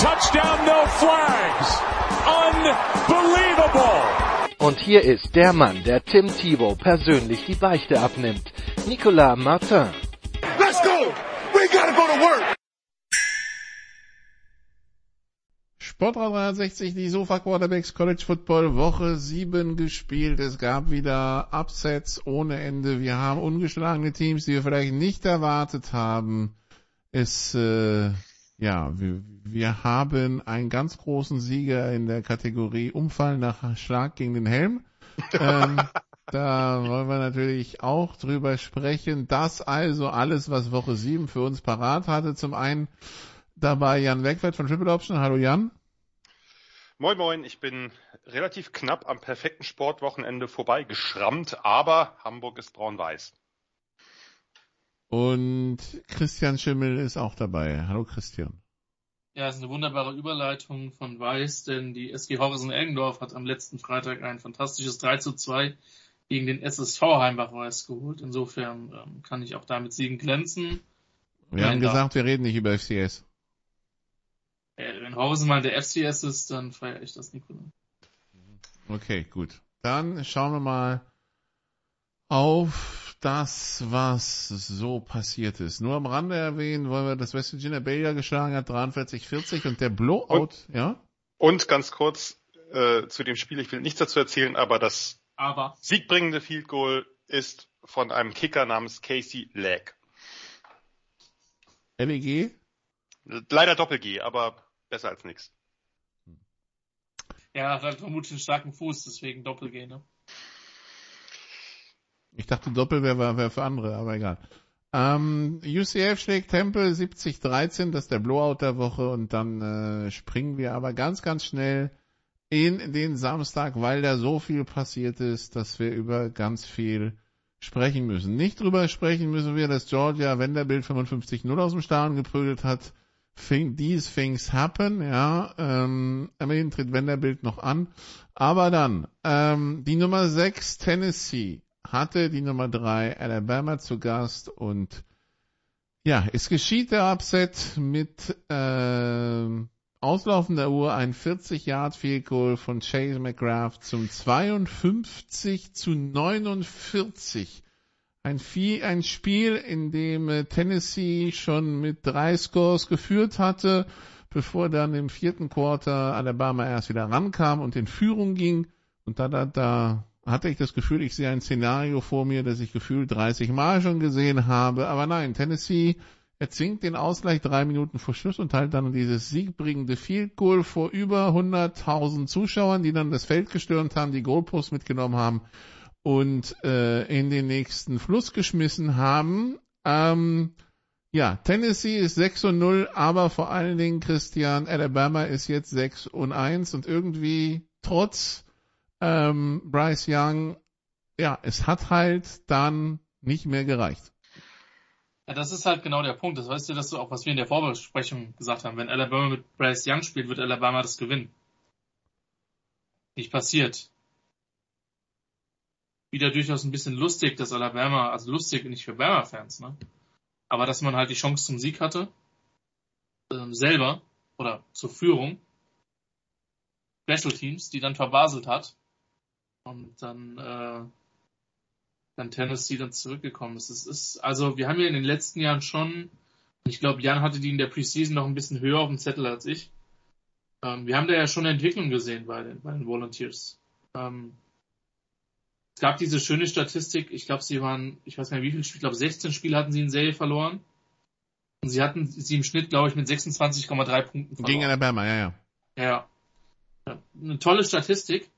touchdown, no flags. Unbelievable. Und hier ist der Mann, der Tim Thibault persönlich die Beichte abnimmt. Nicolas Martin. Let's go. We gotta go to work. Sportrad 360, die Sofa Quarterbacks College Football Woche 7 gespielt. Es gab wieder Upsets ohne Ende. Wir haben ungeschlagene Teams, die wir vielleicht nicht erwartet haben. Es, äh, ja, wir, wir haben einen ganz großen Sieger in der Kategorie Umfall nach Schlag gegen den Helm. ähm, da wollen wir natürlich auch drüber sprechen. Das also alles, was Woche 7 für uns parat hatte. Zum einen dabei Jan Wegwert von Triple Option. Hallo Jan. Moin Moin, ich bin relativ knapp am perfekten Sportwochenende vorbeigeschrammt, aber Hamburg ist braun-weiß. Und Christian Schimmel ist auch dabei. Hallo Christian. Ja, es ist eine wunderbare Überleitung von Weiß, denn die SG Horsen Eggendorf hat am letzten Freitag ein fantastisches 3 zu 2 gegen den SSV Heimbach-Weiß geholt. Insofern ähm, kann ich auch damit Siegen glänzen. Wir haben gesagt, wir reden nicht über FCS. Äh, wenn Horsen mal der FCS ist, dann feiere ich das Nikola. Okay, gut. Dann schauen wir mal auf das, was so passiert ist. Nur am Rande erwähnen wollen wir, dass West Virginia Baylor geschlagen hat, 43-40 und der Blowout, und, ja? Und ganz kurz äh, zu dem Spiel, ich will nichts dazu erzählen, aber das aber. siegbringende Field Goal ist von einem Kicker namens Casey Lag. LEG? Leider Doppel-G, aber besser als nix. Er hat halt vermutlich einen starken Fuß, deswegen Doppel-G, ne? Ich dachte Doppel wäre wär für andere, aber egal. Ähm, UCF schlägt Temple 70-13, das ist der Blowout der Woche und dann äh, springen wir aber ganz, ganz schnell in den Samstag, weil da so viel passiert ist, dass wir über ganz viel sprechen müssen. Nicht drüber sprechen müssen wir, dass Georgia Vanderbilt 55-0 aus dem Stadion geprügelt hat. Think, these things happen, ja. Ähm, immerhin tritt Vanderbilt noch an. Aber dann, ähm, die Nummer 6 Tennessee hatte die Nummer 3 Alabama zu Gast und ja, es geschieht der Upset mit äh, Auslaufen der Uhr ein 40 Yard Field Goal von Chase McGrath zum 52 zu 49. Ein, viel, ein Spiel, in dem äh, Tennessee schon mit drei Scores geführt hatte, bevor dann im vierten Quarter Alabama erst wieder rankam und in Führung ging. Und da, da, da hatte ich das Gefühl, ich sehe ein Szenario vor mir, das ich gefühlt 30 Mal schon gesehen habe. Aber nein, Tennessee erzwingt den Ausgleich drei Minuten vor Schluss und halt dann dieses siegbringende Field Goal vor über 100.000 Zuschauern, die dann das Feld gestürmt haben, die Goalposts mitgenommen haben und äh, in den nächsten Fluss geschmissen haben. Ähm, ja, Tennessee ist 6 und 0, aber vor allen Dingen Christian, Alabama ist jetzt 6 und 1 und irgendwie trotz ähm, Bryce Young, ja, es hat halt dann nicht mehr gereicht. Ja, das ist halt genau der Punkt. Das weißt du, dass du auch, was wir in der Vorbesprechung gesagt haben. Wenn Alabama mit Bryce Young spielt, wird Alabama das gewinnen. Nicht passiert. Wieder durchaus ein bisschen lustig, dass Alabama, also lustig nicht für Bama-Fans, ne? Aber dass man halt die Chance zum Sieg hatte, ähm, selber, oder zur Führung, Special Teams, die dann verbaselt hat und dann äh, dann Tennessee dann zurückgekommen ist. Es ist also wir haben ja in den letzten Jahren schon, ich glaube Jan hatte die in der Preseason noch ein bisschen höher auf dem Zettel als ich. Ähm, wir haben da ja schon eine Entwicklung gesehen bei den bei den Volunteers. Ähm, es gab diese schöne Statistik, ich glaube, sie waren, ich weiß nicht wie viele Spiele, ich glaube 16 Spiele hatten sie in Serie verloren. Und sie hatten sie im Schnitt, glaube ich, mit 26,3 Punkten verloren. Gegen Alabama, ja, ja. Ja. ja. Eine tolle Statistik.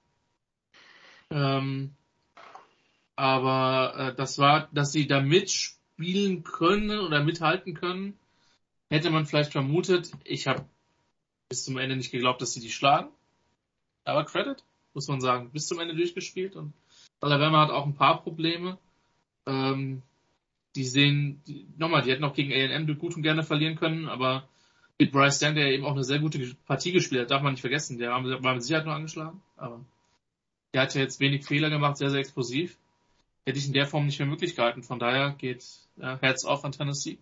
Ähm, aber äh, das war, dass sie da mitspielen können oder mithalten können, hätte man vielleicht vermutet. Ich habe bis zum Ende nicht geglaubt, dass sie die schlagen. Aber Credit, muss man sagen, bis zum Ende durchgespielt und Alabama hat auch ein paar Probleme. Ähm, die sehen, die, nochmal, die hätten auch gegen A&M gut und gerne verlieren können, aber mit Bryce Young, der eben auch eine sehr gute Partie gespielt hat, darf man nicht vergessen, der war mit Sicherheit nur angeschlagen, aber der hat ja jetzt wenig Fehler gemacht, sehr, sehr explosiv. Hätte ich in der Form nicht mehr möglich gehalten, von daher geht ja, Herz auf an Tennessee.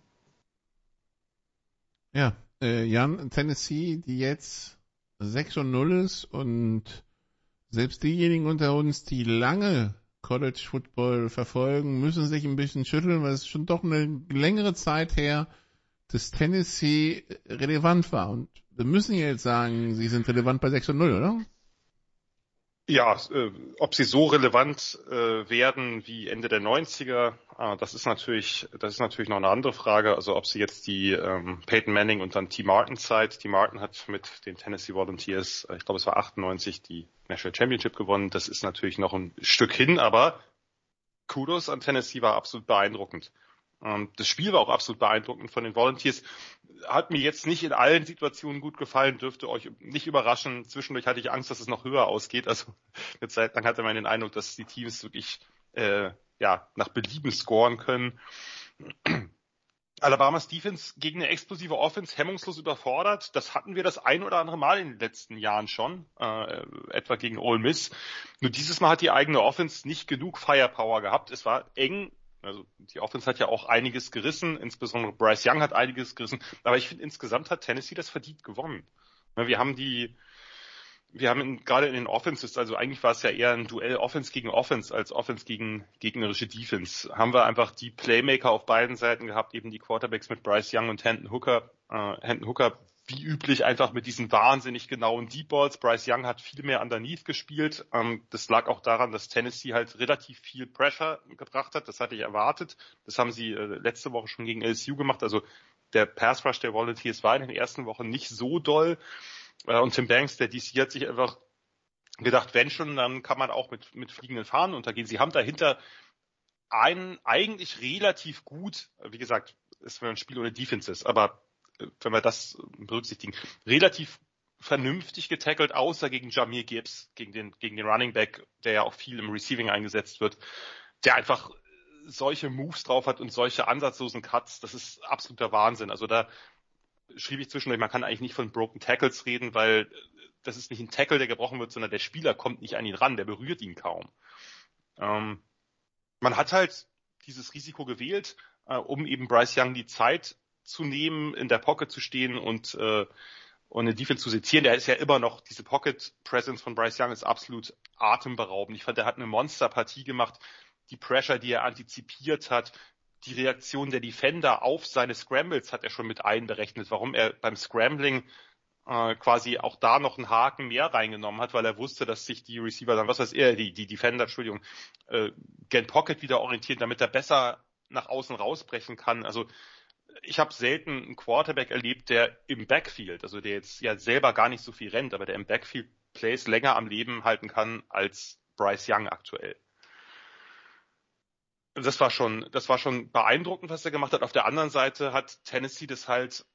Ja, äh, Jan, Tennessee, die jetzt 6 und 0 ist und selbst diejenigen unter uns, die lange College Football verfolgen, müssen sich ein bisschen schütteln, weil es schon doch eine längere Zeit her, dass Tennessee relevant war. Und wir müssen jetzt sagen, sie sind relevant bei 6 und 0, oder? Ja, äh, ob sie so relevant äh, werden wie Ende der 90er, äh, das ist natürlich, das ist natürlich noch eine andere Frage. Also ob sie jetzt die ähm, Peyton Manning und dann T. Martin Zeit, T. Martin hat mit den Tennessee Volunteers, äh, ich glaube es war 98, die National Championship gewonnen. Das ist natürlich noch ein Stück hin, aber Kudos an Tennessee war absolut beeindruckend. Ähm, das Spiel war auch absolut beeindruckend von den Volunteers. Hat mir jetzt nicht in allen Situationen gut gefallen, dürfte euch nicht überraschen. Zwischendurch hatte ich Angst, dass es noch höher ausgeht. Also eine Zeit lang hatte man den Eindruck, dass die Teams wirklich äh, ja nach Belieben scoren können. Alabamas Defense gegen eine explosive Offense hemmungslos überfordert. Das hatten wir das ein oder andere Mal in den letzten Jahren schon, äh, etwa gegen Ole Miss. Nur dieses Mal hat die eigene Offense nicht genug Firepower gehabt. Es war eng. Also die Offense hat ja auch einiges gerissen, insbesondere Bryce Young hat einiges gerissen. Aber ich finde, insgesamt hat Tennessee das verdient gewonnen. Wir haben die wir haben in, gerade in den Offenses, also eigentlich war es ja eher ein Duell Offense gegen Offense als Offense gegen gegnerische Defense, haben wir einfach die Playmaker auf beiden Seiten gehabt, eben die Quarterbacks mit Bryce Young und Hendon Hooker. Äh, Hendon Hooker wie üblich einfach mit diesen wahnsinnig genauen Deep Balls. Bryce Young hat viel mehr underneath gespielt. Ähm, das lag auch daran, dass Tennessee halt relativ viel Pressure gebracht hat. Das hatte ich erwartet. Das haben sie äh, letzte Woche schon gegen LSU gemacht. Also der Pass Rush der Volunteers war in den ersten Wochen nicht so doll. Äh, und Tim Banks, der DC hat sich einfach gedacht, wenn schon, dann kann man auch mit, mit fliegenden Fahnen untergehen. Sie haben dahinter einen eigentlich relativ gut, wie gesagt, ist ein Spiel ohne Defenses, aber wenn wir das berücksichtigen, relativ vernünftig getackelt, außer gegen Jamir Gibbs, gegen den, gegen den Running Back, der ja auch viel im Receiving eingesetzt wird, der einfach solche Moves drauf hat und solche ansatzlosen Cuts, das ist absoluter Wahnsinn. Also da schrieb ich zwischendurch, man kann eigentlich nicht von Broken Tackles reden, weil das ist nicht ein Tackle, der gebrochen wird, sondern der Spieler kommt nicht an ihn ran, der berührt ihn kaum. Ähm, man hat halt dieses Risiko gewählt, äh, um eben Bryce Young die Zeit zu nehmen, in der Pocket zu stehen und, äh, und eine Defense zu sezieren. Der ist ja immer noch, diese Pocket Presence von Bryce Young ist absolut atemberaubend. Ich fand, er hat eine Monsterpartie gemacht. Die Pressure, die er antizipiert hat, die Reaktion der Defender auf seine Scrambles hat er schon mit einberechnet, warum er beim Scrambling äh, quasi auch da noch einen Haken mehr reingenommen hat, weil er wusste, dass sich die Receiver dann, was weiß er, die, die Defender, Entschuldigung, äh, gen Pocket wieder orientieren, damit er besser nach außen rausbrechen kann. Also ich habe selten einen Quarterback erlebt, der im Backfield, also der jetzt ja selber gar nicht so viel rennt, aber der im Backfield Plays länger am Leben halten kann als Bryce Young aktuell das war schon, das war schon beeindruckend, was er gemacht hat. Auf der anderen Seite hat Tennessee das halt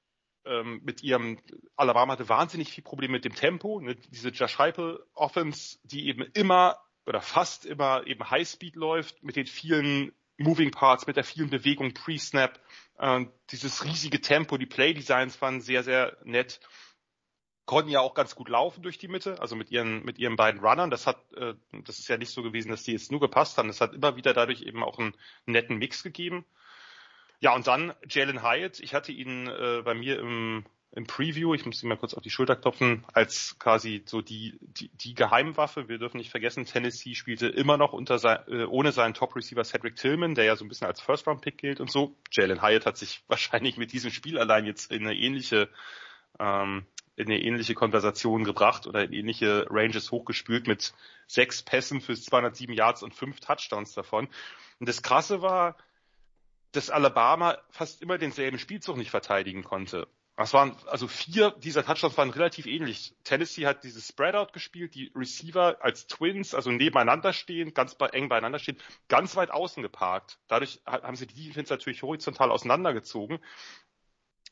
ähm, mit ihrem Alabama hatte wahnsinnig viel Probleme mit dem Tempo. Ne? Diese Josh Heupel Offense, die eben immer oder fast immer eben Highspeed läuft, mit den vielen Moving Parts, mit der vielen Bewegung pre-Snap, äh, dieses riesige Tempo, die Play Designs waren sehr, sehr nett konnten ja auch ganz gut laufen durch die Mitte, also mit ihren mit ihren beiden Runnern. Das hat, äh, das ist ja nicht so gewesen, dass die jetzt nur gepasst haben. Das hat immer wieder dadurch eben auch einen netten Mix gegeben. Ja, und dann Jalen Hyatt. Ich hatte ihn äh, bei mir im, im Preview, ich muss ihn mal kurz auf die Schulter klopfen, als quasi so die, die, die Geheimwaffe. Wir dürfen nicht vergessen, Tennessee spielte immer noch unter sein, äh, ohne seinen Top-Receiver Cedric Tillman, der ja so ein bisschen als First-Round-Pick gilt und so. Jalen Hyatt hat sich wahrscheinlich mit diesem Spiel allein jetzt in eine ähnliche ähm, in eine ähnliche Konversation gebracht oder in ähnliche Ranges hochgespült mit sechs Pässen für 207 Yards und fünf Touchdowns davon. Und das Krasse war, dass Alabama fast immer denselben Spielzug nicht verteidigen konnte. Das waren, also vier dieser Touchdowns waren relativ ähnlich. Tennessee hat dieses Spreadout gespielt, die Receiver als Twins, also nebeneinander stehen, ganz eng beieinander stehen, ganz weit außen geparkt. Dadurch haben sie die Defense natürlich horizontal auseinandergezogen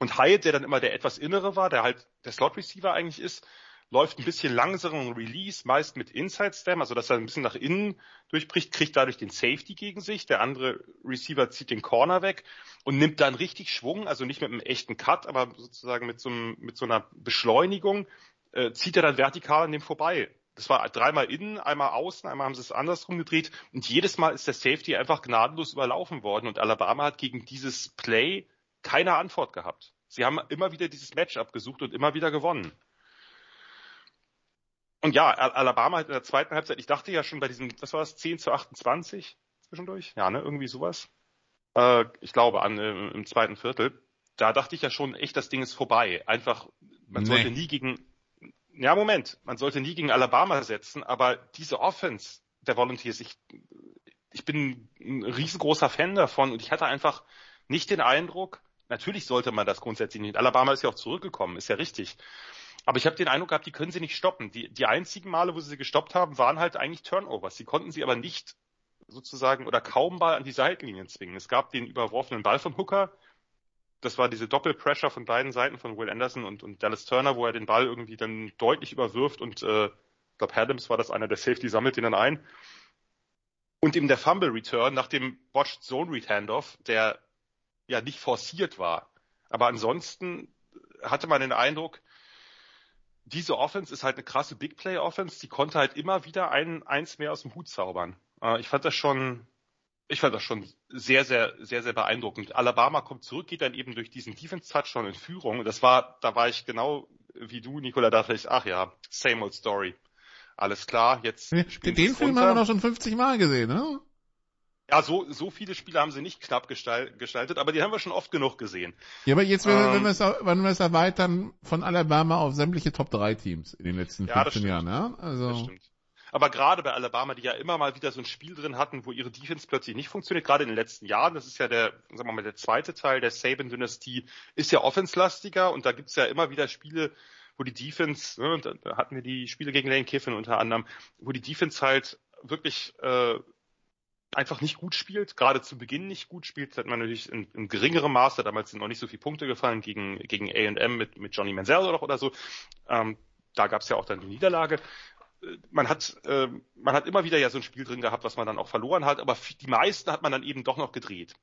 Und Hyatt, der dann immer der etwas innere war, der halt der Slot Receiver eigentlich ist, läuft ein bisschen langsameren Release, meist mit Inside Stem, also dass er ein bisschen nach innen durchbricht, kriegt dadurch den Safety gegen sich. Der andere Receiver zieht den Corner weg und nimmt dann richtig Schwung, also nicht mit einem echten Cut, aber sozusagen mit so, einem, mit so einer Beschleunigung, äh, zieht er dann vertikal an dem vorbei. Das war dreimal innen, einmal außen, einmal haben sie es andersrum gedreht und jedes Mal ist der Safety einfach gnadenlos überlaufen worden und Alabama hat gegen dieses Play keine Antwort gehabt. Sie haben immer wieder dieses Matchup gesucht und immer wieder gewonnen. Und ja, Alabama hat in der zweiten Halbzeit, ich dachte ja schon bei diesem, was war das, 10 zu 28 zwischendurch? Ja, ne, irgendwie sowas. Äh, ich glaube, an, äh, im zweiten Viertel. Da dachte ich ja schon echt, das Ding ist vorbei. Einfach, man nee. sollte nie gegen, ja, Moment, man sollte nie gegen Alabama setzen, aber diese Offense der Volunteers, ich, ich bin ein riesengroßer Fan davon und ich hatte einfach nicht den Eindruck, natürlich sollte man das grundsätzlich nicht. Alabama ist ja auch zurückgekommen, ist ja richtig. Aber ich habe den Eindruck gehabt, die können sie nicht stoppen. Die, die einzigen Male, wo sie sie gestoppt haben, waren halt eigentlich Turnovers. Sie konnten sie aber nicht sozusagen oder kaum Ball an die Seitenlinien zwingen. Es gab den überworfenen Ball von Hooker. Das war diese Doppelpressure von beiden Seiten von Will Anderson und, und Dallas Turner, wo er den Ball irgendwie dann deutlich überwirft und äh, ich glaube Adams war das einer der Safety, sammelt den dann ein. Und eben der Fumble Return nach dem Botched Zone Read Handoff, der ja nicht forciert war. Aber ansonsten hatte man den Eindruck, diese Offense ist halt eine krasse Big Play Offense. Die konnte halt immer wieder ein, eins mehr aus dem Hut zaubern. Äh, ich fand das schon, ich fand das schon sehr, sehr, sehr, sehr beeindruckend. Alabama kommt zurück, geht dann eben durch diesen Defense Touchdown in Führung. Das war, da war ich genau wie du, Nicola, da dachte ich, ach ja, same old story. Alles klar, jetzt. Den, den Film haben wir noch schon 50 Mal gesehen, ne? Ja, so, so viele Spiele haben sie nicht knapp gestaltet, aber die haben wir schon oft genug gesehen. Ja, aber jetzt, wenn, ähm, wir es, wenn wir es erweitern von Alabama auf sämtliche Top 3 Teams in den letzten 15 ja, Jahren, ja? Also. Das stimmt. Aber gerade bei Alabama, die ja immer mal wieder so ein Spiel drin hatten, wo ihre Defense plötzlich nicht funktioniert, gerade in den letzten Jahren, das ist ja der, sagen wir mal, der zweite Teil der Saban-Dynastie, ist ja offenslastiger und da gibt's ja immer wieder Spiele, wo die Defense, ne, da hatten wir die Spiele gegen Lane Kiffin unter anderem, wo die Defense halt wirklich äh, einfach nicht gut spielt, gerade zu Beginn nicht gut spielt, hat man natürlich in, in geringerem Maße, damals sind noch nicht so viele Punkte gefallen gegen, gegen A&M mit, mit Johnny Manziel oder, oder so. Ähm, da gab es ja auch dann die Niederlage. Äh, man hat, äh, man hat immer wieder ja so ein Spiel drin gehabt, was man dann auch verloren hat, aber die meisten hat man dann eben doch noch gedreht.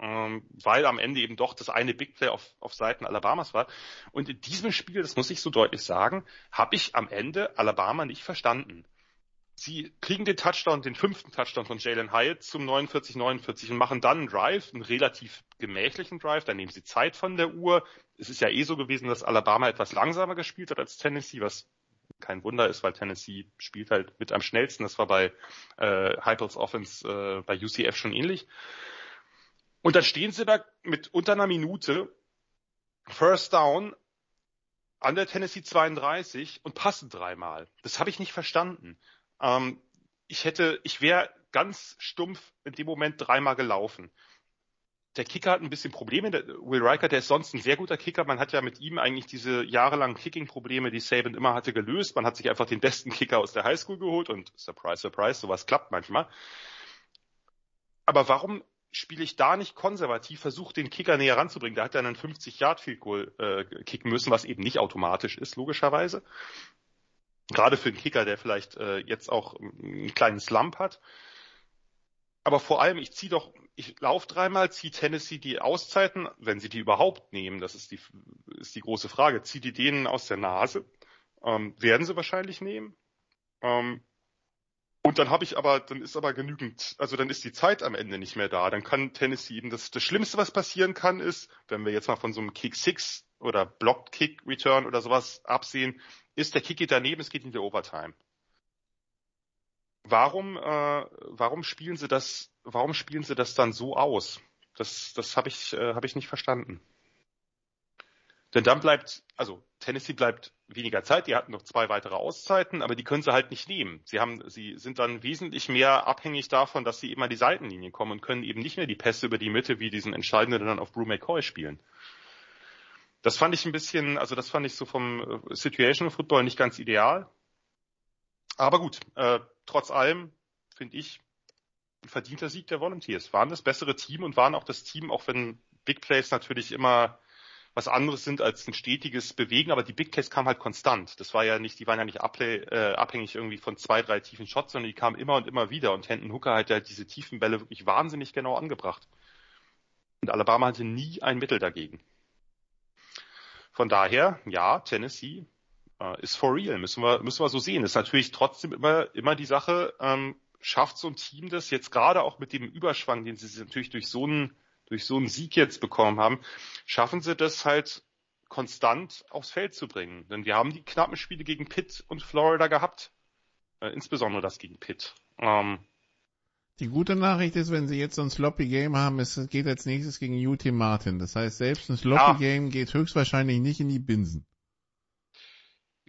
Ähm, weil am Ende eben doch das eine Big Play auf, auf Seiten Alabamas war. Und in diesem Spiel, das muss ich so deutlich sagen, habe ich am Ende Alabama nicht verstanden. Sie kriegen den Touchdown, den fünften Touchdown von Jalen Hyatt zum 49-49 und machen dann einen Drive, einen relativ gemächlichen Drive. Da nehmen sie Zeit von der Uhr. Es ist ja eh so gewesen, dass Alabama etwas langsamer gespielt hat als Tennessee, was kein Wunder ist, weil Tennessee spielt halt mit am schnellsten. Das war bei äh, Heupels Offense äh, bei UCF schon ähnlich. Und dann stehen sie da mit unter einer Minute First Down an der Tennessee 32 und passen dreimal. Das habe ich nicht verstanden. Ähm, ich hätte, ich wäre ganz stumpf in dem Moment dreimal gelaufen. Der Kicker hat ein bisschen Probleme. Der Will Riker, der ist sonst ein sehr guter Kicker. Man hat ja mit ihm eigentlich diese jahrelangen Kicking-Probleme, die Saban immer hatte, gelöst. Man hat sich einfach den besten Kicker aus der Highschool geholt und surprise, surprise, sowas klappt manchmal. Aber warum spiele ich da nicht konservativ, versuche den Kicker näher ranzubringen? Da hat er einen 50 Yard Field Goal äh, kicken müssen, was eben nicht automatisch ist, logischerweise. Gerade für einen Kicker, der vielleicht äh, jetzt auch einen kleinen Slump hat. Aber vor allem, ich ziehe doch, ich laufe dreimal, ziehe Tennessee die Auszeiten, wenn sie die überhaupt nehmen, das ist die, ist die große Frage, ziehe die denen aus der Nase? Ähm, werden sie wahrscheinlich nehmen. Ähm, und dann habe ich aber, dann ist aber genügend, also dann ist die Zeit am Ende nicht mehr da. Dann kann Tennessee eben das, das Schlimmste, was passieren kann, ist, wenn wir jetzt mal von so einem Kick Six oder Blocked Kick Return oder sowas absehen, ist, der Kick geht daneben, es geht in die Overtime. Warum, äh, warum spielen sie das, warum spielen sie das dann so aus? Das, das habe ich, äh, hab ich nicht verstanden. Denn dann bleibt, also Tennessee bleibt weniger Zeit, die hatten noch zwei weitere Auszeiten, aber die können sie halt nicht nehmen. Sie haben, sie sind dann wesentlich mehr abhängig davon, dass sie eben an die Seitenlinien kommen und können eben nicht mehr die Pässe über die Mitte wie diesen entscheidenden dann auf Brew McCoy spielen. Das fand ich ein bisschen, also das fand ich so vom äh, Situational Football nicht ganz ideal. Aber gut, äh, trotz allem finde ich ein verdienter Sieg der Volunteers. Waren das bessere Team und waren auch das Team, auch wenn Big Plays natürlich immer was anderes sind als ein stetiges Bewegen, aber die Big Case kam halt konstant. Das war ja nicht, die waren ja nicht äh, abhängig irgendwie von zwei, drei tiefen Shots, sondern die kamen immer und immer wieder und Hendon Hooker hat ja diese tiefen Bälle wirklich wahnsinnig genau angebracht. Und Alabama hatte nie ein Mittel dagegen. Von daher, ja, Tennessee äh, ist for real, müssen wir, müssen wir so sehen. Ist natürlich trotzdem immer, immer die Sache, ähm, schafft so ein Team das jetzt gerade auch mit dem Überschwang, den sie natürlich durch so einen, durch so einen Sieg jetzt bekommen haben, schaffen sie das halt konstant aufs Feld zu bringen. Denn wir haben die knappen Spiele gegen Pitt und Florida gehabt. Äh, insbesondere das gegen Pitt. Ähm, die gute Nachricht ist, wenn sie jetzt so ein Sloppy Game haben, es geht als nächstes gegen UT Martin. Das heißt, selbst ein Sloppy ja. Game geht höchstwahrscheinlich nicht in die Binsen.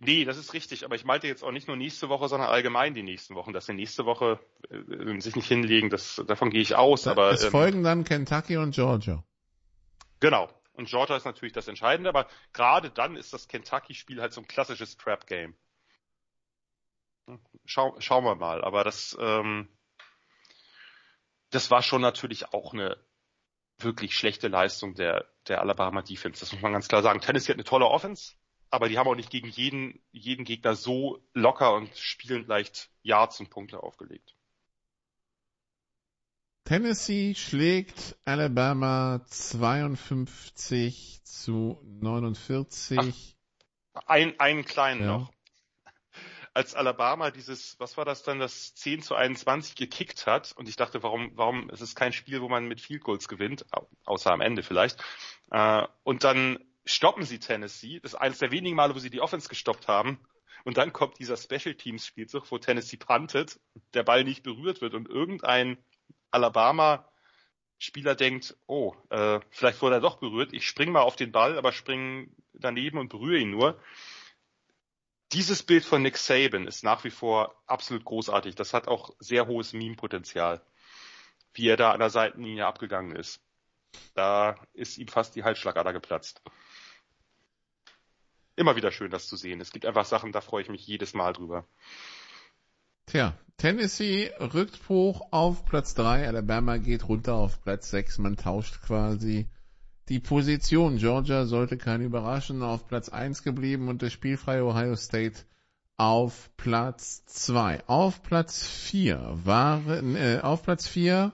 Nee, das ist richtig, aber ich meinte jetzt auch nicht nur nächste Woche, sondern allgemein die nächsten Wochen, dass sie nächste Woche äh, sich nicht hinlegen, das, davon gehe ich aus. aber Es ähm, folgen dann Kentucky und Georgia. Genau. Und Georgia ist natürlich das Entscheidende, aber gerade dann ist das Kentucky-Spiel halt so ein klassisches Trap-Game. Schau, schauen wir mal, aber das, ähm, das war schon natürlich auch eine wirklich schlechte Leistung der, der Alabama Defense. Das muss man ganz klar sagen. Tennessee hat eine tolle Offense, aber die haben auch nicht gegen jeden, jeden Gegner so locker und spielend leicht Yards und Punkte aufgelegt. Tennessee schlägt Alabama 52 zu 49. Ach, ein, einen kleinen ja. noch als Alabama dieses, was war das dann, das 10 zu 21 gekickt hat. Und ich dachte, warum, warum, es ist kein Spiel, wo man mit Field Goals gewinnt, außer am Ende vielleicht, äh, und dann stoppen sie Tennessee, das ist eines der wenigen Male, wo sie die Offense gestoppt haben, und dann kommt dieser Special Teams Spielzug, wo Tennessee puntet, der Ball nicht berührt wird und irgendein Alabama Spieler denkt, oh, äh, vielleicht wurde er doch berührt, ich spring mal auf den Ball, aber spring daneben und berühre ihn nur dieses Bild von Nick Saban ist nach wie vor absolut großartig. Das hat auch sehr hohes Meme-Potenzial, wie er da an der Seitenlinie abgegangen ist. Da ist ihm fast die Halsschlagader geplatzt. Immer wieder schön, das zu sehen. Es gibt einfach Sachen, da freue ich mich jedes Mal drüber. Tja, Tennessee rückt hoch auf Platz 3, Alabama geht runter auf Platz 6. Man tauscht quasi die Position Georgia sollte kein überraschen, auf Platz 1 geblieben und das spielfreie Ohio State auf Platz 2. Auf Platz 4 waren, äh, auf Platz 4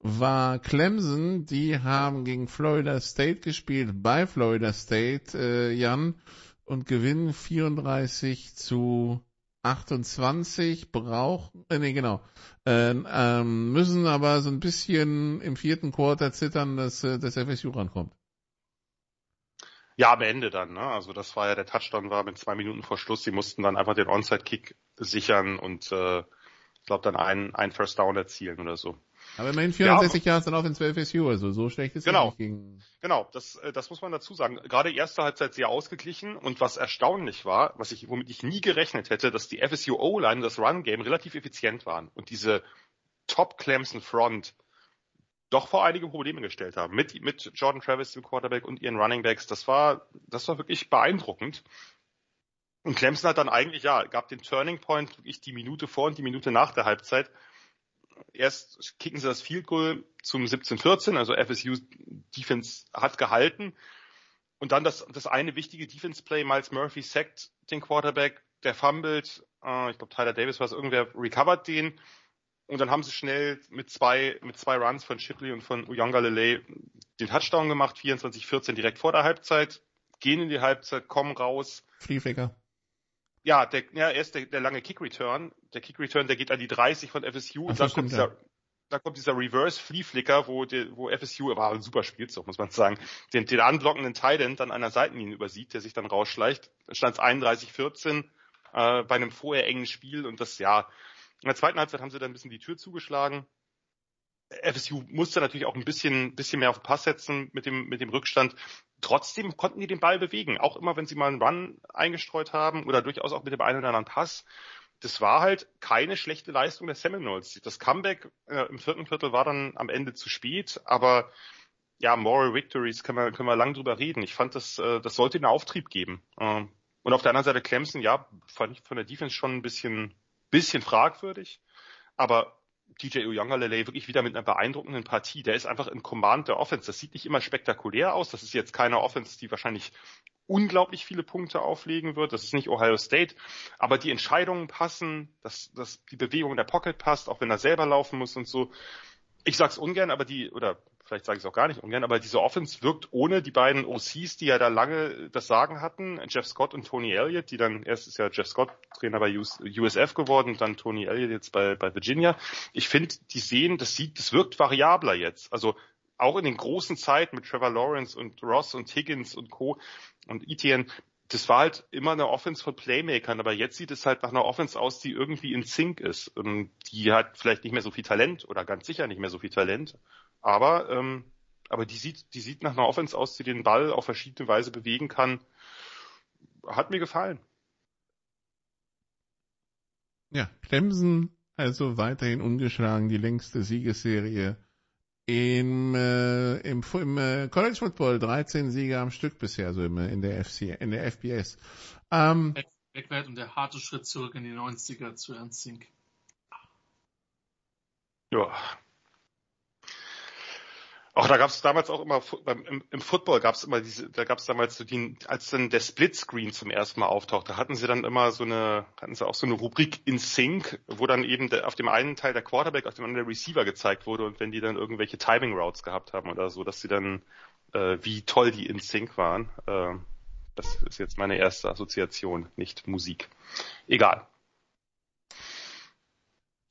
war Clemson, die haben gegen Florida State gespielt, bei Florida State, äh, Jan, und gewinnen 34 zu 28 brauchen, äh, nee, genau, äh, ähm, müssen aber so ein bisschen im vierten Quarter zittern, dass äh, das FSU rankommt. Ja, am Ende dann, ne? Also das war ja der Touchdown war mit zwei Minuten vor Schluss. Sie mussten dann einfach den Onside-Kick sichern und äh, ich glaube dann ein, ein First Down erzielen oder so. Aber immerhin 64 ja, Yards dann auch in 12 FSU, also so schlecht ist genau, es nicht gegen... Genau, das, äh, das muss man dazu sagen. Gerade erste Halbzeit sehr ausgeglichen und was erstaunlich war, was ich, womit ich nie gerechnet hätte, dass die FSU O-Line, das Run-Game relativ effizient waren und diese Top Clemson Front doch vor einige Probleme gestellt haben. Mit, mit Jordan Travis, dem Quarterback und ihren Running Backs. Das war, das war wirklich beeindruckend. Und Clemson hat dann eigentlich, ja, gab den Turning Point wirklich die Minute vor und die Minute nach der Halbzeit erst kicken sie das Field Goal zum 17-14, also FSU Defense hat gehalten. Und dann das, das eine wichtige Defense Play, Miles Murphy sackt den Quarterback, der fumbled, äh, ich glaube Tyler Davis war es, irgendwer recovered den. Und dann haben sie schnell mit zwei, mit zwei Runs von Shipley und von Uyonga Lele den Touchdown gemacht, 24-14 direkt vor der Halbzeit, gehen in die Halbzeit, kommen raus. Flieflicker. Ja, der, ja, erst der, der lange Kick-Return. Der Kick-Return, der geht an die 30 von FSU. Ach, und dann kommt dieser, ja. da kommt dieser Reverse Flea Flicker, wo, wo FSU, war ein super Spielzug, muss man sagen, den, den anblockenden Titan dann an der Seitenlinie übersieht, der sich dann rausschleicht. Da stand es 31-14 äh, bei einem vorher engen Spiel und das, ja, in der zweiten Halbzeit haben sie dann ein bisschen die Tür zugeschlagen. FSU musste natürlich auch ein bisschen, bisschen mehr auf Pass setzen mit dem, mit dem Rückstand. Trotzdem konnten die den Ball bewegen. Auch immer, wenn sie mal einen Run eingestreut haben oder durchaus auch mit dem einen oder anderen Pass. Das war halt keine schlechte Leistung der Seminoles. Das Comeback äh, im vierten Viertel war dann am Ende zu spät, aber ja, Moral Victories können wir, können wir lang drüber reden. Ich fand, das, äh, das sollte einen Auftrieb geben. Äh, und auf der anderen Seite Clemson, ja, fand ich von der Defense schon ein bisschen, bisschen fragwürdig. Aber DJ Uyongalele wirklich wieder mit einer beeindruckenden Partie. Der ist einfach in Command der Offense. Das sieht nicht immer spektakulär aus. Das ist jetzt keine Offense, die wahrscheinlich unglaublich viele Punkte auflegen wird. Das ist nicht Ohio State. Aber die Entscheidungen passen, dass, dass die Bewegung in der Pocket passt, auch wenn er selber laufen muss und so. Ich sag's ungern, aber die, oder vielleicht sage ich es auch gar nicht ungern, aber diese Offense wirkt ohne die beiden OCs, die ja da lange das Sagen hatten, Jeff Scott und Tony Elliott, die dann, erst ist ja Jeff Scott Trainer bei USF geworden, dann Tony Elliott jetzt bei, bei Virginia. Ich finde, die sehen, das sieht, das wirkt variabler jetzt. Also auch in den großen Zeiten mit Trevor Lawrence und Ross und Higgins und Co. und Etienne, das war halt immer eine Offense von Playmakern, aber jetzt sieht es halt nach einer Offense aus, die irgendwie in Sync ist. Die hat vielleicht nicht mehr so viel Talent oder ganz sicher nicht mehr so viel Talent, aber, ähm, aber die sieht, die sieht nach einer Offense aus, die den Ball auf verschiedene Weise bewegen kann. Hat mir gefallen. Ja, Clemson also weiterhin ungeschlagen, die längste Siegesserie im, äh, im, im äh, College Football 13 Siege am Stück bisher, also im, in der FC, in der FBS. Ähm, Wegwert und der harte Schritt zurück in die 90er zu Ernst Zink. Ja, auch da gab es damals auch immer beim, im, im Football gab es immer diese, da gab es damals so die, als dann der Splitscreen zum ersten Mal auftauchte, hatten sie dann immer so eine, hatten sie auch so eine Rubrik in Sync, wo dann eben der, auf dem einen Teil der Quarterback, auf dem anderen der Receiver gezeigt wurde und wenn die dann irgendwelche Timing Routes gehabt haben oder so, dass sie dann äh, wie toll die in Sync waren. Äh, das ist jetzt meine erste Assoziation, nicht Musik. Egal.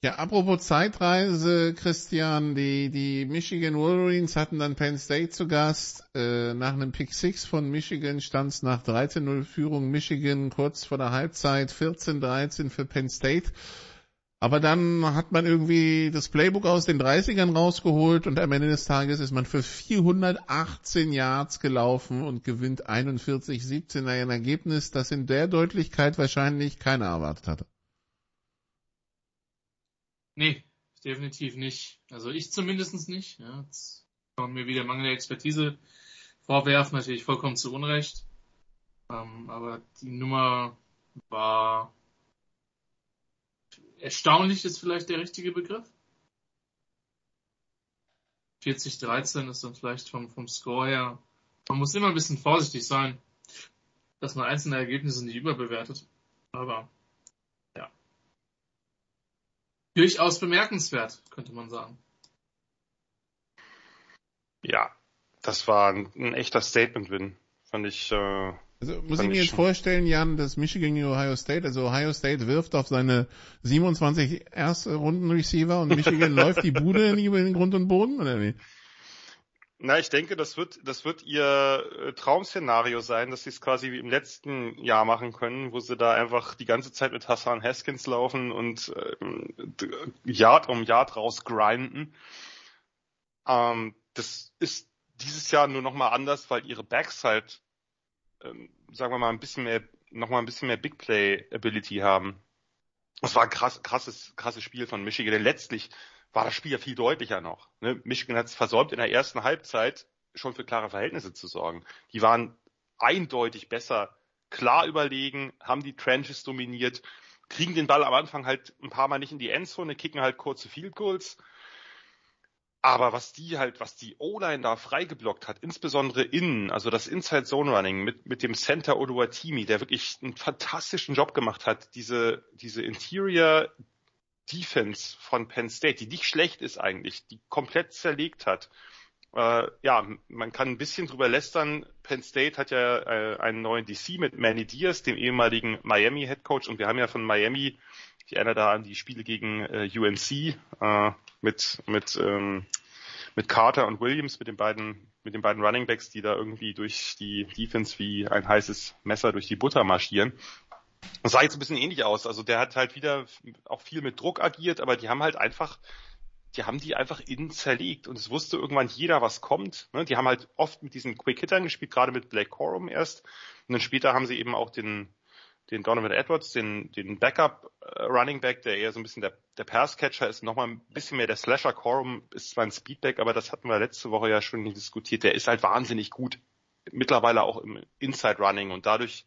Ja, apropos Zeitreise, Christian, die, die Michigan Wolverines hatten dann Penn State zu Gast. Äh, nach einem Pick 6 von Michigan stand es nach 13-0 Führung Michigan kurz vor der Halbzeit 14-13 für Penn State. Aber dann hat man irgendwie das Playbook aus den 30ern rausgeholt und am Ende des Tages ist man für 418 Yards gelaufen und gewinnt 41-17 ein Ergebnis, das in der Deutlichkeit wahrscheinlich keiner erwartet hatte. Nee, definitiv nicht. Also ich zumindest nicht. Ja, jetzt kann man mir wieder mangelnde Expertise vorwerfen, natürlich vollkommen zu Unrecht. Ähm, aber die Nummer war erstaunlich ist vielleicht der richtige Begriff. 40-13 ist dann vielleicht vom, vom Score her. Man muss immer ein bisschen vorsichtig sein, dass man einzelne Ergebnisse nicht überbewertet. Aber durchaus bemerkenswert, könnte man sagen. Ja, das war ein, ein echter Statement-Win. Fand ich. Äh, also muss ich mir jetzt vorstellen, Jan, dass Michigan gegen Ohio State, also Ohio State wirft auf seine 27 erste Runden Receiver und Michigan läuft die Bude in den Grund und Boden, oder wie? Na, ich denke, das wird, das wird ihr äh, Traum-Szenario sein, dass sie es quasi wie im letzten Jahr machen können, wo sie da einfach die ganze Zeit mit Hassan Haskins laufen und ähm, Yard um Yard rausgrinden. Ähm, das ist dieses Jahr nur nochmal anders, weil ihre Backs halt, ähm, sagen wir mal, ein bisschen mehr, nochmal ein bisschen mehr Big Play Ability haben. Das war ein krass, krasses, krasses Spiel von Michigan. Denn letztlich war das Spiel ja viel deutlicher noch. Ne? Michigan hat es versäumt, in der ersten Halbzeit schon für klare Verhältnisse zu sorgen. Die waren eindeutig besser, klar überlegen, haben die Trenches dominiert, kriegen den Ball am Anfang halt ein paar Mal nicht in die Endzone, kicken halt kurze Field Goals. Aber was die halt, was die O-Line da freigeblockt hat, insbesondere innen, also das Inside Zone Running mit, mit dem Center Oduatimi, der wirklich einen fantastischen Job gemacht hat, diese, diese Interior Defense von Penn State, die nicht schlecht ist eigentlich, die komplett zerlegt hat. Äh, ja, man kann ein bisschen drüber lästern. Penn State hat ja äh, einen neuen DC mit Manny Diaz, dem ehemaligen Miami Head Coach, und wir haben ja von Miami, ich erinnere da an die Spiele gegen äh, UNC äh, mit mit ähm, mit Carter und Williams, mit den beiden mit den beiden Running Backs, die da irgendwie durch die Defense wie ein heißes Messer durch die Butter marschieren. Das sah jetzt ein bisschen ähnlich aus. Also der hat halt wieder auch viel mit Druck agiert, aber die haben halt einfach, die haben die einfach innen zerlegt und es wusste irgendwann jeder, was kommt. Ne? Die haben halt oft mit diesen Quick Hittern gespielt, gerade mit Blake Corum erst. Und dann später haben sie eben auch den, den Donovan Edwards, den, den Backup äh, Running Back, der eher so ein bisschen der, der Passcatcher ist, nochmal ein bisschen mehr der Slasher. Corum ist zwar ein Speedback, aber das hatten wir letzte Woche ja schon diskutiert. Der ist halt wahnsinnig gut. Mittlerweile auch im Inside Running und dadurch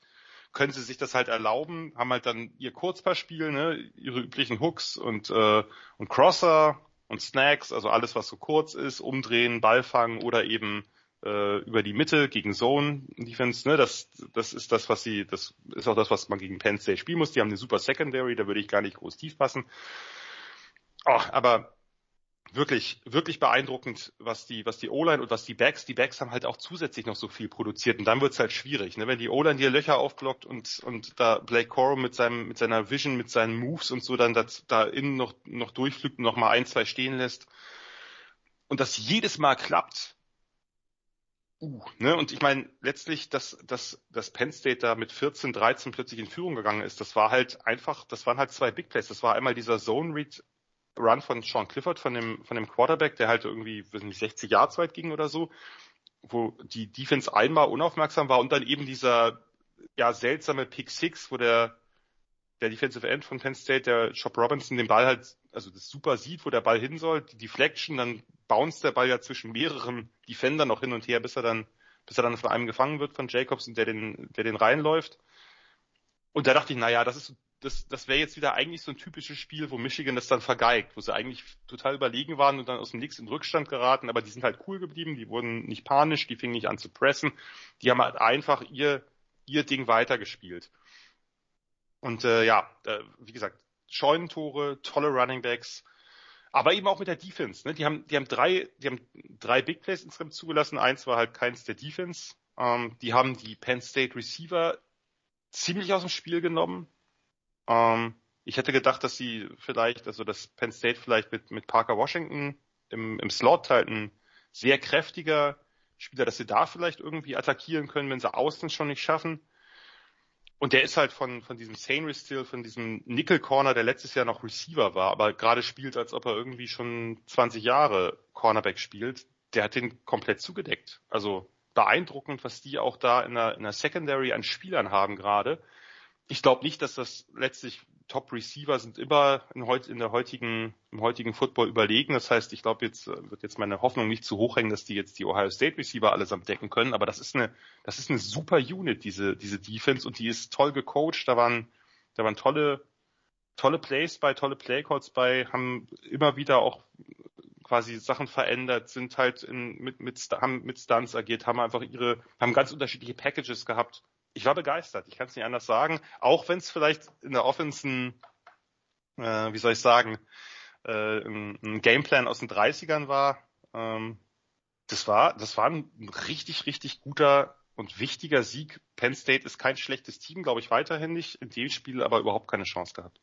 können sie sich das halt erlauben, haben halt dann ihr Kurzpassspiel, ne, ihre üblichen Hooks und, äh, und Crosser, und Snacks, also alles, was so kurz ist, umdrehen, Ball fangen oder eben äh, über die Mitte gegen Zone Defense, ne, das, das ist das, was sie, das ist auch das, was man gegen Penn State spielen muss. Die haben eine super Secondary, da würde ich gar nicht groß tief passen. Oh, aber wirklich, wirklich beeindruckend, was die, was die O-Line und was die Backs, die Backs haben halt auch zusätzlich noch so viel produziert und dann wird's halt schwierig, ne? Wenn die O-Line dir Löcher aufblockt und, und da Blake Corum mit seinem, mit seiner Vision, mit seinen Moves und so dann das, da innen noch, noch durchflügt und noch mal ein, zwei stehen lässt und das jedes Mal klappt, Uh, ne? Und ich meine, letztlich, dass, dass, dass Penn State da mit 14, 13 plötzlich in Führung gegangen ist, das war halt einfach, das waren halt zwei Big Plays. Das war einmal dieser Zone Read Run von Sean Clifford, von dem, von dem Quarterback, der halt irgendwie, weiß nicht, 60 Yards weit ging oder so, wo die Defense einmal unaufmerksam war und dann eben dieser, ja, seltsame Pick Six, wo der, der Defensive End von Penn State, der Chop Robinson, den Ball halt, also das super sieht, wo der Ball hin soll, die Deflection, dann bounced der Ball ja zwischen mehreren Defendern noch hin und her, bis er dann, bis er dann von einem gefangen wird von Jacobs und der den, der den reinläuft. Und da dachte ich, naja, das ist, das, das wäre jetzt wieder eigentlich so ein typisches Spiel, wo Michigan das dann vergeigt, wo sie eigentlich total überlegen waren und dann aus dem Nix in Rückstand geraten, aber die sind halt cool geblieben, die wurden nicht panisch, die fingen nicht an zu pressen, die haben halt einfach ihr, ihr Ding weitergespielt. Und äh, ja, äh, wie gesagt, Scheunentore, tolle Running Backs, aber eben auch mit der Defense. Ne? Die haben, die haben drei, die haben drei Big Plays insgesamt zugelassen. Eins war halt keins der Defense. Ähm, die haben die Penn State Receiver ziemlich aus dem Spiel genommen. Ähm, ich hätte gedacht, dass sie vielleicht, also dass Penn State vielleicht mit, mit Parker Washington im, im Slot halt ein sehr kräftiger Spieler, dass sie da vielleicht irgendwie attackieren können, wenn sie außen schon nicht schaffen. Und der ist halt von, von diesem Sane Still, von diesem Nickel Corner, der letztes Jahr noch Receiver war, aber gerade spielt, als ob er irgendwie schon 20 Jahre Cornerback spielt. Der hat den komplett zugedeckt. Also beeindruckend, was die auch da in der, in der Secondary an Spielern haben gerade. Ich glaube nicht, dass das letztlich Top Receiver sind immer in, heut, in der heutigen, im heutigen Football überlegen. Das heißt, ich glaube, jetzt äh, wird jetzt meine Hoffnung nicht zu hoch hängen, dass die jetzt die Ohio State Receiver allesamt decken können. Aber das ist eine, das ist eine super Unit, diese, diese Defense, und die ist toll gecoacht. Da waren, da waren tolle, tolle Plays bei, tolle Playcalls bei, haben immer wieder auch quasi Sachen verändert, sind halt in, mit, mit, haben mit Stunts agiert, haben einfach ihre, haben ganz unterschiedliche Packages gehabt ich war begeistert. Ich kann es nicht anders sagen. Auch wenn es vielleicht in der Offense ein, äh, wie soll ich sagen, äh, ein, ein Gameplan aus den 30ern war. Ähm, das war, das war ein richtig, richtig guter und wichtiger Sieg. Penn State ist kein schlechtes Team, glaube ich, weiterhin nicht. In dem Spiel aber überhaupt keine Chance gehabt.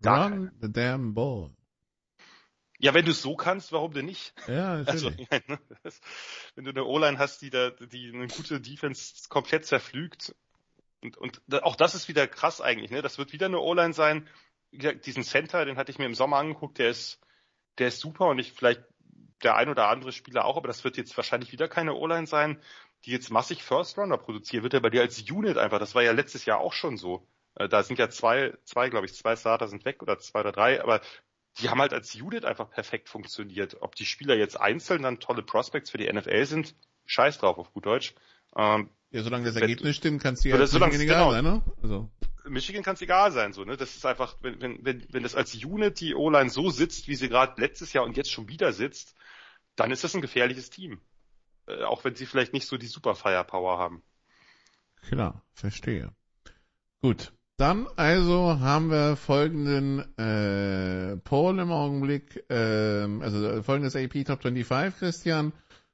Gar Run keine. the damn ball. Ja, wenn du es so kannst, warum denn nicht? Ja, natürlich. Also, ne, das, wenn du eine O-Line hast, die da, die eine gute Defense komplett zerflügt. Und, und auch das ist wieder krass eigentlich, ne? Das wird wieder eine O-Line sein. Diesen Center, den hatte ich mir im Sommer angeguckt, der ist, der ist super und ich vielleicht der ein oder andere Spieler auch, aber das wird jetzt wahrscheinlich wieder keine O-Line sein, die jetzt massig First Runner produziert, wird er bei dir als Unit einfach. Das war ja letztes Jahr auch schon so. Äh, da sind ja zwei, zwei, glaube ich, zwei Starter sind weg oder zwei oder drei, aber die haben halt als Unit einfach perfekt funktioniert. Ob die Spieler jetzt einzeln dann tolle Prospects für die NFL sind, scheiß drauf auf gut Deutsch. Ähm, ja, solange das Ergebnis stimmt, kann es dir halt Michigan egal genau, sein, ne? Also. Michigan kann es egal sein, so, ne? Das ist einfach, wenn, wenn, wenn, wenn das als Unit die O-Line so sitzt, wie sie gerade letztes Jahr und jetzt schon wieder sitzt, dann ist das ein gefährliches Team. Äh, auch wenn sie vielleicht nicht so die Super Firepower haben. Klar, verstehe. Gut. Dann also haben wir folgenden äh, Poll im Augenblick, äh, also folgendes AP Top 25, Christian.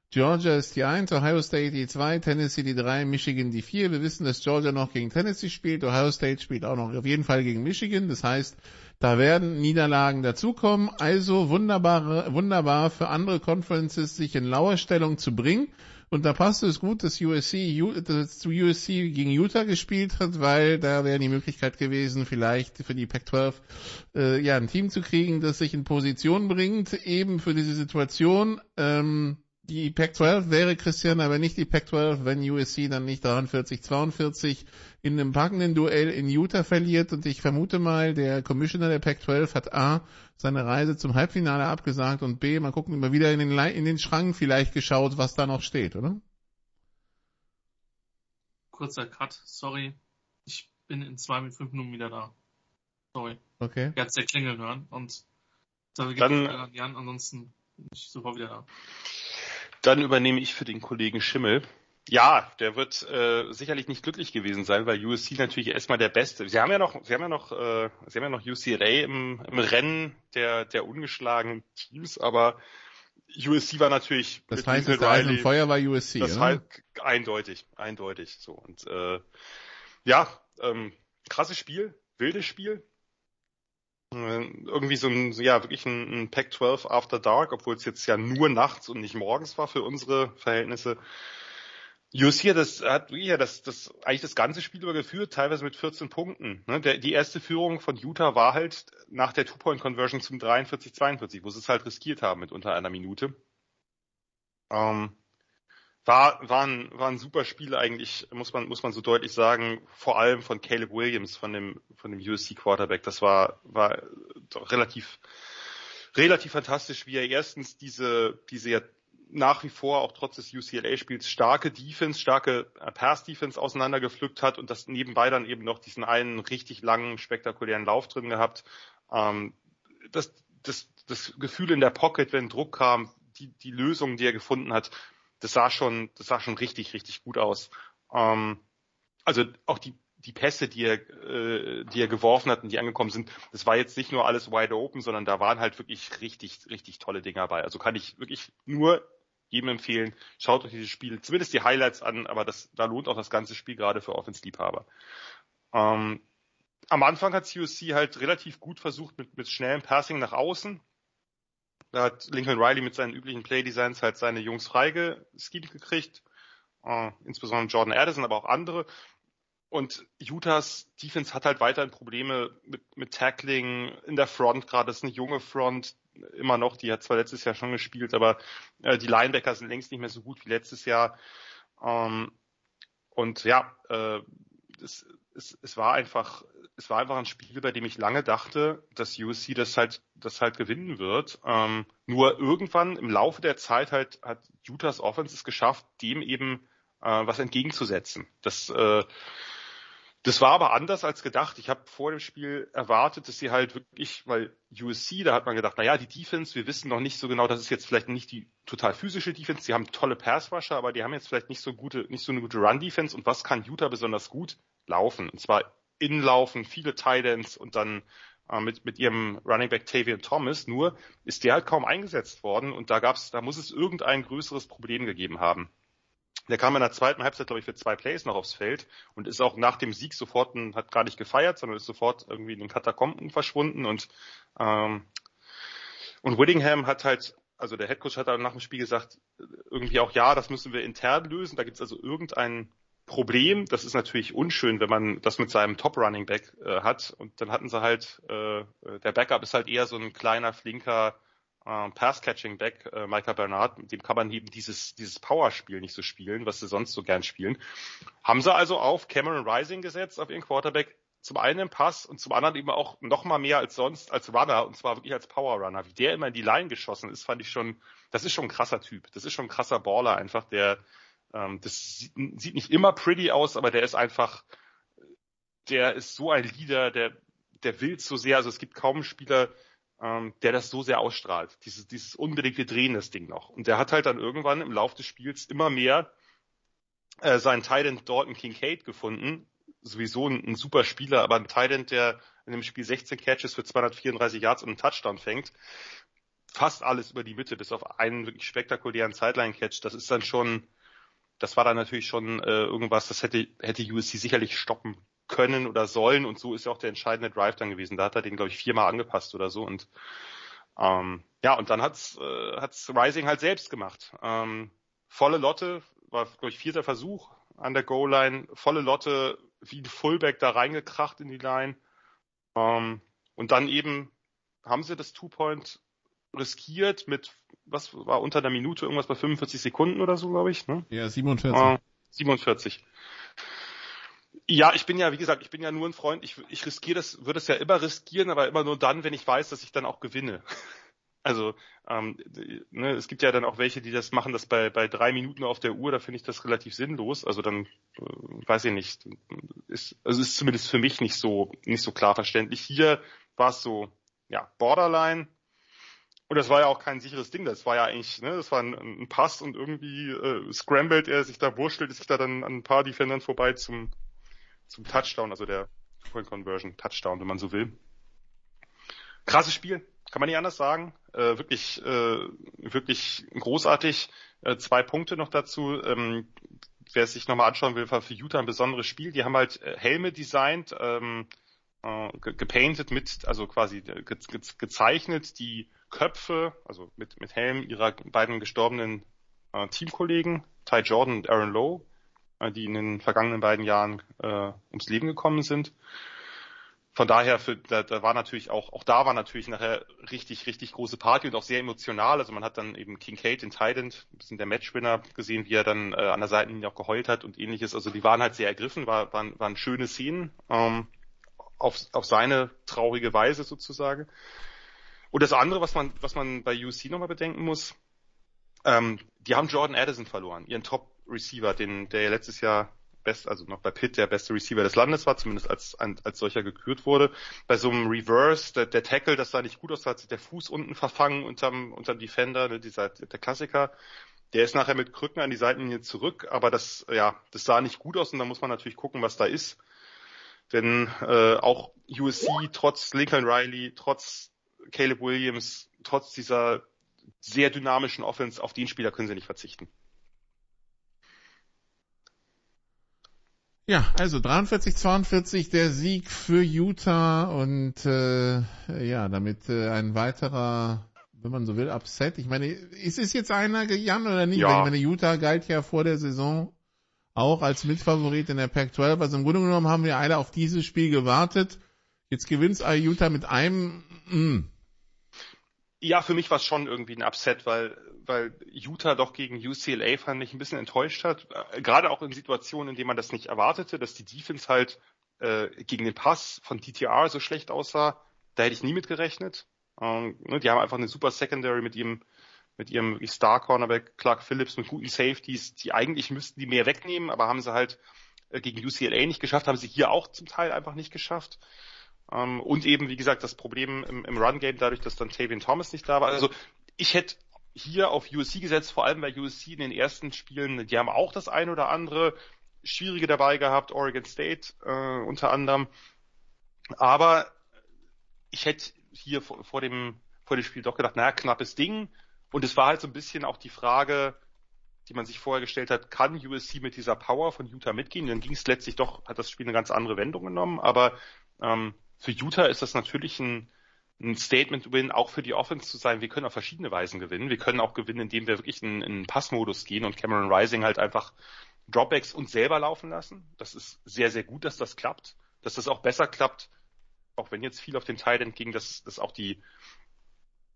Georgia ist die 1, Ohio State die 2, Tennessee die 3, Michigan die 4. Wir wissen, dass Georgia noch gegen Tennessee spielt, Ohio State spielt auch noch auf jeden Fall gegen Michigan. Das heißt, da werden Niederlagen dazukommen. Also wunderbare, wunderbar für andere Conferences sich in Lauerstellung zu bringen. Und da passt es gut, dass USC, dass USC gegen Utah gespielt hat, weil da wäre die Möglichkeit gewesen, vielleicht für die Pac-12 äh, ja ein Team zu kriegen, das sich in Position bringt, eben für diese Situation. Ähm, die Pac-12 wäre Christian aber nicht die Pac-12, wenn USC dann nicht 43-42 in einem packenden Duell in Utah verliert. Und ich vermute mal, der Commissioner der Pac-12 hat A, seine Reise zum Halbfinale abgesagt und B, mal gucken, immer wieder in den, in den Schrank vielleicht geschaut, was da noch steht, oder? Kurzer Cut, sorry. Ich bin in zwei mit fünf Minuten wieder da. Sorry. Okay. Jetzt der Klingeln hören und Dann, Dann- an Jan, ansonsten bin ich sofort wieder da. Dann übernehme ich für den Kollegen Schimmel. Ja, der wird äh, sicherlich nicht glücklich gewesen sein, weil USC natürlich erstmal der Beste. Sie haben ja noch, sie haben ja noch, äh, sie haben ja noch UCLA im, im Rennen der der ungeschlagenen Teams, aber USC war natürlich Das heißt, das Eisen Riley- und Feuer war USC, Das war eindeutig, eindeutig so und äh, ja, ähm, krasses Spiel, wildes Spiel. Äh, Irgendwie so ein, ja, wirklich ein, ein Pac-12 After Dark, obwohl es jetzt ja nur nachts und nicht morgens war für unsere Verhältnisse. Hat das, hat ja das, das, eigentlich das ganze Spiel über geführt, teilweise mit 14 Punkten. Ne? Der, die erste Führung von Utah war halt nach der Two-Point-Conversion zum 43-42, wo sie es halt riskiert haben mit unter einer Minute. Ähm, war, war, ein, war ein super Spiel eigentlich, muss man, muss man so deutlich sagen, vor allem von Caleb Williams, von dem, von dem USC Quarterback. Das war, war relativ, relativ fantastisch, wie er erstens diese, diese ja nach wie vor auch trotz des UCLA-Spiels starke Defense, starke äh, Pass-Defense auseinandergepflückt hat und das nebenbei dann eben noch diesen einen richtig langen, spektakulären Lauf drin gehabt. Ähm, das, das, das Gefühl in der Pocket, wenn Druck kam, die, die Lösung, die er gefunden hat, das sah schon, das sah schon richtig, richtig gut aus. Ähm, also auch die, die Pässe, die er, äh, die er geworfen hat und die angekommen sind, das war jetzt nicht nur alles wide open, sondern da waren halt wirklich richtig, richtig tolle Dinger bei. Also kann ich wirklich nur jedem empfehlen, schaut euch dieses Spiel, zumindest die Highlights an, aber das, da lohnt auch das ganze Spiel gerade für Offense-Liebhaber. Ähm, am Anfang hat CUC halt relativ gut versucht mit, mit schnellem Passing nach außen. Da hat Lincoln Riley mit seinen üblichen Play-Designs halt seine Jungs freigeschemt gekriegt. Äh, insbesondere Jordan Addison, aber auch andere. Und Utahs Defense hat halt weiterhin Probleme mit, mit Tackling in der Front, gerade das ist eine junge Front, immer noch, die hat zwar letztes Jahr schon gespielt, aber äh, die Linebacker sind längst nicht mehr so gut wie letztes Jahr. Ähm, und ja, äh, es, es, es war einfach, es war einfach ein Spiel, bei dem ich lange dachte, dass USC das halt, das halt gewinnen wird. Ähm, nur irgendwann im Laufe der Zeit halt hat Utahs Offense es geschafft, dem eben äh, was entgegenzusetzen. Das, äh, das war aber anders als gedacht. Ich habe vor dem Spiel erwartet, dass sie halt wirklich, weil USC, da hat man gedacht, na ja, die Defense, wir wissen noch nicht so genau, das ist jetzt vielleicht nicht die total physische Defense, die haben tolle Pass-Rusher, aber die haben jetzt vielleicht nicht so gute, nicht so eine gute Run-Defense. Und was kann Utah besonders gut? Laufen. Und zwar inlaufen, viele Titans und dann äh, mit, mit ihrem Running Back Tavian Thomas. Nur ist der halt kaum eingesetzt worden und da gab's, da muss es irgendein größeres Problem gegeben haben. Der kam in der zweiten Halbzeit, glaube ich, für zwei Plays noch aufs Feld und ist auch nach dem Sieg sofort, ein, hat gar nicht gefeiert, sondern ist sofort irgendwie in den Katakomben verschwunden und ähm, und Whittingham hat halt, also der Headcoach hat dann nach dem Spiel gesagt, irgendwie auch, ja, das müssen wir intern lösen, da gibt's also irgendein Problem, das ist natürlich unschön, wenn man das mit seinem Top Running Back äh, hat und dann hatten sie halt, äh, der Backup ist halt eher so ein kleiner, flinker äh, Pass-Catching-Back, äh, Micah Bernard, mit dem kann man eben dieses, dieses Powerspiel nicht so spielen, was sie sonst so gern spielen. Haben sie also auf Cameron Rising gesetzt, auf ihren Quarterback, zum einen im Pass und zum anderen eben auch noch mal mehr als sonst als Runner und zwar wirklich als Power Runner. Wie der immer in die Line geschossen ist, fand ich schon, das ist schon ein krasser Typ. Das ist schon ein krasser Baller einfach, der, ähm, das sieht, nicht immer pretty aus, aber der ist einfach, der ist so ein Leader, der, der will so sehr, also es gibt kaum einen Spieler, ähm, der das so sehr ausstrahlt. Dieses, dieses unbedingte Drehen, das Ding noch. Und der hat halt dann irgendwann im Laufe des Spiels immer mehr äh, seinen Titan Dalton Kincaid gefunden. Sowieso ein, ein super Spieler, aber ein Titan, der in dem Spiel 16 Catches für 234 Yards und einen Touchdown fängt. Fast alles über die Mitte, bis auf einen wirklich spektakulären Sideline-Catch. Das ist dann schon, das war dann natürlich schon äh, irgendwas, das hätte, hätte USC sicherlich stoppen können oder sollen und so ist ja auch der entscheidende Drive dann gewesen. Da hat er den, glaube ich, viermal angepasst oder so und ähm, ja, und dann hat's, äh, hat's Rising halt selbst gemacht. Ähm, volle Lotte, war, glaube ich, vierter Versuch an der Goal-Line, volle Lotte, wie ein Fullback da reingekracht in die Line. Ähm, und dann eben haben sie das Two-Point riskiert mit, was war unter der Minute, irgendwas bei 45 Sekunden oder so, glaube ich. Ne? Ja, 47. Äh, 47. Ja, ich bin ja, wie gesagt, ich bin ja nur ein Freund. Ich, ich riskiere das, würde es ja immer riskieren, aber immer nur dann, wenn ich weiß, dass ich dann auch gewinne. Also ähm, ne, es gibt ja dann auch welche, die das machen, das bei, bei drei Minuten auf der Uhr, da finde ich das relativ sinnlos. Also dann äh, weiß ich nicht, ist, also ist zumindest für mich nicht so nicht so klar verständlich. Hier war es so, ja, Borderline. Und das war ja auch kein sicheres Ding, das war ja eigentlich, ne, das war ein, ein Pass und irgendwie äh, scrambled er sich da, wurschtelt sich da dann an ein paar Defendern vorbei zum, zum Touchdown, also der Point Conversion Touchdown, wenn man so will. Krasses Spiel, kann man nicht anders sagen. Äh, wirklich, äh, wirklich großartig. Äh, zwei Punkte noch dazu. Ähm, wer es sich nochmal anschauen will, war für Utah ein besonderes Spiel. Die haben halt äh, Helme designt, ähm, äh, gepainted mit, also quasi ge ge gezeichnet, die Köpfe, also mit, mit Helm ihrer beiden gestorbenen äh, Teamkollegen, Ty Jordan und Aaron Lowe, äh, die in den vergangenen beiden Jahren äh, ums Leben gekommen sind. Von daher, für, da, da war natürlich auch, auch da war natürlich nachher richtig, richtig große Party und auch sehr emotional. Also man hat dann eben King Kate, den Titan, ein bisschen der Matchwinner gesehen, wie er dann äh, an der Seitenlinie auch geheult hat und ähnliches. Also die waren halt sehr ergriffen, war, waren, waren schöne Szenen ähm, auf, auf seine traurige Weise sozusagen. Und das andere, was man, was man bei UC nochmal bedenken muss, ähm, die haben Jordan Addison verloren, ihren Top-Receiver, den, der ja letztes Jahr best, also noch bei Pitt der beste Receiver des Landes war, zumindest als, als solcher gekürt wurde. Bei so einem Reverse, der, der Tackle, das sah nicht gut aus, da hat sich der Fuß unten verfangen unterm, unterm Defender, ne, dieser, der Klassiker. Der ist nachher mit Krücken an die Seitenlinie zurück, aber das, ja, das sah nicht gut aus und da muss man natürlich gucken, was da ist. Denn äh, auch USC trotz Lincoln Riley, trotz Caleb Williams, trotz dieser sehr dynamischen Offense, auf den Spieler können sie nicht verzichten. Ja, also 43-42 der Sieg für Utah und äh, ja, damit äh, ein weiterer, wenn man so will, Upset. Ich meine, ist es jetzt einer, Jan, oder nicht? Ja. Ich meine, Utah galt ja vor der Saison auch als Mitfavorit in der Pac-12. Also im Grunde genommen haben wir alle auf dieses Spiel gewartet. Jetzt gewinnt Utah mit einem. Mh. Ja, für mich war es schon irgendwie ein Upset, weil, weil Utah doch gegen UCLA fand ich ein bisschen enttäuscht hat. Äh, gerade auch in Situationen, in denen man das nicht erwartete, dass die Defense halt äh, gegen den Pass von DTR so schlecht aussah. Da hätte ich nie mit gerechnet. Ähm, ne, die haben einfach eine super Secondary mit ihrem mit ihrem Star Cornerback Clark Phillips mit guten Safeties, die eigentlich müssten die mehr wegnehmen, aber haben sie halt äh, gegen UCLA nicht geschafft, haben sie hier auch zum Teil einfach nicht geschafft. Ähm, und eben, wie gesagt, das Problem im, im Run-Game, dadurch, dass dann Tavian Thomas nicht da war. Also ich hätte hier auf USC gesetzt, vor allem weil USC in den ersten Spielen, die haben auch das eine oder andere Schwierige dabei gehabt, Oregon State äh, unter anderem. Aber ich hätte hier vor, vor, dem, vor dem Spiel doch gedacht, naja, knappes Ding. Und es war halt so ein bisschen auch die Frage, die man sich vorher gestellt hat, kann USC mit dieser Power von Utah mitgehen? Dann ging es letztlich doch, hat das Spiel eine ganz andere Wendung genommen. Aber ähm, für Utah ist das natürlich ein, ein Statement-Win, auch für die Offense zu sein, wir können auf verschiedene Weisen gewinnen. Wir können auch gewinnen, indem wir wirklich in, in Passmodus gehen und Cameron Rising halt einfach Dropbacks uns selber laufen lassen. Das ist sehr, sehr gut, dass das klappt. Dass das auch besser klappt, auch wenn jetzt viel auf den Teil entging, dass, dass auch die,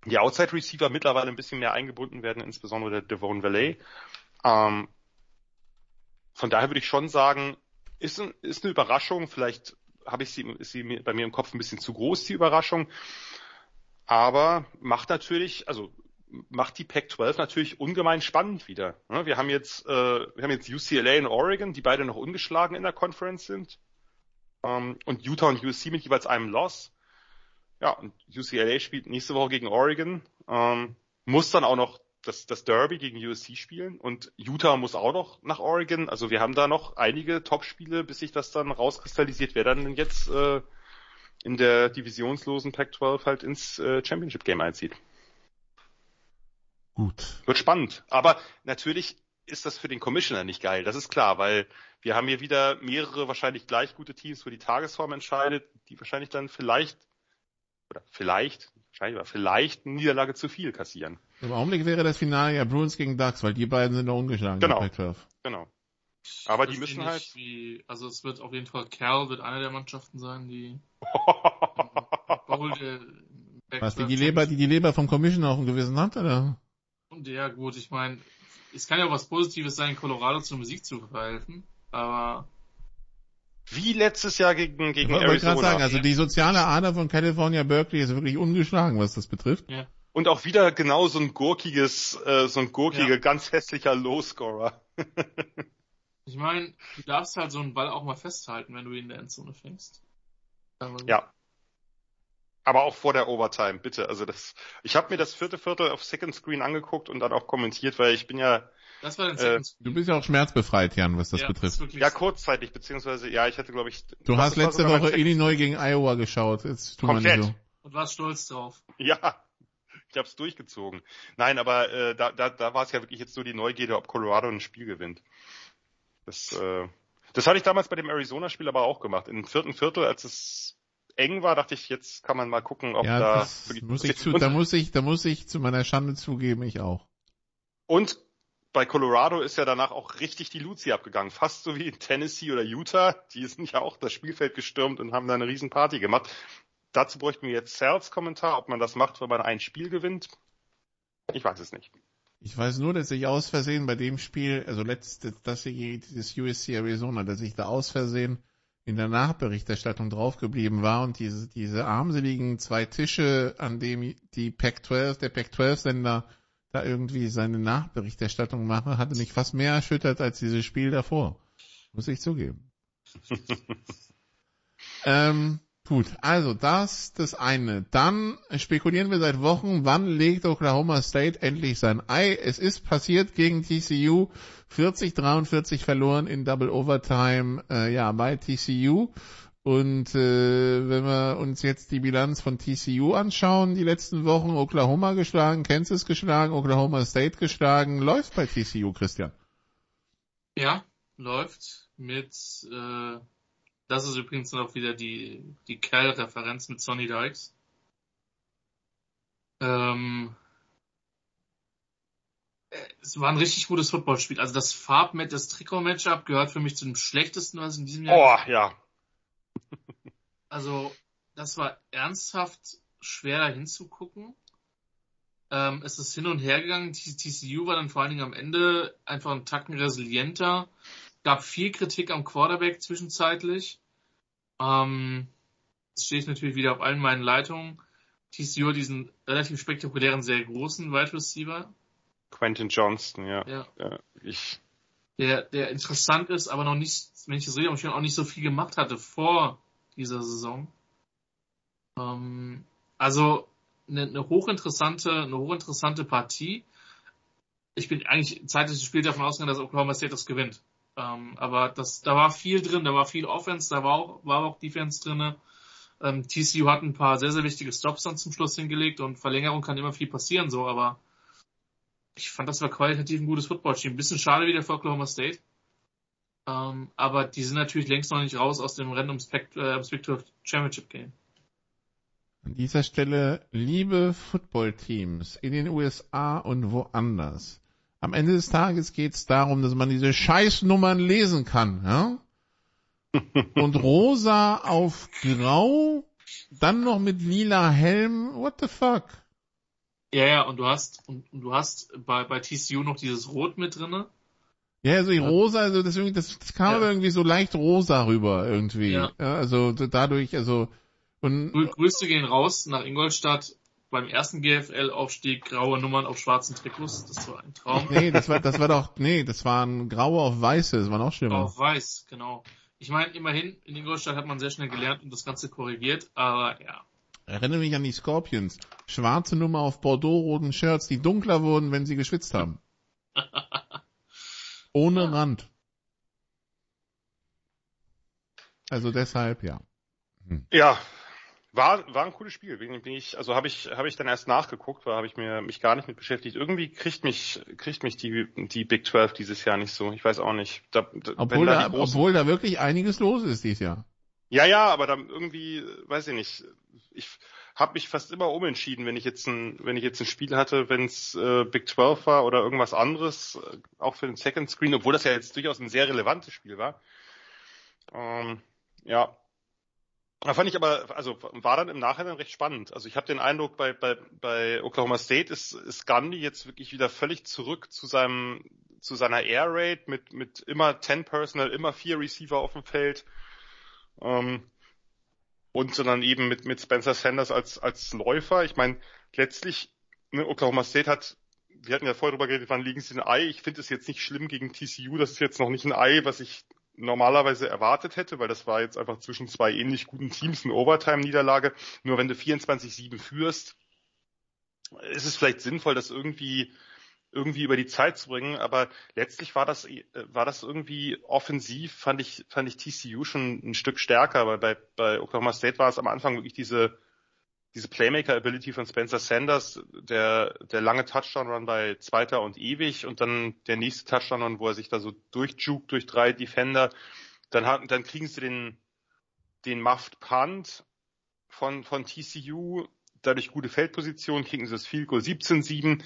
die Outside-Receiver mittlerweile ein bisschen mehr eingebunden werden, insbesondere der Devon Valley. Ähm, von daher würde ich schon sagen, ist, ein, ist eine Überraschung, vielleicht habe ich sie, ist sie bei mir im Kopf ein bisschen zu groß, die Überraschung. Aber macht natürlich, also macht die Pac-12 natürlich ungemein spannend wieder. Wir haben jetzt, äh, wir haben jetzt UCLA und Oregon, die beide noch ungeschlagen in der Conference sind. Ähm, und Utah und USC mit jeweils einem Loss. Ja, und UCLA spielt nächste Woche gegen Oregon, ähm, muss dann auch noch das, das Derby gegen USC spielen und Utah muss auch noch nach Oregon. Also wir haben da noch einige Top-Spiele, bis sich das dann rauskristallisiert, wer dann jetzt äh, in der divisionslosen Pac-12 halt ins äh, Championship-Game einzieht. Gut. Wird spannend. Aber natürlich ist das für den Commissioner nicht geil, das ist klar, weil wir haben hier wieder mehrere wahrscheinlich gleich gute Teams, wo die Tagesform entscheidet, die wahrscheinlich dann vielleicht oder vielleicht wahrscheinlich, vielleicht eine Niederlage zu viel kassieren. Im Augenblick wäre das Finale ja Bruins gegen Ducks, weil die beiden sind noch ungeschlagen. Genau. Genau. Aber das die müssen halt. Wie, also es wird auf jeden Fall Cal wird eine der Mannschaften sein, die Bowl Was, die die Leber, die die Leber vom Commissioner auf dem Gewissen hat, oder? Und ja, gut, ich meine, es kann ja auch was Positives sein, Colorado zum Sieg zu verhelfen, aber wie letztes Jahr gegen, gegen ich Arizona. Ich sagen, also die soziale Ader von California Berkeley ist wirklich ungeschlagen, was das betrifft. Ja. Und auch wieder genau so ein gurkiges, äh, so ein gurkiger, ja. ganz hässlicher Low-Scorer. ich meine, du darfst halt so einen Ball auch mal festhalten, wenn du ihn in der Endzone fängst. Ja. Aber auch vor der Overtime, bitte. Also das, ich habe mir das vierte Viertel auf Second Screen angeguckt und dann auch kommentiert, weil ich bin ja Das war Äh, Du bist ja auch schmerzbefreit, Jan, was das ja, betrifft. wirklich ja kurzzeitig, beziehungsweise ja, ich hatte glaube ich. Du das hast letzte Woche Illinois gegen Iowa geschaut. Jetzt tu mal nicht Komplett. so. Und warst stolz drauf. Ja, ich habe es durchgezogen. Nein, aber äh, da, da, da war es ja wirklich jetzt nur die Neugierde, ob Colorado ein Spiel gewinnt. Das, äh, das hatte ich damals bei dem Arizona-Spiel aber auch gemacht. Im vierten Viertel, als es eng war, dachte ich, jetzt kann man mal gucken, ob Ja, da muss ich zu, da muss ich, da muss ich zu meiner Schande zugeben, ich auch. und bei Colorado ist ja danach auch richtig die Luzi abgegangen. Fast so wie in Tennessee oder Utah. Die sind ja auch das Spielfeld gestürmt und haben da eine riesen Party gemacht. Dazu bräuchten wir jetzt Sales Kommentar, ob man das macht, wenn man ein Spiel gewinnt. Ich weiß es nicht. Ich weiß nur, dass ich aus Versehen bei dem Spiel, also letztes, das hier, dieses USC Arizona, dass ich da aus Versehen in der Nachberichterstattung draufgeblieben war und diese, diese armseligen zwei Tische, an dem die Pac-12, der Pac-12-Sender da irgendwie seine Nachberichterstattung mache, hatte mich fast mehr erschüttert als dieses Spiel davor. Muss ich zugeben. ähm, gut, also das, das eine. Dann spekulieren wir seit Wochen, wann legt Oklahoma State endlich sein Ei. Es ist passiert gegen TCU, 40-43 verloren in Double Overtime, äh, ja, bei TCU. Und äh, wenn wir uns jetzt die Bilanz von TCU anschauen, die letzten Wochen Oklahoma geschlagen, Kansas geschlagen, Oklahoma State geschlagen, läuft bei TCU, Christian. Ja, läuft mit, äh, das ist übrigens noch wieder die, die Cal-Referenz mit Sonny Dykes. Ähm, äh, es war ein richtig gutes Footballspiel. Also das Farbmatch, das Trikot-Matchup gehört für mich zu dem schlechtesten, was in diesem Jahr Oh, ja. Also, das war ernsthaft schwer da hinzugucken. Ähm, es ist hin und her gegangen. TCU war dann vor allen Dingen am Ende einfach ein Tacken resilienter. Gab viel Kritik am Quarterback zwischenzeitlich. Ähm, jetzt stehe ich natürlich wieder auf allen meinen Leitungen. TCU diesen relativ spektakulären, sehr großen Wide Receiver, Quentin Johnston, ja. Ja. ja ich, der, der interessant ist, aber noch nicht, wenn ich das richtig habe, auch nicht so viel gemacht hatte vor dieser Saison. Ähm, also eine, eine hochinteressante, eine hochinteressante Partie. Ich bin eigentlich zeitlich des Spiels davon ausgegangen, dass Oklahoma State das gewinnt. Ähm, aber das, da war viel drin, da war viel Offense, da war auch, war auch Defense drinne. Ähm, TCU hat ein paar sehr, sehr wichtige Stops dann zum Schluss hingelegt und Verlängerung kann immer viel passieren, so, aber ich fand, das war qualitativ ein gutes Footballteam. Bisschen schade wieder für Oklahoma State. Ähm, aber die sind natürlich längst noch nicht raus aus dem Rennen ums, Pac äh, ums Big 12 Championship Game. An dieser Stelle, liebe Footballteams in den USA und woanders. Am Ende des Tages geht es darum, dass man diese Scheißnummern lesen kann. Ja? Und rosa auf grau, dann noch mit lila Helm. What the fuck? Ja, ja, und du hast, und, und du hast bei, bei TCU noch dieses Rot mit drinne. Ja, also die rosa, also das, irgendwie, das, das kam Ja. irgendwie so leicht rosa rüber irgendwie. Ja. also d- dadurch, also und Grü- Grüße gehen raus nach Ingolstadt. Beim ersten GFL-Aufstieg graue Nummern auf schwarzen Trikots. Das war ein Traum. nee, das war das war doch nee, das waren graue auf weiße, das war noch schlimmer. Auf weiß, genau. Ich meine, immerhin, in Ingolstadt hat man sehr schnell gelernt und das Ganze korrigiert, aber ja. Erinnere mich an die Scorpions. Schwarze Nummer auf Bordeaux-roten Shirts, die dunkler wurden, wenn sie geschwitzt haben. Ohne Rand. Also deshalb, ja. ja, war, war ein cooles Spiel. Bin bin ich, also habe ich, habe ich dann erst nachgeguckt, weil habe ich mir mich gar nicht mit beschäftigt. Irgendwie kriegt mich, kriegt mich die, die Big 12 dieses Jahr nicht so. Ich weiß auch nicht. Da, da, Obwohl da, großen- obwohl da wirklich einiges los ist dieses Jahr. Ja, ja, aber dann irgendwie, weiß ich nicht. Ich habe mich fast immer umentschieden, wenn ich jetzt ein, wenn ich jetzt ein Spiel hatte, wenn es äh, Big 12 war oder irgendwas anderes, äh, auch für den Second Screen, obwohl das ja jetzt durchaus ein sehr relevantes Spiel war. Ähm, ja. Da fand ich aber, also war dann im Nachhinein recht spannend. Also ich habe den Eindruck, bei, bei, bei Oklahoma State ist, ist Gandhi jetzt wirklich wieder völlig zurück zu seinem, zu seiner Air Raid mit, mit immer 10 Personal, immer vier Receiver auf dem Feld. Ähm, und sondern eben mit, mit Spencer Sanders als, als Läufer. Ich meine, letztlich, ne, Oklahoma State hat, wir hatten ja vorher drüber geredet, wann liegen sie ein Ei. Ich finde es jetzt nicht schlimm gegen TCU. Das ist jetzt noch nicht ein Ei, was ich normalerweise erwartet hätte, weil das war jetzt einfach zwischen zwei ähnlich guten Teams eine Overtime-Niederlage. Nur wenn du 24-7 führst, ist es vielleicht sinnvoll, das irgendwie irgendwie über die Zeit zu bringen, aber letztlich war das war das irgendwie offensiv fand ich fand ich TCU schon ein Stück stärker, weil bei bei Oklahoma State war es am Anfang wirklich diese diese Playmaker-Ability von Spencer Sanders, der, der lange Touchdown-Run bei Zweiter und ewig und dann der nächste Touchdown-Run, wo er sich da so durchjukt durch drei Defender. Dann, hat, dann kriegen sie den, den Muffed Punt von, von TCU, dadurch gute Feldposition, kriegen sie das Field Goal 17-7.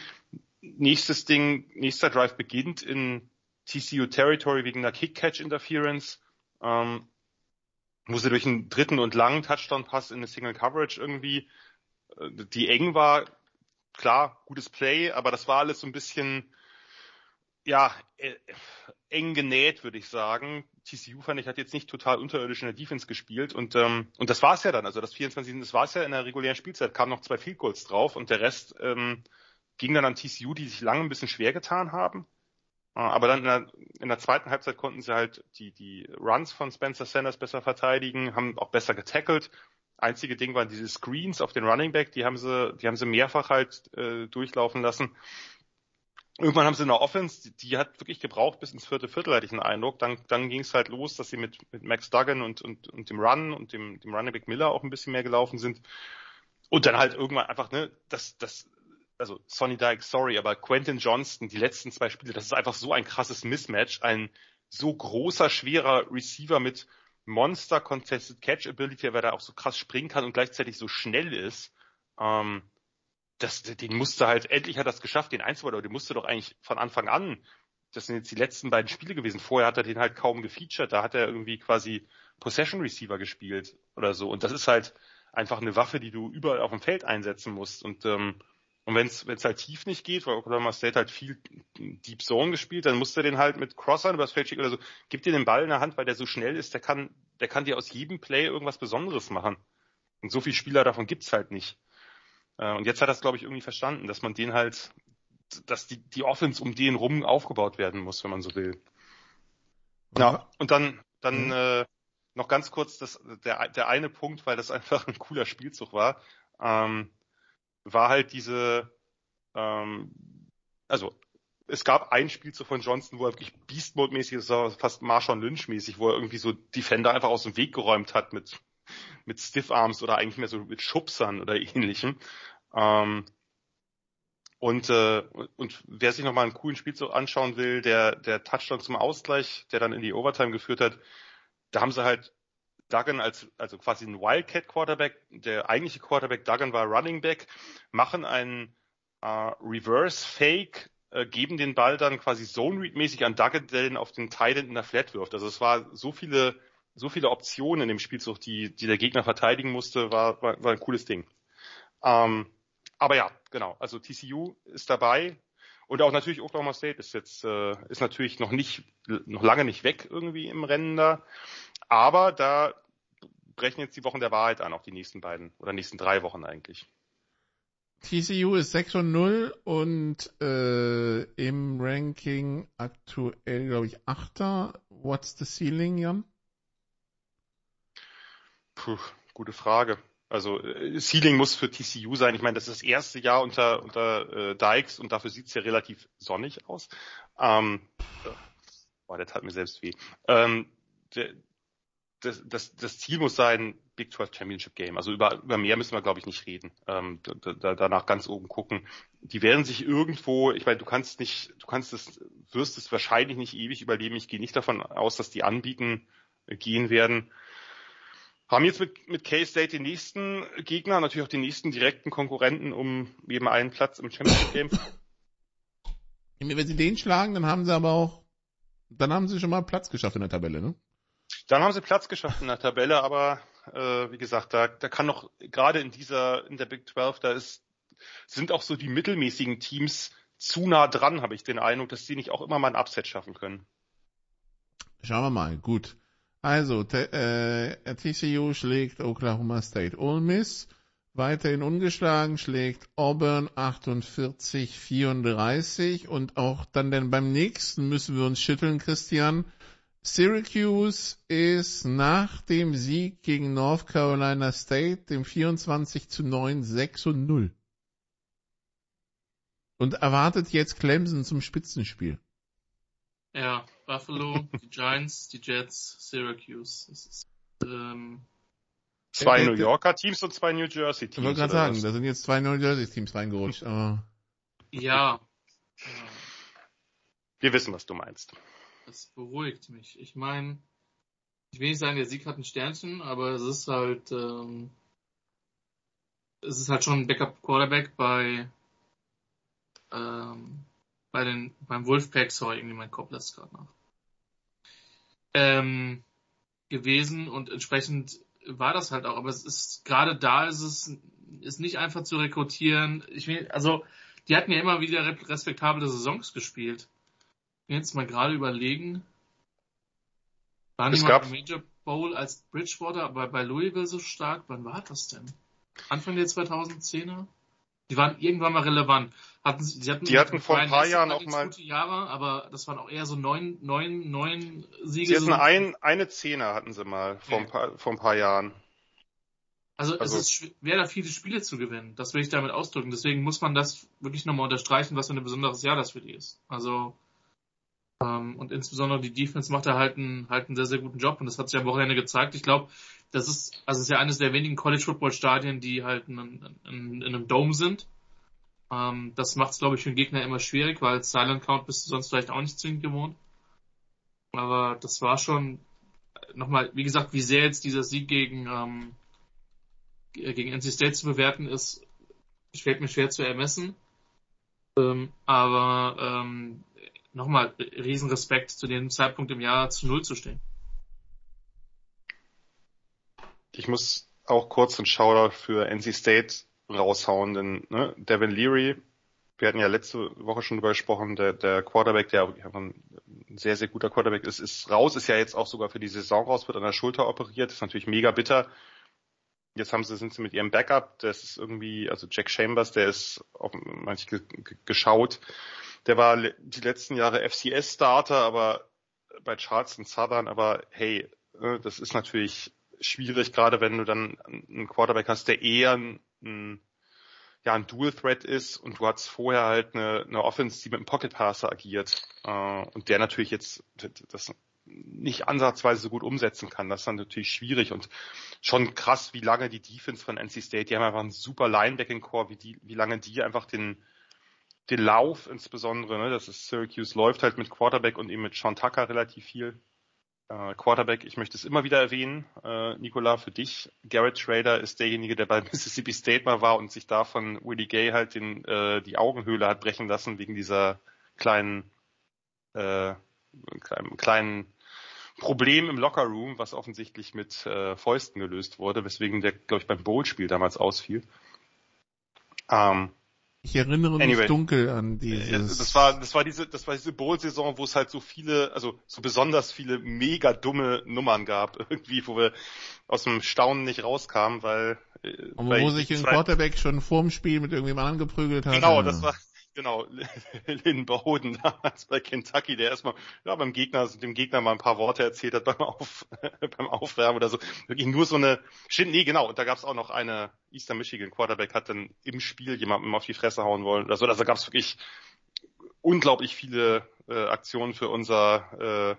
Nächstes Ding, nächster Drive beginnt in TCU Territory wegen einer Kick-Catch-Interference. Ähm, wo sie durch einen dritten und langen Touchdown-Pass in eine Single Coverage irgendwie, äh, die eng war, klar, gutes Play, aber das war alles so ein bisschen, ja, äh, eng genäht, würde ich sagen. TCU fand ich hat jetzt nicht total unterirdisch in der Defense gespielt und ähm, und das war's ja dann. Also das 24, das war's ja in der regulären Spielzeit. Kamen noch zwei Field Goals drauf und der Rest ähm, ging dann an TCU, die sich lange ein bisschen schwer getan haben. Aber dann in der, in der zweiten Halbzeit konnten sie halt die, die Runs von Spencer Sanders besser verteidigen, haben auch besser getackelt. Einzige Ding waren diese Screens auf den Running Back, die haben sie, die haben sie mehrfach halt äh, durchlaufen lassen. Irgendwann haben sie eine Offense, die, die hat wirklich gebraucht bis ins vierte Viertel, hatte ich den Eindruck. Dann, dann ging es halt los, dass sie mit, mit Max Duggan und, und, und dem Run und dem, dem Running Back Miller auch ein bisschen mehr gelaufen sind. Und dann halt irgendwann einfach, ne, das, das also Sonny Dyke, sorry, aber Quentin Johnston, die letzten zwei Spiele, das ist einfach so ein krasses Mismatch. Ein so großer, schwerer Receiver mit Monster Contested Catch Ability, weil er auch so krass springen kann und gleichzeitig so schnell ist. Ähm, das, den musste halt, endlich hat er es geschafft, den einzubauen, aber den musste doch eigentlich von Anfang an. Das sind jetzt die letzten beiden Spiele gewesen. Vorher hat er den halt kaum gefeatured. Da hat er irgendwie quasi Possession Receiver gespielt oder so. Und das ist halt einfach eine Waffe, die du überall auf dem Feld einsetzen musst. Und ähm, und wenn es halt tief nicht geht, weil Oklahoma State halt viel Deep Zone gespielt, dann musst du den halt mit Crossern übers Feld schicken oder so. Gib dir den Ball in der Hand, weil der so schnell ist, der kann, der kann dir aus jedem Play irgendwas Besonderes machen. Und so viele Spieler davon gibt's halt nicht. Äh, und jetzt hat er es, glaube ich, irgendwie verstanden, dass man den halt, dass die, die Offense um den rum aufgebaut werden muss, wenn man so will. Ja, und dann, dann mhm. äh, noch ganz kurz das, der, der eine Punkt, weil das einfach ein cooler Spielzug war. Ähm, war halt diese, ähm, also es gab ein Spielzug von Johnson, wo er wirklich Beast Mode mäßig, das fast Marshawn Lynch mäßig, wo er irgendwie so Defender einfach aus dem Weg geräumt hat mit mit Stiff Arms oder eigentlich mehr so mit Schubsern oder ähnlichem. Ähm, und, äh, und wer sich nochmal einen coolen Spielzug anschauen will, der, der Touchdown zum Ausgleich, der dann in die Overtime geführt hat, da haben sie halt Duggan als, also quasi ein Wildcat Quarterback, der eigentliche Quarterback Duggan war Running Back, machen einen äh, Reverse Fake, äh, geben den Ball dann quasi Zone Read mäßig an Duggan, der den auf den Titan in der Flat wirft. Also es war so viele, so viele Optionen in dem Spielzug, die, die der Gegner verteidigen musste, war, war, war ein cooles Ding. Ähm, aber ja, genau. Also TCU ist dabei. Und auch natürlich Oklahoma State ist jetzt äh, ist natürlich noch nicht noch lange nicht weg irgendwie im Rennen da. Aber da brechen jetzt die Wochen der Wahrheit an, auch die nächsten beiden oder nächsten drei Wochen eigentlich. TCU ist 6 und 0 und äh, im Ranking aktuell, glaube ich, Achter. What's the ceiling, Jan? Puh, gute Frage. Also äh, Ceiling muss für TCU sein. Ich meine, das ist das erste Jahr unter, unter äh, Dykes und dafür sieht's ja relativ sonnig aus. Ähm, äh, boah, der tat mir selbst weh. Ähm, der, das, das, das Ziel muss sein, Big 12 Championship Game. Also über, über mehr müssen wir, glaube ich, nicht reden. Ähm, da, da, danach ganz oben gucken. Die werden sich irgendwo, ich meine, du kannst nicht, du kannst es, wirst es wahrscheinlich nicht ewig überleben. Ich gehe nicht davon aus, dass die anbieten äh, gehen werden. Haben jetzt mit, mit K-State den nächsten Gegner, natürlich auch den nächsten direkten Konkurrenten um eben einen Platz im Championship Game. Wenn sie den schlagen, dann haben sie aber auch, dann haben sie schon mal Platz geschafft in der Tabelle, ne? Dann haben sie Platz geschafft in der Tabelle, aber äh, wie gesagt, da, da kann noch gerade in dieser in der Big 12, da ist sind auch so die mittelmäßigen Teams zu nah dran, habe ich den Eindruck, dass die nicht auch immer mal ein Upset schaffen können. Schauen wir mal, gut. Also, äh, TCU schlägt Oklahoma State. Ole Miss weiterhin ungeschlagen schlägt Auburn 48-34 und auch dann denn beim nächsten müssen wir uns schütteln, Christian. Syracuse ist nach dem Sieg gegen North Carolina State, dem 24 zu 9, 6 und 0. Und erwartet jetzt Clemson zum Spitzenspiel. Ja, Buffalo, die Giants, die Jets, Syracuse. Das ist, ähm, Zwei Äh, New Yorker Teams und zwei New Jersey Ich Teams. wollte gerade sagen, was? da sind jetzt zwei New Jersey Teams reingerutscht, aber ja, Wir wissen, was du meinst. das beruhigt mich. Ich meine, ich will nicht sagen, der Sieg hat ein Sternchen, aber es ist halt, ähm, es ist halt schon ein Backup Quarterback bei, ähm, bei den, beim Wolfpack, sorry, irgendwie mein Kopf lässt gerade nach. Ähm, gewesen und entsprechend war das halt auch, aber es ist, gerade da ist es, ist nicht einfach zu rekrutieren. Ich will, also, die hatten ja immer wieder re- respektable Saisons gespielt. Jetzt mal gerade überlegen. Waren Es gab- Major Bowl als Bridgewater bei, bei Louisville so stark? Wann war das denn? Anfang der 2010er? Die waren irgendwann mal relevant. Hatten, sie hatten, Die hatten vor ein paar Jahren auch mal- gute Jahre, aber das waren auch eher so neun, neun, neun Siege. Sie hatten so- ein, eine Zehner hatten sie mal vor, ein paar, vor ein paar Jahren. Also, Also- es ist schwer, da viele Spiele zu gewinnen. Das will ich damit ausdrücken. Deswegen muss man das wirklich nochmal unterstreichen, was für ein besonderes Jahr das für die ist. Also, ähm, und insbesondere die Defense macht da halt einen, halt einen sehr, sehr guten Job und das hat sich am Wochenende gezeigt. Ich glaube, das ist, also ist ja eines der wenigen College Football Stadien, die halt in, in, in, in einem Dome sind. Ähm, das macht es, glaube ich, für den Gegner immer schwierig, weil Silent Count bist du sonst vielleicht auch nicht zwingend gewohnt. Aber das war schon, nochmal, wie gesagt, wie sehr jetzt dieser Sieg gegen, ähm, gegen NC State zu bewerten ist, fällt mir schwer zu ermessen. Ähm, aber ähm, nochmal, Riesenrespekt zu dem Zeitpunkt im Jahr zu Null zu stehen. Ich muss auch kurz einen Shoutout für NC State raushauen, denn ne, Devin Leary, wir hatten ja letzte Woche schon drüber gesprochen, der, der Quarterback, der ein sehr, sehr guter Quarterback ist, ist raus, ist ja jetzt auch sogar für die Saison raus, wird an der Schulter operiert, ist natürlich mega bitter. Jetzt haben sie, sind sie mit ihrem Backup, das ist irgendwie, also Jack Chambers, der ist auf manche ge, ge, geschaut. Der war die letzten Jahre FCS-Starter, aber bei Charleston Southern, aber hey, äh, das ist natürlich schwierig, gerade wenn du dann einen Quarterback hast, der eher ein, ein ja, ein Dual Threat ist und du hast vorher halt eine, eine Offense, die mit dem Pocket Passer agiert äh, und der natürlich jetzt das nicht ansatzweise so gut umsetzen kann. Das ist dann natürlich schwierig und schon krass, wie lange die Defense von NC State, die haben einfach einen super Linebacking Core, wie die, wie lange die einfach den den Lauf insbesondere, ne, das ist Syracuse läuft halt mit Quarterback und eben mit Sean Tucker relativ viel. Äh, Quarterback, ich möchte es immer wieder erwähnen, äh, Nicola, für dich. Garrett Schrader ist derjenige, der bei Mississippi State mal war und sich da von Willie Gay halt den, äh, die Augenhöhle hat brechen lassen wegen dieser kleinen, äh, kleinen, kleinen Problem im Lockerroom, was offensichtlich mit äh, Fäusten gelöst wurde, weswegen der, glaube ich, beim Bowl-Spiel damals ausfiel. Ähm, ich erinnere Anyway. mich dunkel an ja, dieses. Das war, das war diese, das war diese Bowl-Saison, wo es halt so viele, also so besonders viele mega dumme Nummern gab, irgendwie, wo wir aus dem Staunen nicht rauskamen, weil, äh, und weil wo sich ein Quarterback schon vorm Spiel mit irgendjemandem angeprügelt hat. Genau, das war, genau, Lynn Bowden damals bei Kentucky, der erstmal, ja, beim Gegner, dem Gegner mal ein paar Worte erzählt hat beim, Auf, beim Aufwärmen oder so. Wirklich nur so eine, stimmt, nee, genau, und da gab es auch noch eine, Eastern Michigan Quarterback hat dann im Spiel jemandem auf die Fresse hauen wollen oder so. Also da gab es wirklich unglaublich viele äh, Aktionen für unser, äh,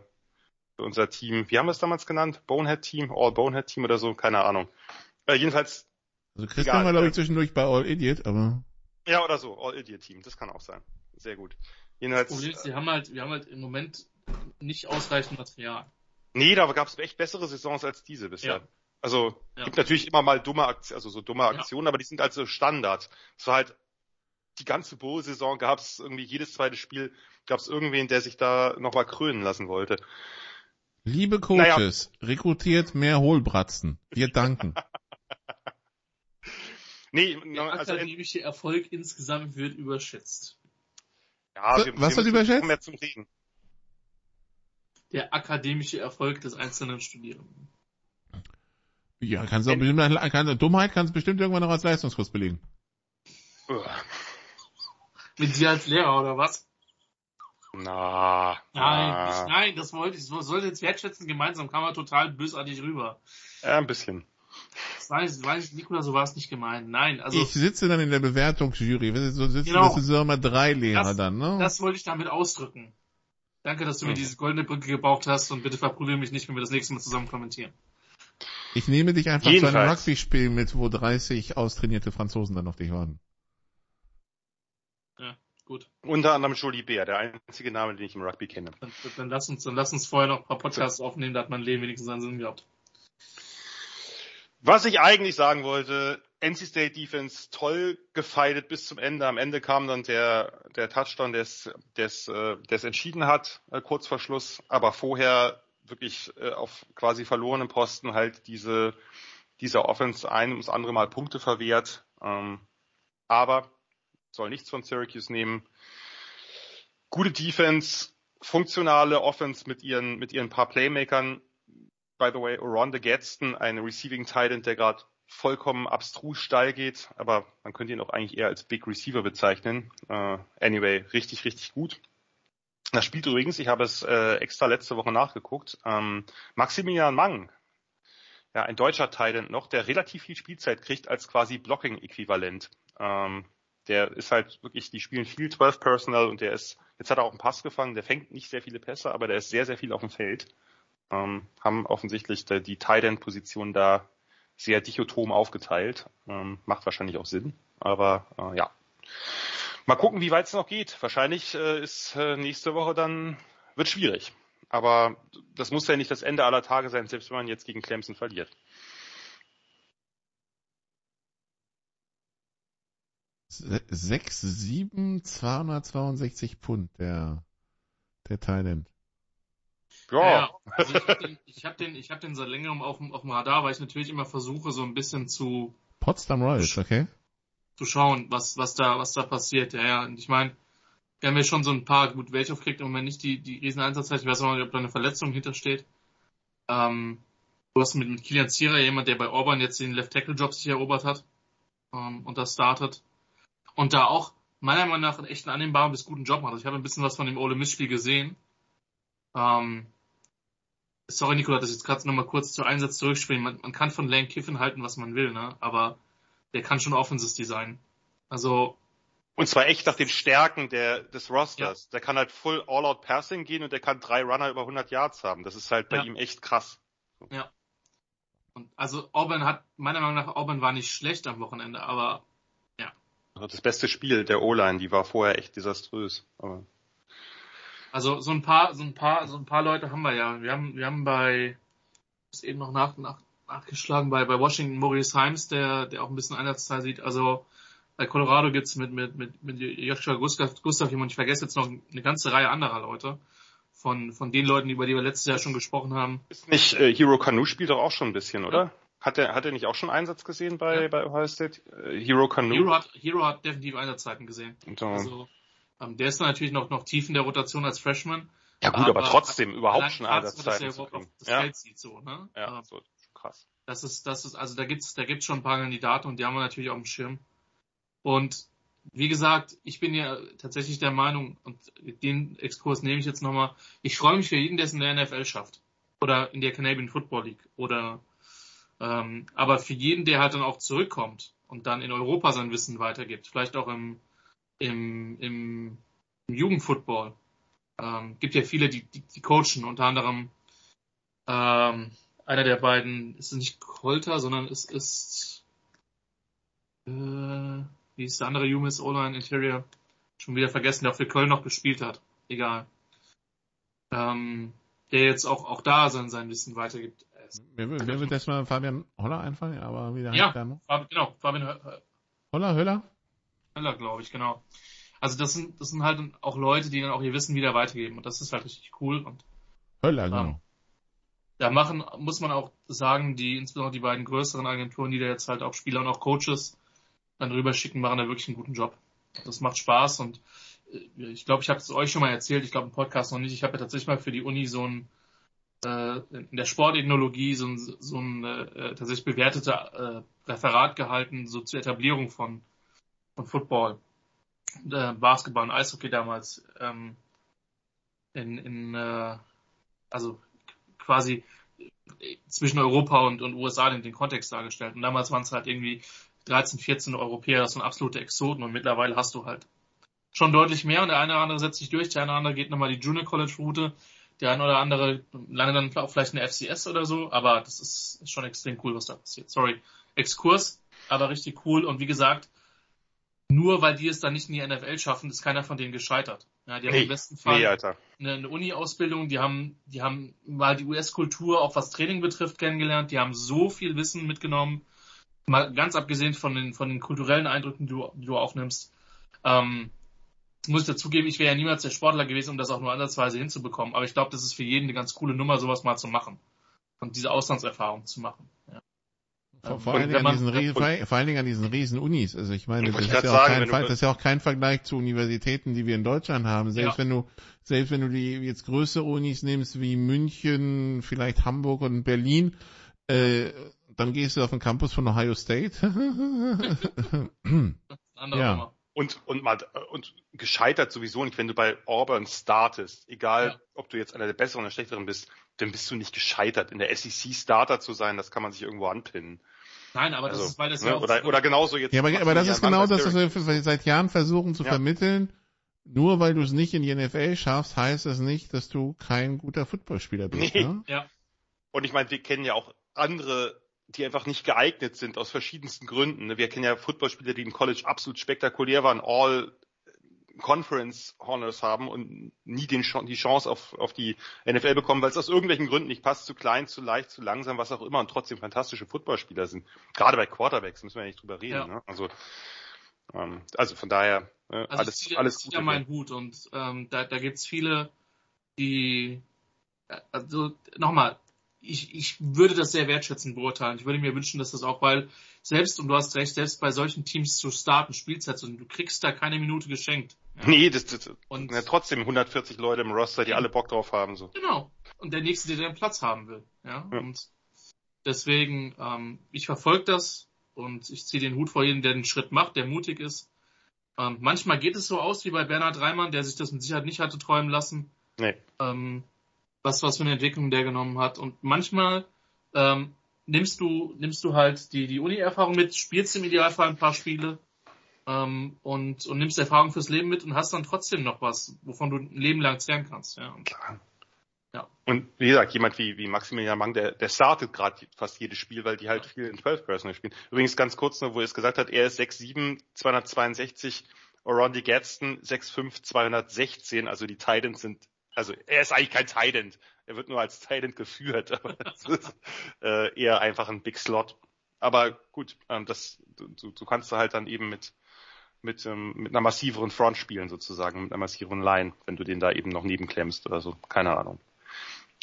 für unser Team. Wie haben wir es damals genannt? Bonehead Team, All Bonehead Team oder so? Keine Ahnung. Äh, jedenfalls, Also Christian egal, war, glaube äh, ich, zwischendurch bei All Idiot, aber ja, oder so, All Idiot Team, das kann auch sein. Sehr gut. Jedenfalls, Problem ist, wir haben halt, wir haben halt im Moment nicht ausreichend Material. Nee, da gab es echt bessere Saisons als diese bisher. Ja. Also Ja. gibt natürlich immer mal dumme Aktionen, also so dumme Aktionen, aber die sind also Standard. Es war halt die ganze Bowl-Saison gab es irgendwie jedes zweite Spiel gab es irgendwen, der sich da nochmal krönen lassen wollte. liebe Coaches, rekrutiert mehr Hohlbratzen. Wir danken. Nee, Der also akademische Erfolg insgesamt wird überschätzt. ja, wir, Was wir wird überschätzt? mehr zum Reden. Der akademische Erfolg des einzelnen Studierenden. Ja, kannst du auch bestimmt, kann, Dummheit kannst du bestimmt irgendwann noch als Leistungskurs belegen. Mit dir als Lehrer oder was? Na, Nein, na. ich, nein, das wollte ich, so sollte jetzt wertschätzen, gemeinsam kam er total bösartig rüber. Ja, ein bisschen. Das weiß, weiß ich, Nikola, so war es nicht gemeint. Nein, also ich sitze dann in der Bewertungsjury. So sitzen, Genau. das sind so immer drei Lehrer Das- dann, ne? das wollte ich damit ausdrücken. Danke, dass du mir diese goldene Brücke gebraucht hast und bitte verprügel mich nicht, wenn wir das nächste Mal zusammen kommentieren. ich nehme dich einfach zu einem Jedenfalls. Rugby-Spiel mit, wo 30 austrainierte Franzosen dann auf dich warten. Gut. Unter anderem Jolie Bär, der einzige Name, den ich im Rugby kenne. Dann, dann lass uns, dann lass uns vorher noch ein paar Podcasts aufnehmen, da hat mein Leben wenigstens einen Sinn gehabt. Was ich eigentlich sagen wollte, NC State Defense toll gefeitet bis zum Ende. Am Ende kam dann der, der Touchdown, der es, der es, äh, der es entschieden hat, äh, kurz vor Schluss. Aber vorher wirklich äh, auf quasi verlorenen Posten halt diese, dieser Offense ein ums andere Mal Punkte verwehrt. Ähm, aber soll nichts von Syracuse nehmen. Gute Defense, funktionale Offense mit ihren, mit ihren paar Playmakern. By the way, Ronda Gadsden, ein Receiving Titan, der gerade vollkommen abstrus steil geht, aber man könnte ihn auch eigentlich eher als Big Receiver bezeichnen. Äh, anyway, richtig, richtig gut. Das spielt übrigens, ich habe es äh, extra letzte Woche nachgeguckt, ähm, Maximilian Mang, ja, ein deutscher Titan noch, der relativ viel Spielzeit kriegt als quasi Blocking-Äquivalent. Ähm, der ist halt wirklich, die spielen viel 12 Personal und der ist, jetzt hat er auch einen Pass gefangen, der fängt nicht sehr viele Pässe, aber der ist sehr, sehr viel auf dem Feld. Ähm, haben offensichtlich die, die Tight End Position da sehr dichotom aufgeteilt. Ähm, macht wahrscheinlich auch Sinn, aber äh, ja. Mal gucken, wie weit es noch geht. Wahrscheinlich äh, ist äh, nächste Woche dann, wird schwierig. Aber das muss ja nicht das Ende aller Tage sein, selbst wenn man jetzt gegen Clemson verliert. Se- 6, 7, 262 Pfund, der, der Thailand. Ja, also ich habe den, ich hab den, ich hab den seit längerem auf, dem- auf dem Radar, weil ich natürlich immer versuche, so ein bisschen zu, Potsdam Royals, okay? zu schauen, was, was da, was da passiert. Ja, ja. Und ich meine, wir haben ja schon so ein paar, gut, Welthoff kriegt im Moment nicht die, die riesen Einsatzzeit. Ich weiß auch nicht, ob da eine Verletzung hintersteht. Ähm, du hast mit, mit Kilian Zierer jemand, der bei Orban jetzt den Left Tackle Job sich erobert hat, ähm, und das startet. Und da auch meiner Meinung nach einen echten annehmbaren bis guten Job macht. Also ich habe ein bisschen was von dem Ole Miss Spiel gesehen. Ähm, sorry, Nikola, dass ich jetzt gerade nochmal kurz zu Einsatz zurückspielen. Man, man kann von Lane Kiffin halten, was man will, ne? Aber der kann schon Offenses designen. Also, Und zwar echt nach den Stärken der, des Rosters. Der kann halt full all-out Passing gehen und der kann drei Runner über 100 Yards haben. Das ist halt bei Ja. ihm echt krass. und, also Auburn hat, meiner Meinung nach, Auburn war nicht schlecht am Wochenende, aber Also das beste Spiel der O-Line, die war vorher echt desaströs. Aber also so ein paar, so ein paar, so ein paar Leute haben wir ja. Wir haben, wir haben bei, ist eben noch nach, nach, nachgeschlagen bei, bei Washington Maurice Himes, der, der auch ein bisschen Einsatzzeit sieht. Also bei Colorado gibt's mit, mit, mit, mit Joshua Gustav, Gustav jemand, ich vergesse jetzt noch eine ganze Reihe anderer Leute. Von, von den Leuten, über die wir letztes Jahr schon gesprochen haben. ist nicht, äh, Hero Canu spielt doch auch schon ein bisschen, oder? Hat er, hat er nicht auch schon Einsatz gesehen bei, Ja. bei Ohio State? Äh, Hero Canu? Hero hat, Hero hat definitiv Einsatzzeiten gesehen. Äh, Also, der ist dann natürlich noch, noch tief in der Rotation als Freshman. ja gut, aber, aber- trotzdem überhaupt schon Einsatzzeiten zu überhaupt auf das Ja, Feld sieht, so, ne? ja, Ähm, so, krass. Das ist, das ist, also da gibt's, da gibt's schon ein paar Kandidaten und die haben wir natürlich auf dem Schirm. Und wie gesagt, ich bin ja tatsächlich der Meinung, und den Exkurs nehme ich jetzt nochmal, ich freue mich für jeden, der es in der NFL schafft. Oder in der Canadian Football League. Oder ähm, aber für jeden, der halt dann auch zurückkommt und dann in Europa sein Wissen weitergibt, vielleicht auch im, im, im, im Jugendfootball. Ähm, gibt ja viele, die, die, die coachen, unter anderem ähm, einer der beiden, ist es nicht Kolter, sondern es ist äh, wie ist der andere UMass O-Line Interior? Schon wieder vergessen, der auch für Köln noch gespielt hat. Egal. Ähm, der jetzt auch, auch da sein, sein Wissen weitergibt. Mir, mir wird erstmal Fabian Holler einfallen, aber wie der Ja. heißt der noch? Fab, genau, Fabian Hö- Holler, Höller? Höller, glaube ich, genau. Also das sind, das sind halt auch Leute, die dann auch ihr Wissen wieder weitergeben und das ist halt richtig cool und Höller, Ja. genau. da machen, muss man auch sagen, die, insbesondere die beiden größeren Agenturen, die da jetzt halt auch Spieler und auch Coaches dann rüberschicken, machen da wirklich einen guten Job. Das macht Spaß und äh, ich glaube, ich habe es euch schon mal erzählt, ich glaube im Podcast noch nicht, ich habe ja tatsächlich mal für die Uni so ein äh, in der Sportethnologie so ein, so ein äh, tatsächlich bewertete äh, Referat gehalten, so zur Etablierung von, von Football, äh, Basketball und Eishockey damals. Ähm, in, in äh, also quasi zwischen Europa und, und USA den, den Kontext dargestellt. Und damals waren es halt irgendwie 13, 14 Europäer, das sind absolute Exoten und mittlerweile hast du halt schon deutlich mehr und der eine oder andere setzt sich durch, der eine oder andere geht nochmal die Junior College Route, der eine oder andere landet dann auch vielleicht eine FCS oder so, aber das ist schon extrem cool, was da passiert. Sorry, Exkurs, aber richtig cool und wie gesagt, nur weil die es dann nicht in die NFL schaffen, ist keiner von denen gescheitert. Ja, die haben Nee, im besten Fall Nee, Alter. eine, eine Uni-Ausbildung, die haben, die haben mal die US-Kultur, auch was Training betrifft, kennengelernt, die haben so viel Wissen mitgenommen, mal ganz abgesehen von den, von den kulturellen Eindrücken, die du, die du aufnimmst. Ähm, muss ich dazugeben, ich wäre ja niemals der Sportler gewesen, um das auch nur ansatzweise hinzubekommen, aber ich glaube, das ist für jeden eine ganz coole Nummer, sowas mal zu machen und diese Auslandserfahrung zu machen. Ja. Vor, vor, allen wenn Dingen an man- diesen, Rie- vor, vor allen Dingen an diesen riesen Unis. Also ich meine, das ist, ja auch sagen, kein, Fall- das ist ja auch kein Vergleich zu Universitäten, die wir in Deutschland haben. Selbst Ja. wenn du, selbst wenn du die jetzt größere Unis nimmst wie München, vielleicht Hamburg und Berlin, äh, dann gehst du auf den Campus von Ohio State. Andere Ja. Nummer. Und, und mal, und gescheitert sowieso nicht, wenn du bei Auburn startest, egal Ja. ob du jetzt einer der besseren oder schlechteren bist, dann bist du nicht gescheitert. In der SEC Starter zu sein, das kann man sich irgendwo anpinnen. Nein, aber das Also, ist, weil das ne? ja auch oder, oder genauso jetzt. ja, aber, aber das ist genau das, was wir seit Jahren versuchen zu Ja. vermitteln. Nur weil du es nicht in die NFL schaffst, heißt das nicht, dass du kein guter Footballspieler bist. Nee. Ne? ja, Und ich meine, wir kennen ja auch andere, die einfach nicht geeignet sind aus verschiedensten Gründen. ne? Wir kennen ja Footballspieler, die im College absolut spektakulär waren, all Conference Honors haben und nie den, die Chance auf, auf die NFL bekommen, weil es aus irgendwelchen Gründen nicht passt, zu klein, zu leicht, zu langsam, was auch immer und trotzdem fantastische Footballspieler sind. Gerade bei Quarterbacks müssen wir ja nicht drüber reden. Ja. Ne? Also, ähm, also von daher äh, Also alles, ziehe, alles gut. da meinen Hut und ähm, da, da gibt's viele, die also nochmal, ich, ich würde das sehr wertschätzend beurteilen. Ich würde mir wünschen, dass das auch, weil selbst, und du hast recht, selbst bei solchen Teams zu starten, Spielzeit, und du kriegst da keine Minute geschenkt. Ja. Nee, das, das Und- ja, trotzdem 140 Leute im Roster, die alle Bock drauf haben. So. Genau. Und der nächste, der den Platz haben will. Ja. Ja. Und deswegen, ähm, ich verfolge das und ich ziehe den Hut vor jedem, der den Schritt macht, der mutig ist. Ähm, manchmal geht es so aus wie bei Bernhard Reimann, der sich das mit Sicherheit nicht hatte träumen lassen. Nee. ähm, was, was für eine Entwicklung der genommen hat. Und manchmal ähm, nimmst du, nimmst du halt die, die Uni-Erfahrung mit, spielst im Idealfall ein paar Spiele ähm, und, und nimmst Erfahrung fürs Leben mit und hast dann trotzdem noch was, wovon du ein Leben lang zehren kannst. Ja. Und, Und wie gesagt, jemand wie, wie Maximilian Mang, der, der startet gerade fast jedes Spiel, weil die halt viel in 12 Personal spielen. Übrigens ganz kurz nur, wo er es gesagt hat, er ist 6'7, 262, Orandi Gadsden 6'5, 216, also die Titans sind, also er ist eigentlich kein Titan, er wird nur als Titan geführt, aber es ist äh, eher einfach ein Big Slot. Aber gut, ähm, das, du, du kannst da halt dann eben mit, mit, ähm, mit einer massiveren Front spielen sozusagen, mit einer massiveren Line, wenn du den da eben noch nebenklemmst oder so, keine Ahnung.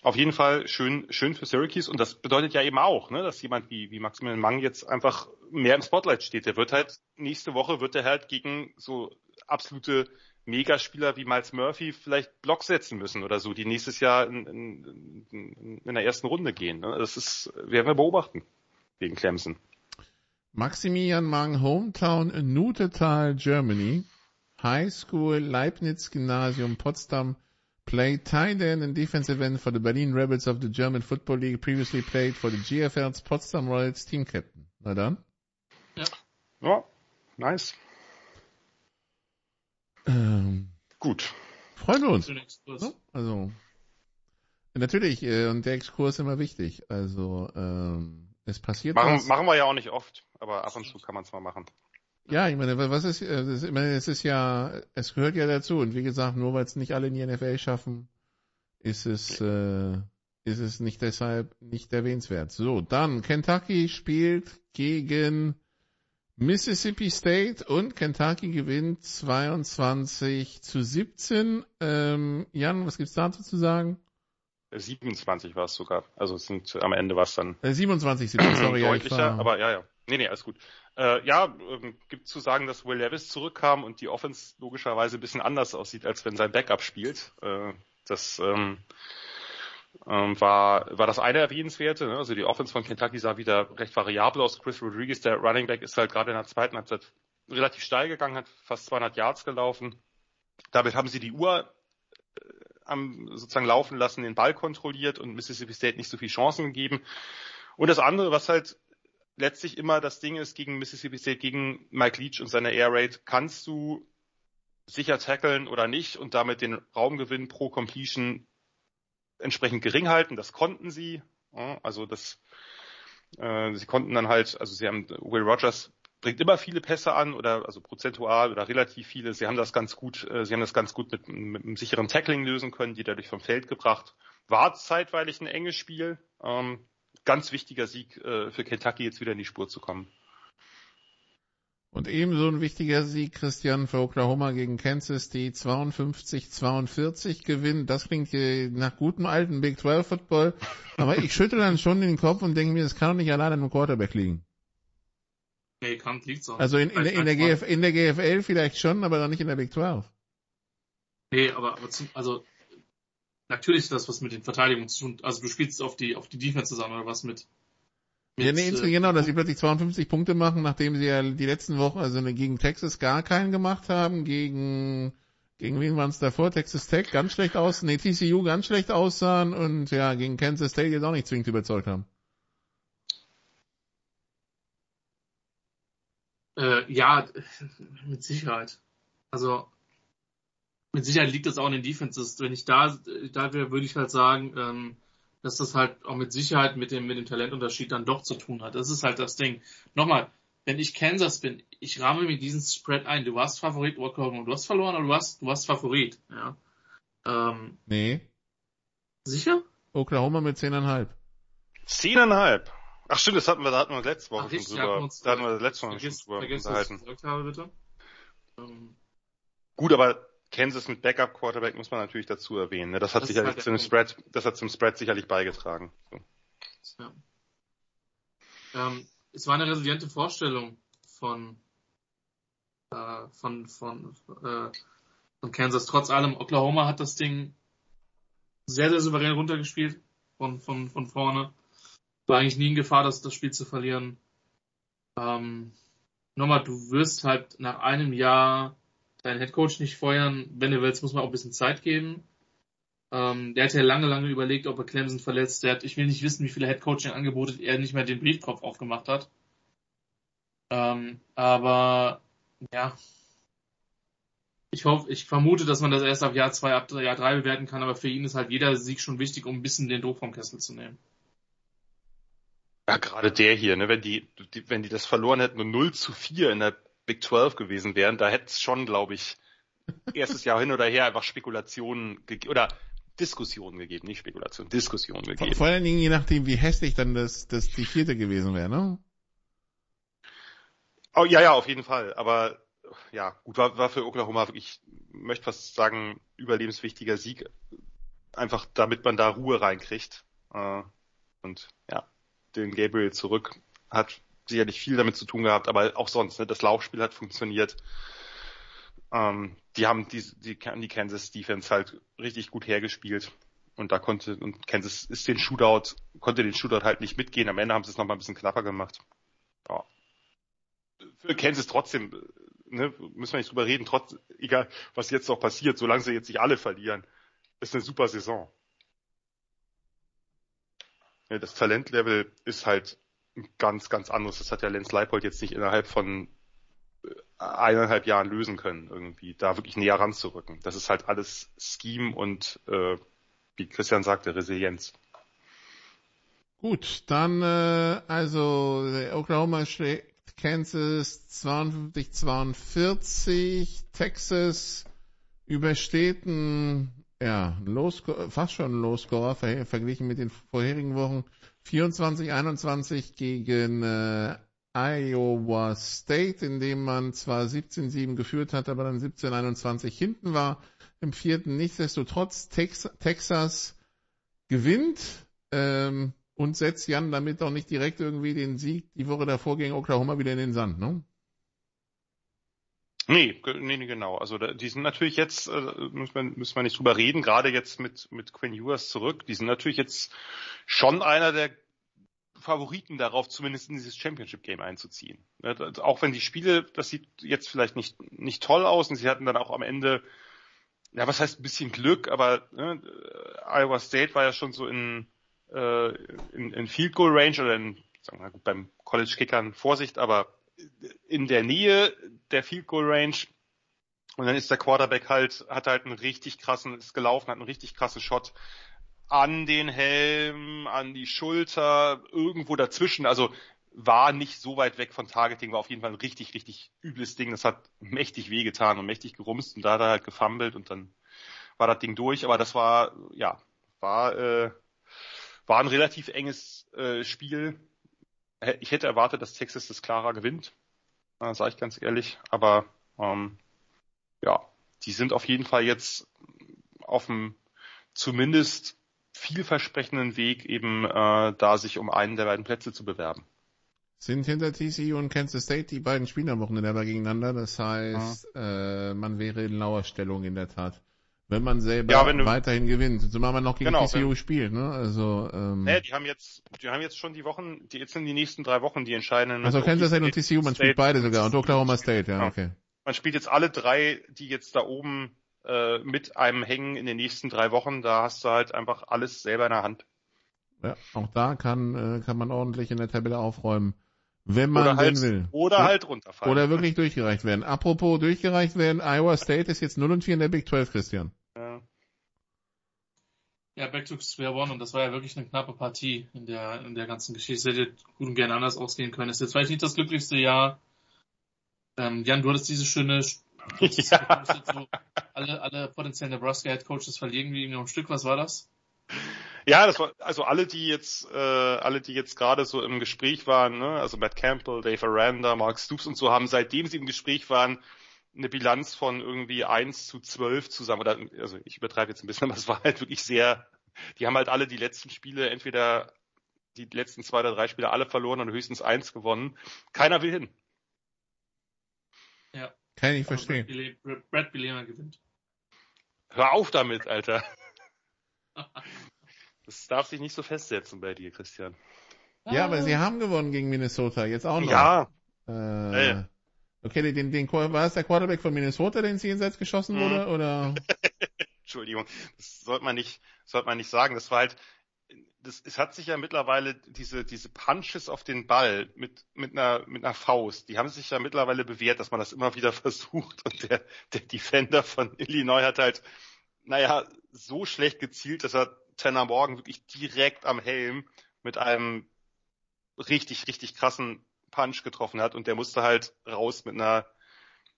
Auf jeden Fall schön, schön für Syracuse und das bedeutet ja eben auch, ne, dass jemand wie, wie Maximilian Mang jetzt einfach mehr im Spotlight steht. Der wird halt, nächste Woche wird er halt gegen so absolute Megaspieler wie Miles Murphy vielleicht Block setzen müssen oder so, die nächstes Jahr in, in, in, in der ersten Runde gehen. Ne? Das ist, werden wir beobachten gegen Clemson. Maximilian Mang, Hometown, Nutetal, Germany. High School, Leibniz Gymnasium, Potsdam. Played tight end and defensive end for the Berlin Rebels of the German Football League. Previously played for the GFL's Potsdam Royals Team Captain. Na dann. Ja, nice. Ähm, Gut. freuen wir uns. Ne? Also natürlich äh, und der Exkurs ist immer wichtig. Also ähm, es passiert Machen, was. machen wir ja auch nicht oft, aber ab und zu kann man es mal machen. Ja, ich meine, was ist, äh, ist, ich meine, es ist ja, es gehört ja dazu. Und wie gesagt, nur weil es nicht alle in die NFL schaffen, ist es, äh, ist es nicht deshalb nicht erwähnenswert. So, dann Kentucky spielt gegen Mississippi State und Kentucky gewinnt 22 zu 17. Ähm, Jan, was gibt's dazu zu sagen? 27 war es sogar. Also es sind am Ende war es dann Äh, 27, 17, sorry. ja, ich deutlicher, war- aber ja, ja. Nee, nee, alles gut. Äh, ja, ähm, gibt zu sagen, dass Will Levis zurückkam und die Offense logischerweise ein bisschen anders aussieht, als wenn sein Backup spielt. Äh, das ähm, ähm, war, war das eine erwähnenswerte. Ne? Also die Offense von Kentucky sah wieder recht variabel aus. Chris Rodriguez, der Running Back, ist halt gerade in der zweiten Halbzeit relativ steil gegangen, hat fast 200 Yards gelaufen. Damit haben sie die Uhr äh, am sozusagen laufen lassen, den Ball kontrolliert und Mississippi State nicht so viel Chancen gegeben. Und das andere, was halt letztlich immer das Ding ist gegen Mississippi State, gegen Mike Leach und seine Air Raid, kannst du sicher tackeln oder nicht und damit den Raumgewinn pro Completion entsprechend gering halten. Das konnten sie. Also das, äh, sie konnten dann halt, also sie haben Will Rogers bringt immer viele Pässe an oder also prozentual oder relativ viele. Sie haben das ganz gut, äh, sie haben das ganz gut mit, mit einem sicheren Tackling lösen können, die dadurch vom Feld gebracht. War zeitweilig ein enges Spiel. Ähm, ganz wichtiger Sieg äh, für Kentucky, jetzt wieder in die Spur zu kommen. Und ebenso ein wichtiger Sieg, Christian, für Oklahoma gegen Kansas, die 52-42 gewinnen. Das klingt nach gutem alten Big 12 Football. Aber ich schüttel dann schon den Kopf und denke mir, das kann doch nicht allein an einem Quarterback liegen. Nee, kann, liegt's auch. Also in, in, in, der GF, in der GFL vielleicht schon, aber dann nicht in der Big 12. Nee, aber, aber zum, also natürlich ist das was mit den Verteidigungen zu tun. Also du spielst auf die auf die Defense zusammen oder was mit ja, nee, äh, genau, dass sie plötzlich 52 Punkte machen, nachdem sie ja die letzten Wochen, also gegen Texas gar keinen gemacht haben, gegen, gegen wen waren es davor? Texas Tech ganz schlecht aus, nee, TCU ganz schlecht aussahen und ja, gegen Kansas State jetzt auch nicht zwingend überzeugt haben. Äh, ja, mit Sicherheit. Also, mit Sicherheit liegt das auch in den Defenses. Wenn ich da, da wäre, würde ich halt sagen, ähm, dass das halt auch mit Sicherheit mit dem, mit dem Talentunterschied dann doch zu tun hat. Das ist halt das Ding. Nochmal, wenn ich Kansas bin, ich rahme mir diesen Spread ein. Du warst Favorit, Oklahoma. Du hast verloren, aber du warst, du warst Favorit. Ja. Ähm, nee. Sicher? Oklahoma mit 10,5. 10,5? Ach stimmt, das hatten wir, da hatten wir letzte Woche Ach, schon ich, drüber. uns, da hatten wir letzte Woche vergiss, schon drüber vergiss, unterhalten. Was ich gesagt habe, bitte. Ähm, Gut, aber Kansas mit Backup Quarterback muss man natürlich dazu erwähnen. Ne? Das hat Das sicherlich halt zum Spread, das hat zum Spread sicherlich beigetragen. So. Ja. Ähm, es war eine resiliente Vorstellung von, äh, von, von, äh, von Kansas. Trotz allem, Oklahoma hat das Ding sehr, sehr souverän runtergespielt von, von, von vorne. War eigentlich nie in Gefahr, das, das Spiel zu verlieren. Ähm, nochmal, du wirst halt nach einem Jahr deinen Headcoach nicht feuern. Wenn du willst, muss man auch ein bisschen Zeit geben. Ähm, der hat ja lange, lange überlegt, ob er Clemson verletzt. Der hat, ich will nicht wissen, wie viele Headcoaching-Angebote er nicht mehr den Briefkopf aufgemacht hat. Ähm, aber ja, ich hoffe, ich vermute, dass man das erst ab Jahr zwei, ab Jahr drei bewerten kann, aber für ihn ist halt jeder Sieg schon wichtig, um ein bisschen den Druck vom Kessel zu nehmen. Ja, gerade der hier, ne, wenn die, die, wenn die das verloren hätten und 0 zu 4 in der Big 12 gewesen wären, da hätte es schon, glaube ich, erstes Jahr hin oder her einfach Spekulationen gegeben, oder Diskussionen gegeben, nicht Spekulationen, Diskussionen Vor, gegeben. vor allen Dingen je nachdem, wie hässlich dann das, das die vierte gewesen wäre, ne? Oh, ja, ja, auf jeden Fall. Aber ja, gut, war, war für Oklahoma wirklich, möchte fast sagen, überlebenswichtiger Sieg. Einfach damit man da Ruhe reinkriegt. Äh, und ja, den Gabriel zurück hat sicherlich viel damit zu tun gehabt, aber auch sonst, ne, das Laufspiel hat funktioniert. Ähm, die haben die, die, die Kansas Defense halt richtig gut hergespielt. Und da konnte, und Kansas ist den Shootout, konnte den Shootout halt nicht mitgehen. Am Ende haben sie es nochmal ein bisschen knapper gemacht. Ja. Für Kansas trotzdem, ne, müssen wir nicht drüber reden, trotz, egal, was jetzt noch passiert, solange sie jetzt nicht alle verlieren, ist eine super Saison. Das Talentlevel ist halt ganz, ganz anderes. Das hat ja Lenz Leipold jetzt nicht innerhalb von eineinhalb Jahren lösen können, irgendwie da wirklich näher ranzurücken. Das ist halt alles Scheme und äh, wie Christian sagte, Resilienz. Gut, dann äh, also Oklahoma schlägt Kansas 52-42, Texas übersteht ein, ja, Low fast schon Low-Scorer ver verglichen mit den vorherigen Wochen. 24-21 gegen äh, Iowa State, in dem man zwar 17-7 geführt hat, aber dann 17-21 hinten war. Im vierten nichtsdestotrotz Tex Texas gewinnt ähm, und setzt Jan damit auch nicht direkt irgendwie den Sieg die Woche davor gegen Oklahoma wieder in den Sand, ne? Nee, nee, nee, genau. Also die sind natürlich jetzt, äh, muss man, muss man nicht drüber reden, gerade jetzt mit, mit Quinn Ewers zurück, die sind natürlich jetzt schon einer der Favoriten darauf, zumindest in dieses Championship-Game einzuziehen. Auch wenn die Spiele, das sieht jetzt vielleicht nicht, nicht toll aus und sie hatten dann auch am Ende ja, was heißt ein bisschen Glück, aber ne, Iowa State war ja schon so in, äh, in, in Field Goal Range oder in, sagen wir mal, gut, beim College Kickern Vorsicht, aber in der Nähe der Field Goal Range. Und dann ist der Quarterback halt, hat halt einen richtig krassen, ist gelaufen, hat einen richtig krassen Shot an den Helm, an die Schulter, irgendwo dazwischen. Also war nicht so weit weg von Targeting, war auf jeden Fall ein richtig, richtig übles Ding. Das hat mächtig wehgetan und mächtig gerumst und da hat er halt gefummelt und dann war das Ding durch. Aber das war, ja, war, äh, war ein relativ enges äh, Spiel. Ich hätte erwartet, dass Texas das klarer gewinnt, äh, sage ich ganz ehrlich. Aber ähm, ja, die sind auf jeden Fall jetzt auf dem zumindest vielversprechenden Weg, eben äh, da sich um einen der beiden Plätze zu bewerben sind hinter TCU und Kansas State die beiden Spiele am Wochenende aber gegeneinander. Das heißt, ja. äh, man wäre in lauer Stellung in der Tat. Wenn man selber ja, wenn du, weiterhin gewinnt, zumal man noch gegen genau, TCU wenn, spielt, ne? Also, ähm, nee, die haben jetzt, die haben jetzt schon die Wochen, die jetzt sind die nächsten drei Wochen die entscheidenden. Also Kansas State und TCU, man State spielt beide sogar und Oklahoma State, ja, ja, okay. Man spielt jetzt alle drei, die jetzt da oben äh, mit einem hängen in den nächsten drei Wochen. Da hast du halt einfach alles selber in der Hand. Ja, auch da kann, äh, kann man ordentlich in der Tabelle aufräumen. Wenn man oder halt, will. Oder ja? halt runterfallen. Oder wirklich durchgereicht werden. Apropos durchgereicht werden, Iowa State ist jetzt 0 und 4 in der Big 12, Christian. Ja. Ja, back to square one und das war ja wirklich eine knappe Partie in der, in der ganzen Geschichte. Es hätte gut und gerne anders ausgehen können. Es ist jetzt vielleicht nicht das glücklichste Jahr. Ähm, Jan, du hattest diese schöne, ja. so, alle, alle potenziellen Nebraska Head Coaches verlieren wie irgendwie noch ein Stück. Was war das? Ja, das war also alle, die jetzt äh, alle, die jetzt gerade so im Gespräch waren, ne? also Matt Campbell, Dave Aranda, Mark Stoops und so haben, seitdem sie im Gespräch waren, eine Bilanz von irgendwie 1 zu 12 zusammen. Oder, also ich übertreibe jetzt ein bisschen, aber es war halt wirklich sehr, die haben halt alle die letzten Spiele, entweder die letzten zwei oder drei Spiele alle verloren und höchstens eins gewonnen. Keiner will hin. Ja. Kann ich verstehen. Brad Bilema gewinnt. Hör auf damit, Alter. Das darf sich nicht so festsetzen bei dir, Christian. Ja, aber sie haben gewonnen gegen Minnesota, jetzt auch noch. Ja. Äh, ja. Okay, den, den, war es der Quarterback von Minnesota, den sie jenseits geschossen wurde, mhm. oder? Entschuldigung, das sollte man nicht, sollte man nicht sagen. Das war halt, das, es hat sich ja mittlerweile diese, diese Punches auf den Ball mit, mit einer, mit einer Faust, die haben sich ja mittlerweile bewährt, dass man das immer wieder versucht und der, der Defender von Illinois hat halt, naja, so schlecht gezielt, dass er Tanner Morgan wirklich direkt am Helm mit einem richtig, richtig krassen Punch getroffen hat und der musste halt raus mit einer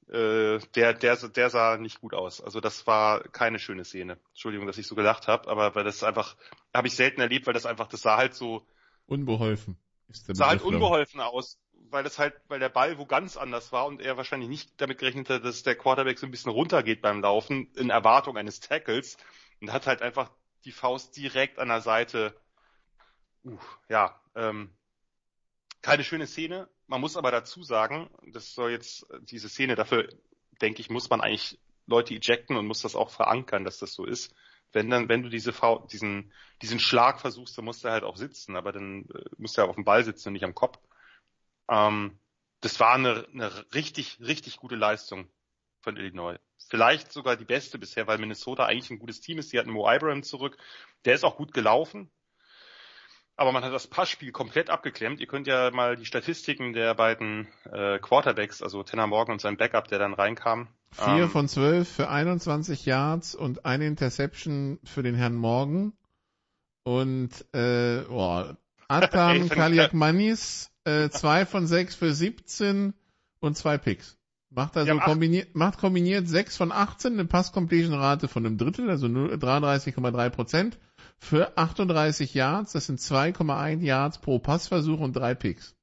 äh, der, der, der sah nicht gut aus. Also das war keine schöne Szene. Entschuldigung, dass ich so gelacht habe, aber weil das einfach, habe ich selten erlebt, weil das einfach, das sah halt so unbeholfen. Ist der sah halt unbeholfen aus, weil das halt, weil der Ball wo ganz anders war und er wahrscheinlich nicht damit gerechnet hat, dass der Quarterback so ein bisschen runtergeht beim Laufen in Erwartung eines Tackles und hat halt einfach die Faust direkt an der Seite. Uh, ja, ähm, keine schöne Szene. Man muss aber dazu sagen, das soll jetzt diese Szene, dafür denke ich, muss man eigentlich Leute ejecten und muss das auch verankern, dass das so ist. Wenn dann, wenn du diese Faust, diesen, diesen Schlag versuchst, dann musst du halt auch sitzen, aber dann äh, musst du ja auf dem Ball sitzen und nicht am Kopf. Ähm, das war eine, eine richtig, richtig gute Leistung von Illinois. Vielleicht sogar die beste bisher, weil Minnesota eigentlich ein gutes Team ist. Die hatten Mo Ibrahim zurück. Der ist auch gut gelaufen. Aber man hat das Passspiel komplett abgeklemmt. Ihr könnt ja mal die Statistiken der beiden äh, Quarterbacks, also Tanner Morgan und sein Backup, der dann reinkam. Vier ähm, von zwölf für 21 Yards und eine Interception für den Herrn Morgan. Und äh, boah, Atam Kaliakmanis, äh, zwei von sechs für 17 und zwei Picks. Macht also kombiniert, macht kombiniert 6 von 18, eine Pass-Completion-Rate von einem Drittel, also 33,3 Prozent, für 38 Yards, das sind 2,1 Yards pro Passversuch und drei Picks.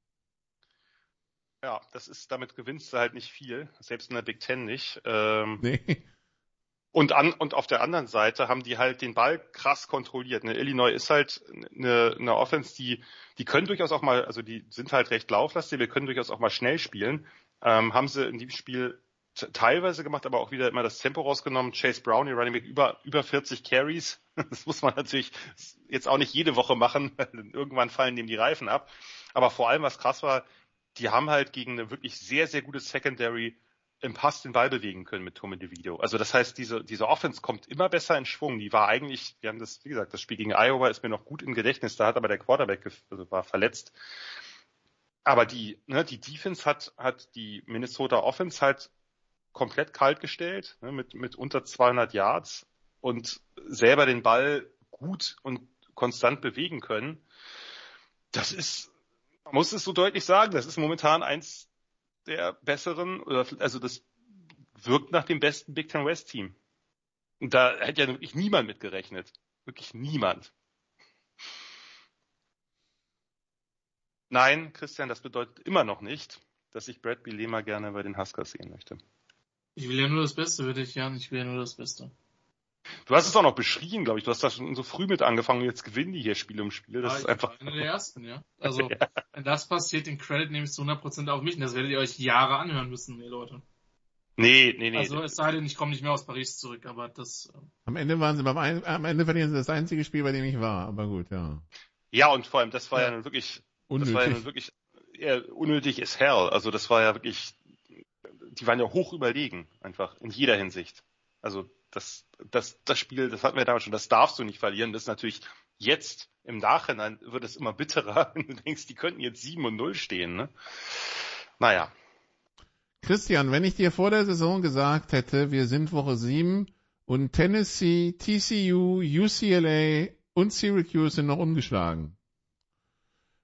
Ja, das ist, damit gewinnst du halt nicht viel, selbst in der Big Ten nicht. Ähm, nee. Und an, und auf der anderen Seite haben die halt den Ball krass kontrolliert. Ne? Illinois ist halt eine, eine Offense, die, die können durchaus auch mal, also die sind halt recht lauflastig, wir können durchaus auch mal schnell spielen ähm, haben sie in dem Spiel teilweise gemacht, aber auch wieder immer das Tempo rausgenommen. Chase Brown, die Running Back, über, über 40 Carries. Das muss man natürlich jetzt auch nicht jede Woche machen. Irgendwann fallen dem die Reifen ab. Aber vor allem, was krass war, die haben halt gegen eine wirklich sehr, sehr gute Secondary im Pass den Ball bewegen können mit Tommy DeVito. Also das heißt, diese, diese Offense kommt immer besser in Schwung. Die war eigentlich, wir haben das, wie gesagt, das Spiel gegen Iowa ist mir noch gut im Gedächtnis, da hat aber der Quarterback also war verletzt. Aber die, ne, die Defense hat, hat die Minnesota Offense halt komplett kalt gestellt, ne, mit, mit unter 200 Yards und selber den Ball gut und konstant bewegen können. Das ist, muss es so deutlich sagen, das ist momentan eins der besseren, oder also das wirkt nach dem besten Big Ten West Team. Und da hätte ja wirklich niemand mitgerechnet. Wirklich niemand. Nein, Christian, das bedeutet immer noch nicht, dass ich Brad Bilema gerne bei den Huskers sehen möchte. Ich will ja nur das Beste für dich, Jan. Ich will ja nur das Beste. Du hast es auch noch beschrien, glaube ich. Du hast da schon so früh mit angefangen. Jetzt gewinnen die hier Spiel um Spiel. Das ja, ist einfach. Einer der ersten, ja. Also, ja. wenn das passiert, den Credit nehme ich zu 100% auf mich. Und das werdet ihr euch Jahre anhören müssen, ihr Leute. Nee, nee, nee. Also, es sei denn, ich komme nicht mehr aus Paris zurück, aber das. Äh am Ende waren sie beim, ein, am Ende verlieren sie das einzige Spiel, bei dem ich war. Aber gut, ja. Ja, und vor allem, das war ja, ja nun wirklich, unnötig. das war ja wirklich eher unnötig ist hell. Also, das war ja wirklich, die waren ja hoch überlegen, einfach, in jeder Hinsicht. Also, das, das, das Spiel, das hatten wir damals schon, das darfst du nicht verlieren. Das ist natürlich jetzt im Nachhinein wird es immer bitterer, wenn du denkst, die könnten jetzt 7 und 0 stehen. Ne? Naja. Christian, wenn ich dir vor der Saison gesagt hätte, wir sind Woche 7 und Tennessee, TCU, UCLA und Syracuse sind noch ungeschlagen.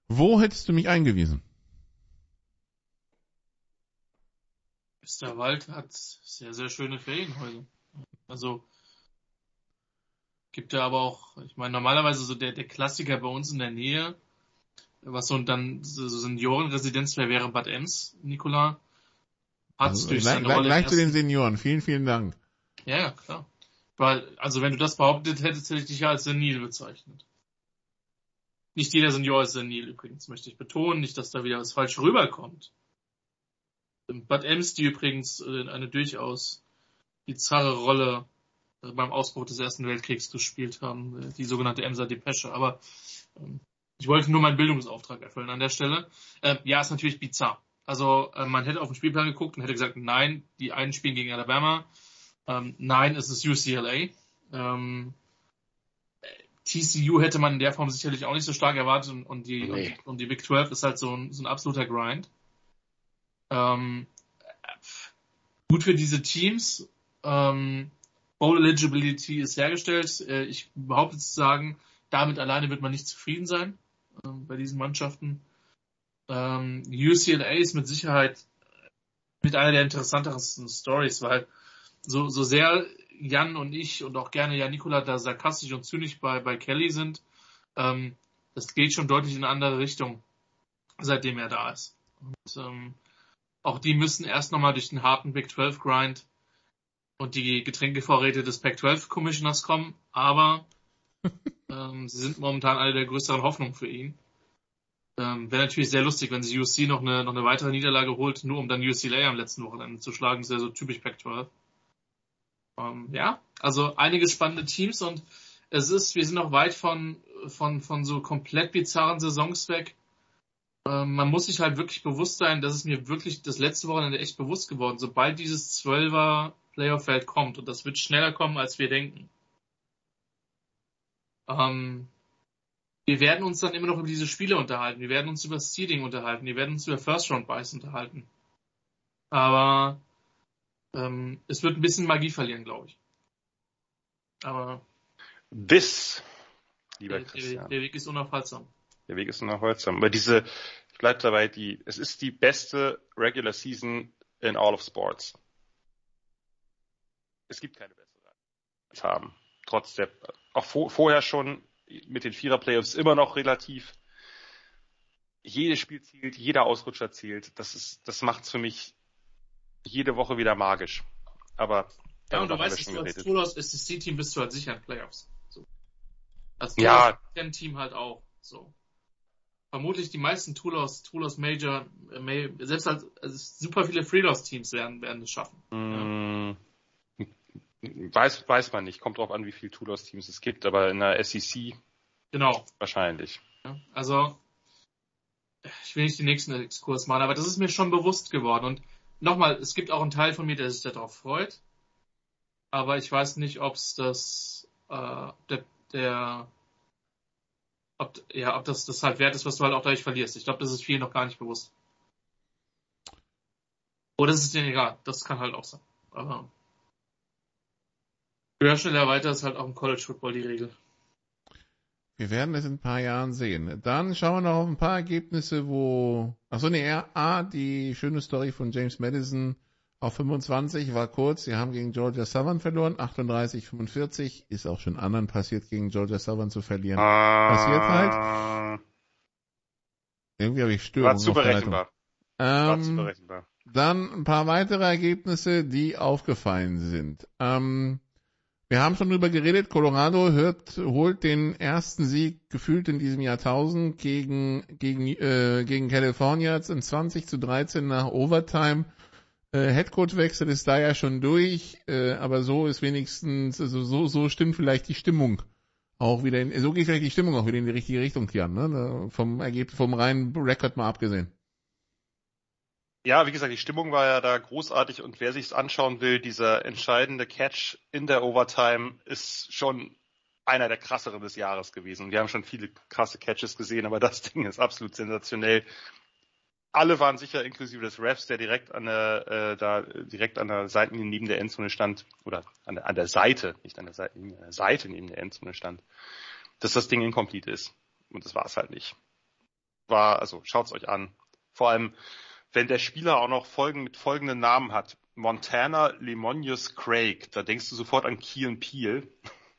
Wo hättest du mich eingewiesen? Mr. Wald hat sehr, sehr schöne Ferienhäuser. Also gibt ja aber auch, ich meine, normalerweise so der, der Klassiker bei uns in der Nähe, was so dann so Seniorenresidenz wäre, wäre Bad Ems, Nikola. Hat also, durch seine Rolle gleich zu den Senioren, vielen, vielen Dank. Ja, ja, klar. Weil, also wenn du das behauptet hättest, hätte ich dich ja als Senil bezeichnet. Nicht jeder Senior ist senil übrigens, möchte ich betonen, nicht, dass da wieder was falsch rüberkommt. Bad Ems, die übrigens äh, eine durchaus bizarre Rolle äh, beim Ausbruch des Ersten Weltkriegs gespielt haben, äh, die sogenannte Emser Depesche. Aber ähm, ich wollte nur meinen Bildungsauftrag erfüllen an der Stelle. Äh, ja, ist natürlich bizarr. Also äh, man hätte auf den Spielplan geguckt und hätte gesagt, nein, die einen spielen gegen Alabama. Ähm, nein, es ist UCLA. Ähm, TCU hätte man in der Form sicherlich auch nicht so stark erwartet und, und die, nee. und, und, die Big 12 ist halt so ein, so ein absoluter Grind. Ähm, gut für diese Teams. Ähm, Bowl Eligibility ist hergestellt. Äh, ich behaupte zu sagen, damit alleine wird man nicht zufrieden sein äh, bei diesen Mannschaften. Ähm, UCLA ist mit Sicherheit mit einer der interessantesten Stories, weil so, so sehr Jan und ich und auch gerne Jan Nikola da sarkastisch und zynisch bei, bei Kelly sind, ähm, das geht schon deutlich in eine andere Richtung, seitdem er da ist. Und, ähm, auch die müssen erst nochmal durch den harten Big 12 Grind und die Getränkevorräte des Pac-12 Commissioners kommen, aber ähm, sie sind momentan eine der größeren Hoffnungen für ihn. Ähm, Wäre natürlich sehr lustig, wenn sie UC noch eine, noch eine weitere Niederlage holt, nur um dann UCLA am letzten Wochenende zu schlagen. Das wäre so typisch Pac-12. Ähm, ja, also einige spannende Teams und es ist, wir sind noch weit von, von, von so komplett bizarren Saisons weg. Ähm, man muss sich halt wirklich bewusst sein, das ist mir wirklich das letzte Wochenende echt bewusst geworden. Sobald dieses Zwölfer Playoff-Feld kommt. Und das wird schneller kommen, als wir denken. Ähm, wir werden uns dann immer noch über diese Spiele unterhalten. Wir werden uns über Seeding unterhalten. Wir werden uns über First-Round-Buys unterhalten. Aber ähm, es wird ein bisschen Magie verlieren, glaube ich. Aber bis, lieber der, Christian. Der Weg ist unaufhaltsam. Der Weg ist unaufhaltsam. Aber diese, ich bleibe dabei, die, es ist die beste Regular Season in all of sports es gibt keine bessere als haben. Trotz der, auch vor, vorher schon mit den Vierer-Playoffs immer noch relativ. Jedes Spiel zielt, jeder Ausrutscher zielt. Das ist, das macht's für mich jede Woche wieder magisch. Aber ja, und du weißt, dass du als Tulos SEC-Team bist du halt sicher in Playoffs. So. Als ja. Team halt auch. So. Vermutlich die meisten Tulos, Tulos Major, äh, selbst als, also super viele Freelos-Teams werden, werden es schaffen. Mm. Ja. Weiß, weiß man nicht. Kommt drauf an, wie viele Tulos-Teams es gibt, aber in der SEC genau. wahrscheinlich. Ja, also, ich will nicht den nächsten Exkurs machen, aber das ist mir schon bewusst geworden. Und nochmal, es gibt auch einen Teil von mir, der sich darauf freut. Aber ich weiß nicht, ob es das, äh, der, der ob, ja, ob das, das halt wert ist, was du halt auch dadurch verlierst. Ich glaube, das ist vielen noch gar nicht bewusst. Oder ist es denen egal? Das kann halt auch sein. Aber höher, schneller, weiter ist halt auch im College Football die Regel. Wir werden es in ein paar Jahren sehen. Dann schauen wir noch auf ein paar Ergebnisse, wo, achso, nee, A, die schöne Story von James Madison auf 25 war kurz. Sie haben gegen Georgia Southern verloren, 38, 45. Ist auch schon anderen passiert, gegen Georgia Southern zu verlieren. Passiert halt. Irgendwie habe ich Störungen. War zu berechenbar. Ähm, zu berechenbar. Dann ein paar weitere Ergebnisse, die aufgefallen sind. Ähm, wir haben schon drüber geredet, Colorado hört, holt den ersten Sieg gefühlt in diesem Jahrtausend gegen, gegen, äh, gegen California in 20 zu 13 nach Overtime. Äh, Headcoach-Wechsel ist da ja schon durch, äh, aber so ist wenigstens, also so, so stimmt vielleicht die Stimmung auch wieder in, so geht vielleicht die Stimmung auch wieder in die richtige Richtung, Jan, ne? Vom Ergebnis, vom reinen Rekord mal abgesehen. Ja, wie gesagt, die Stimmung war ja da großartig und wer sich's anschauen will, dieser entscheidende Catch in der Overtime ist schon einer der krasseren des Jahres gewesen. Wir haben schon viele krasse Catches gesehen, aber das Ding ist absolut sensationell. Alle waren sicher, inklusive des Refs, der direkt an der, äh, da direkt an der Seitenlinie neben der Endzone stand, oder an der, an der Seite, nicht an der Seitenlinie, an der Seite neben der Endzone stand, dass das Ding incomplete ist. Und das war es halt nicht. War, also schaut's euch an. Vor allem, wenn der Spieler auch noch folgen, mit folgenden Namen hat. Montana Lemonius Craig. Da denkst du sofort an Keelan Peel.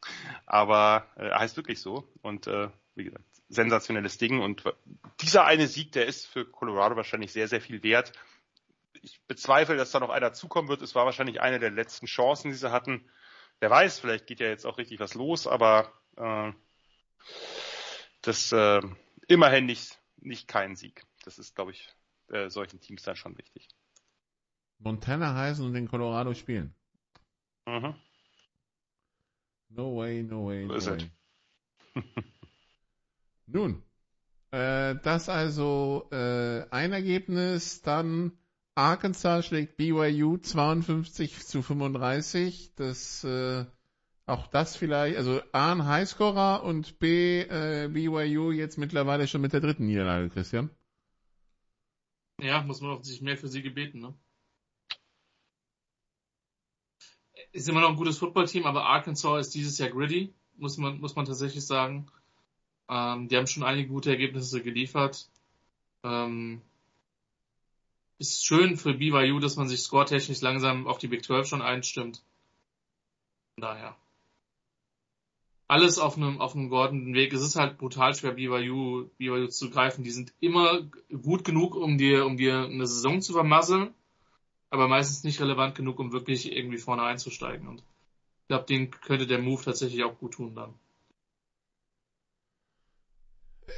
Aber äh, heißt wirklich so. Und äh, wie gesagt, sensationelles Ding. Und dieser eine Sieg, der ist für Colorado wahrscheinlich sehr, sehr viel wert. Ich bezweifle, dass da noch einer zukommen wird. Es war wahrscheinlich eine der letzten Chancen, die sie hatten. Wer weiß, vielleicht geht ja jetzt auch richtig was los, aber äh, das äh, immerhin nicht, nicht kein Sieg. Das ist, glaube ich, äh, solchen Teams dann schon wichtig. Montana heißen und in Colorado spielen. Mhm. No way, no way, no So way. Nun, äh, das also äh, ein Ergebnis, dann Arkansas schlägt BYU 52 zu 35. Das äh, auch das vielleicht, also A ein Highscorer und B äh, BYU jetzt mittlerweile schon mit der dritten Niederlage, Christian. Ja, muss man sich mehr für sie gebeten, ne? Ist immer noch ein gutes Footballteam, aber Arkansas ist dieses Jahr gritty, muss man, muss man tatsächlich sagen. Ähm, die haben schon einige gute Ergebnisse geliefert. Ähm, ist schön für BYU, dass man sich scoretechnisch langsam auf die Big 12 schon einstimmt. Von daher. Alles auf einem, auf einem geordneten Weg. Es ist halt brutal schwer, BYU, BYU zu greifen. Die sind immer gut genug, um dir, um dir eine Saison zu vermasseln, aber meistens nicht relevant genug, um wirklich irgendwie vorne einzusteigen. Und ich glaube, denen könnte der Move tatsächlich auch gut tun dann.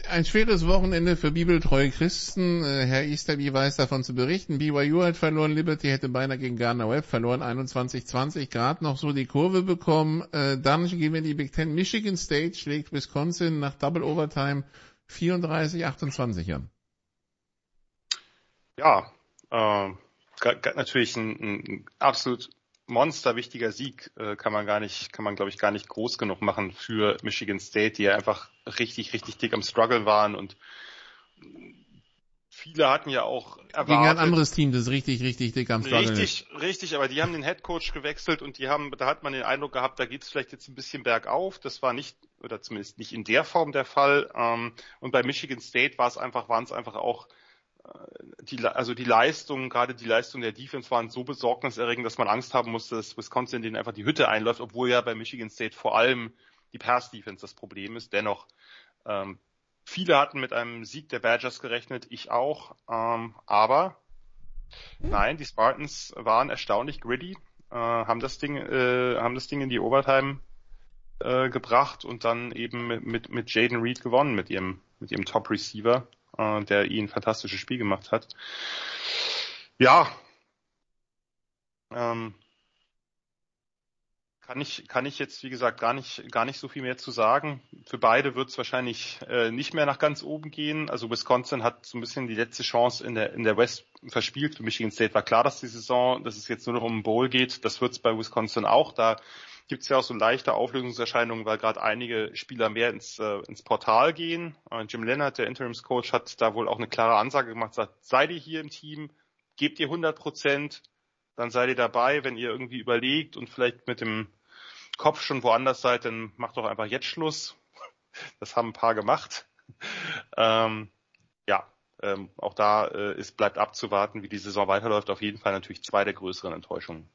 Ein schweres Wochenende für bibeltreue Christen. Äh, Herr Easterby weiß davon zu berichten. BYU hat verloren, Liberty hätte beinahe gegen Gardner Webb verloren, 21-20, gerade noch so die Kurve bekommen. Äh, Dann gehen wir in die Big Ten. Michigan State schlägt Wisconsin nach Double Overtime 34-28 an. Ja, äh, natürlich ein, ein absolut monsterwichtiger Sieg äh, kann man gar nicht, kann man glaube ich gar nicht groß genug machen für Michigan State, die ja einfach richtig, richtig dick am Struggle waren und viele hatten ja auch erwartet, Gegen ein anderes Team, das richtig, richtig dick am Struggle ist. Richtig, richtig, aber die haben den Headcoach gewechselt und die haben, da hat man den Eindruck gehabt, da geht es vielleicht jetzt ein bisschen bergauf. Das war nicht, oder zumindest nicht in der Form der Fall. Ähm, und bei Michigan State war es einfach, waren es einfach auch die, also die Leistung, gerade die Leistung der Defense waren so besorgniserregend, dass man Angst haben musste, dass Wisconsin denen einfach die Hütte einläuft, obwohl ja bei Michigan State vor allem die Pass-Defense das Problem ist. Dennoch, ähm, viele hatten mit einem Sieg der Badgers gerechnet, ich auch, ähm, aber nein, die Spartans waren erstaunlich gritty, äh, haben das Ding, äh, haben das Ding in die Overtime äh, gebracht und dann eben mit, mit, mit Jaden Reed gewonnen, mit ihrem, mit ihrem Top Receiver, äh, der ein fantastisches Spiel gemacht hat. Ja. Ähm, kann ich, kann ich jetzt, wie gesagt, gar nicht, gar nicht so viel mehr zu sagen. Für beide wird es wahrscheinlich äh, nicht mehr nach ganz oben gehen. Also Wisconsin hat so ein bisschen die letzte Chance in der, in der West verspielt. Für Michigan State war klar, dass die Saison, dass es jetzt nur noch um einen Bowl geht. Das wird es bei Wisconsin auch. Da gibt es ja auch so leichte Auflösungserscheinungen, weil gerade einige Spieler mehr ins, äh, ins Portal gehen. Äh, Jim Leonard, der Interimscoach, hat da wohl auch eine klare Ansage gemacht, sagt, seid ihr hier im Team, gebt ihr 100 Prozent, dann seid ihr dabei. Wenn ihr irgendwie überlegt und vielleicht mit dem Kopf schon woanders seid, dann macht doch einfach jetzt Schluss. Das haben ein paar gemacht. Ähm, ja, ähm, auch da äh, ist, bleibt abzuwarten, wie die Saison weiterläuft. Auf jeden Fall natürlich zwei der größeren Enttäuschungen.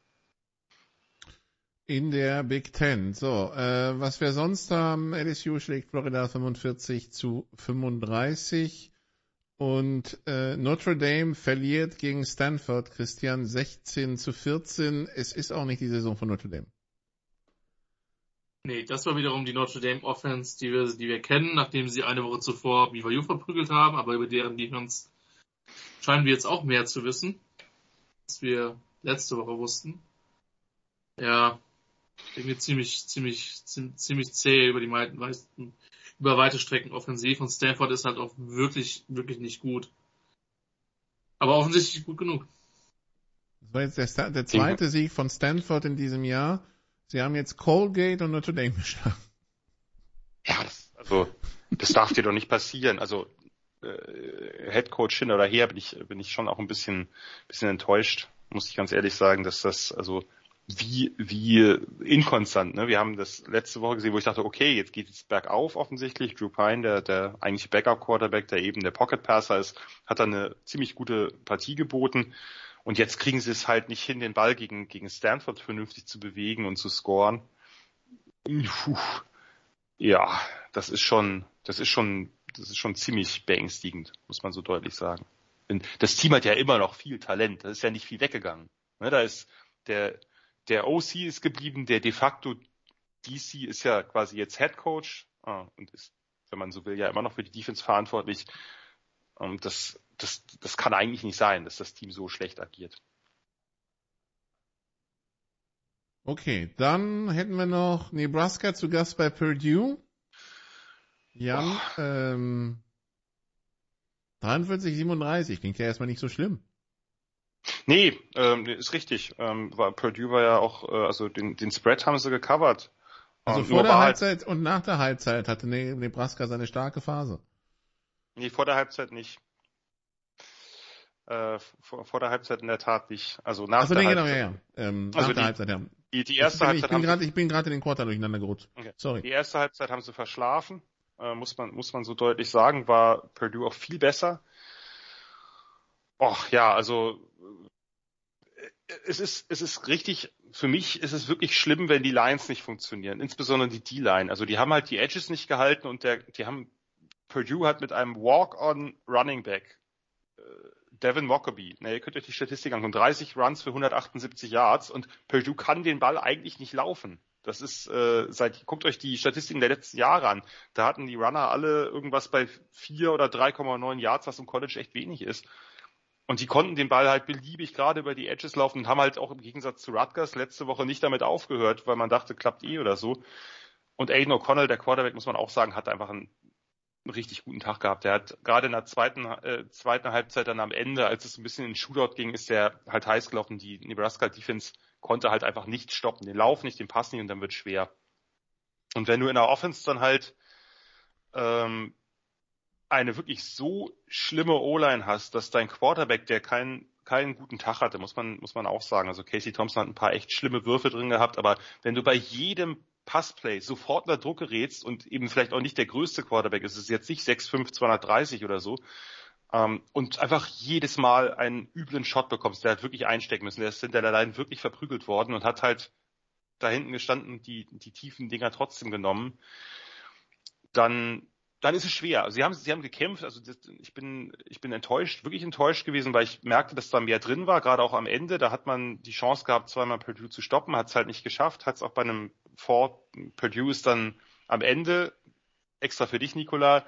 In der Big Ten. So, äh, was wir sonst haben, LSU schlägt Florida 45 zu 35 und äh, Notre Dame verliert gegen Stanford, Christian, 16 zu 14. Es ist auch nicht die Saison von Notre Dame. Nee, das war wiederum die Notre Dame Offense, die wir, die wir kennen, nachdem sie eine Woche zuvor BYU verprügelt haben, aber über deren Defense scheinen wir jetzt auch mehr zu wissen, als wir letzte Woche wussten. Ja, irgendwie ziemlich, ziemlich, ziemlich zäh über die meisten, über weite Strecken offensiv und Stanford ist halt auch wirklich, wirklich nicht gut. Aber offensichtlich gut genug. Das war jetzt der, der zweite Sieg von Stanford in diesem Jahr. Sie haben jetzt Colgate und Notre Dame geschlagen. Ja, das, also das darf dir doch nicht passieren. Also äh, Head Coach hin oder her bin ich bin ich schon auch ein bisschen bisschen enttäuscht, muss ich ganz ehrlich sagen, dass das also wie wie inkonstant. Ne? Wir haben das letzte Woche gesehen, wo ich dachte, okay, jetzt geht es bergauf offensichtlich. Drew Pine, der der eigentlich Backup Quarterback, der eben der Pocket Passer ist, hat da eine ziemlich gute Partie geboten. Und jetzt kriegen sie es halt nicht hin, den Ball gegen, gegen Stanford vernünftig zu bewegen und zu scoren. Puh. Ja, das ist schon, das ist schon, das ist schon ziemlich beängstigend, muss man so deutlich sagen. Das Team hat ja immer noch viel Talent, da ist ja nicht viel weggegangen. Ne, da ist der, der OC ist geblieben, der de facto DC ist ja quasi jetzt Head Coach ah, und ist, wenn man so will, ja immer noch für die Defense verantwortlich. Und das das, das kann eigentlich nicht sein, dass das Team so schlecht agiert. Okay, dann hätten wir noch Nebraska zu Gast bei Purdue. Jan, oh. ähm, 43, 37, klingt ja erstmal nicht so schlimm. Nee, ähm, ist richtig. Ähm, war, Purdue war ja auch, äh, also den, den Spread haben sie gecovert. Also vor der Halbzeit halt, und nach der Halbzeit hatte ne-, Nebraska seine starke Phase. Nee, vor der Halbzeit nicht äh, vor, vor der Halbzeit in der Tat nicht. Also nach also, der nee, genau, Halbzeit. Ja, ja. Ähm, also nach der die, Halbzeit, ja. Die, die erste ich, Halbzeit. Ich bin gerade, ich bin gerade in den Quarter durcheinander gerutscht. Okay. Sorry. Die erste Halbzeit haben sie verschlafen, äh, muss man, muss man so deutlich sagen, war Purdue auch viel besser. Och, ja, also, es ist, es ist richtig, für mich ist es wirklich schlimm, wenn die Lines nicht funktionieren, insbesondere die D-Line. Also die haben halt die Edges nicht gehalten und der, die haben, Purdue hat mit einem Walk-on Running Back äh, Devin Mockaby, ne, ihr könnt euch die Statistik angucken, 30 Runs für 178 Yards und Purdue kann den Ball eigentlich nicht laufen. Das ist, äh, seit, guckt euch die Statistiken der letzten Jahre an. Da hatten die Runner alle irgendwas bei 4 oder 3,9 Yards, was im College echt wenig ist. Und die konnten den Ball halt beliebig gerade über die Edges laufen und haben halt auch im Gegensatz zu Rutgers letzte Woche nicht damit aufgehört, weil man dachte, klappt eh oder so. Und Aiden O'Connell, der Quarterback, muss man auch sagen, hat einfach einen einen richtig guten Tag gehabt. Der hat gerade in der zweiten, äh, zweiten Halbzeit dann am Ende, als es ein bisschen in Shootout ging, ist der halt heiß gelaufen. Die Nebraska Defense konnte halt einfach nicht stoppen. Den Lauf nicht, den Pass nicht und dann wird schwer. Und wenn du in der Offense dann halt ähm, eine wirklich so schlimme O-Line hast, dass dein Quarterback, der keinen keinen guten Tag hatte, muss man muss man auch sagen. Also Casey Thompson hat ein paar echt schlimme Würfe drin gehabt, aber wenn du bei jedem Passplay sofort unter Druck gerätst und eben vielleicht auch nicht der größte Quarterback ist, es ist jetzt nicht 6'5, 230 oder so, ähm, und einfach jedes Mal einen üblen Shot bekommst, der hat wirklich einstecken müssen, der ist hinter der Line wirklich verprügelt worden und hat halt da hinten gestanden, die, die tiefen Dinger trotzdem genommen, dann dann ist es schwer. Also sie haben, sie haben gekämpft. Also das, ich bin, ich bin enttäuscht, wirklich enttäuscht gewesen, weil ich merkte, dass da mehr drin war. Gerade auch am Ende, da hat man die Chance gehabt, zweimal Purdue zu stoppen, hat es halt nicht geschafft, hat es auch bei einem Ford Purdue ist dann am Ende extra für dich, Nicola.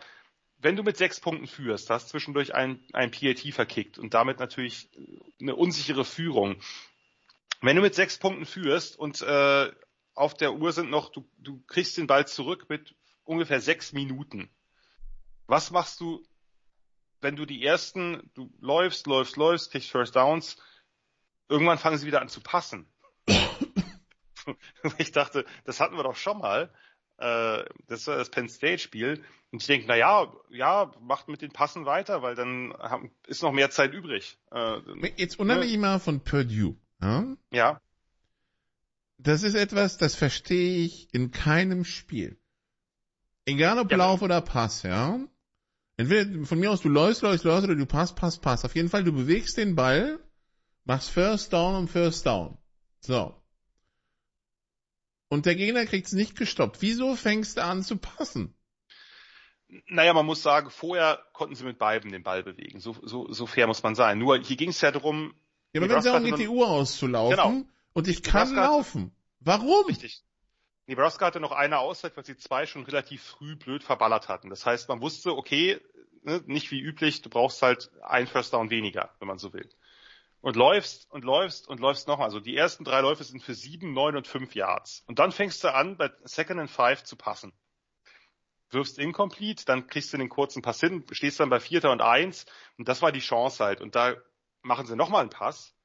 Wenn du mit sechs Punkten führst, hast zwischendurch ein, ein PAT verkickt und damit natürlich eine unsichere Führung. Wenn du mit sechs Punkten führst und äh, auf der Uhr sind noch, du, du kriegst den Ball zurück mit ungefähr sechs Minuten. Was machst du, wenn du die ersten, du läufst, läufst, läufst, kriegst First Downs, irgendwann fangen sie wieder an zu passen. ich dachte, das hatten wir doch schon mal. Äh, das war das Penn State Spiel. Und ich denke, na ja, ja, macht mit den Passen weiter, weil dann ist noch mehr Zeit übrig. Äh, Jetzt unabhängig ja. mal von Purdue. Ja? ja. Das ist etwas, das verstehe ich in keinem Spiel. Egal ob Ja, Lauf oder Pass, ja. Entweder von mir aus du läufst, läufst, läufst oder du passt, passt, passt. Auf jeden Fall, du bewegst den Ball, machst First Down und First Down. So. Und der Gegner kriegt's nicht gestoppt. Wieso fängst du an zu passen? Naja, man muss sagen, vorher konnten sie mit beiden den Ball bewegen. So, so, so fair muss man sein. Nur hier ging es ja darum, Ja, aber wenn es darum geht, die Uhr auszulaufen Genau. und ich kann laufen. Warum? Richtig. Nebraska hatte noch eine Auszeit, weil sie zwei schon relativ früh blöd verballert hatten. Das heißt, man wusste, okay, ne, nicht wie üblich, du brauchst halt ein First Down weniger, wenn man so will. Und läufst und läufst und läufst nochmal. Also die ersten drei Läufe sind für sieben, neun und fünf Yards. Und dann fängst du an, bei Second and Five zu passen. Wirfst incomplete, dann kriegst du den kurzen Pass hin, stehst dann bei Vierter und Eins. Und das war die Chance halt. Und da machen sie nochmal einen Pass.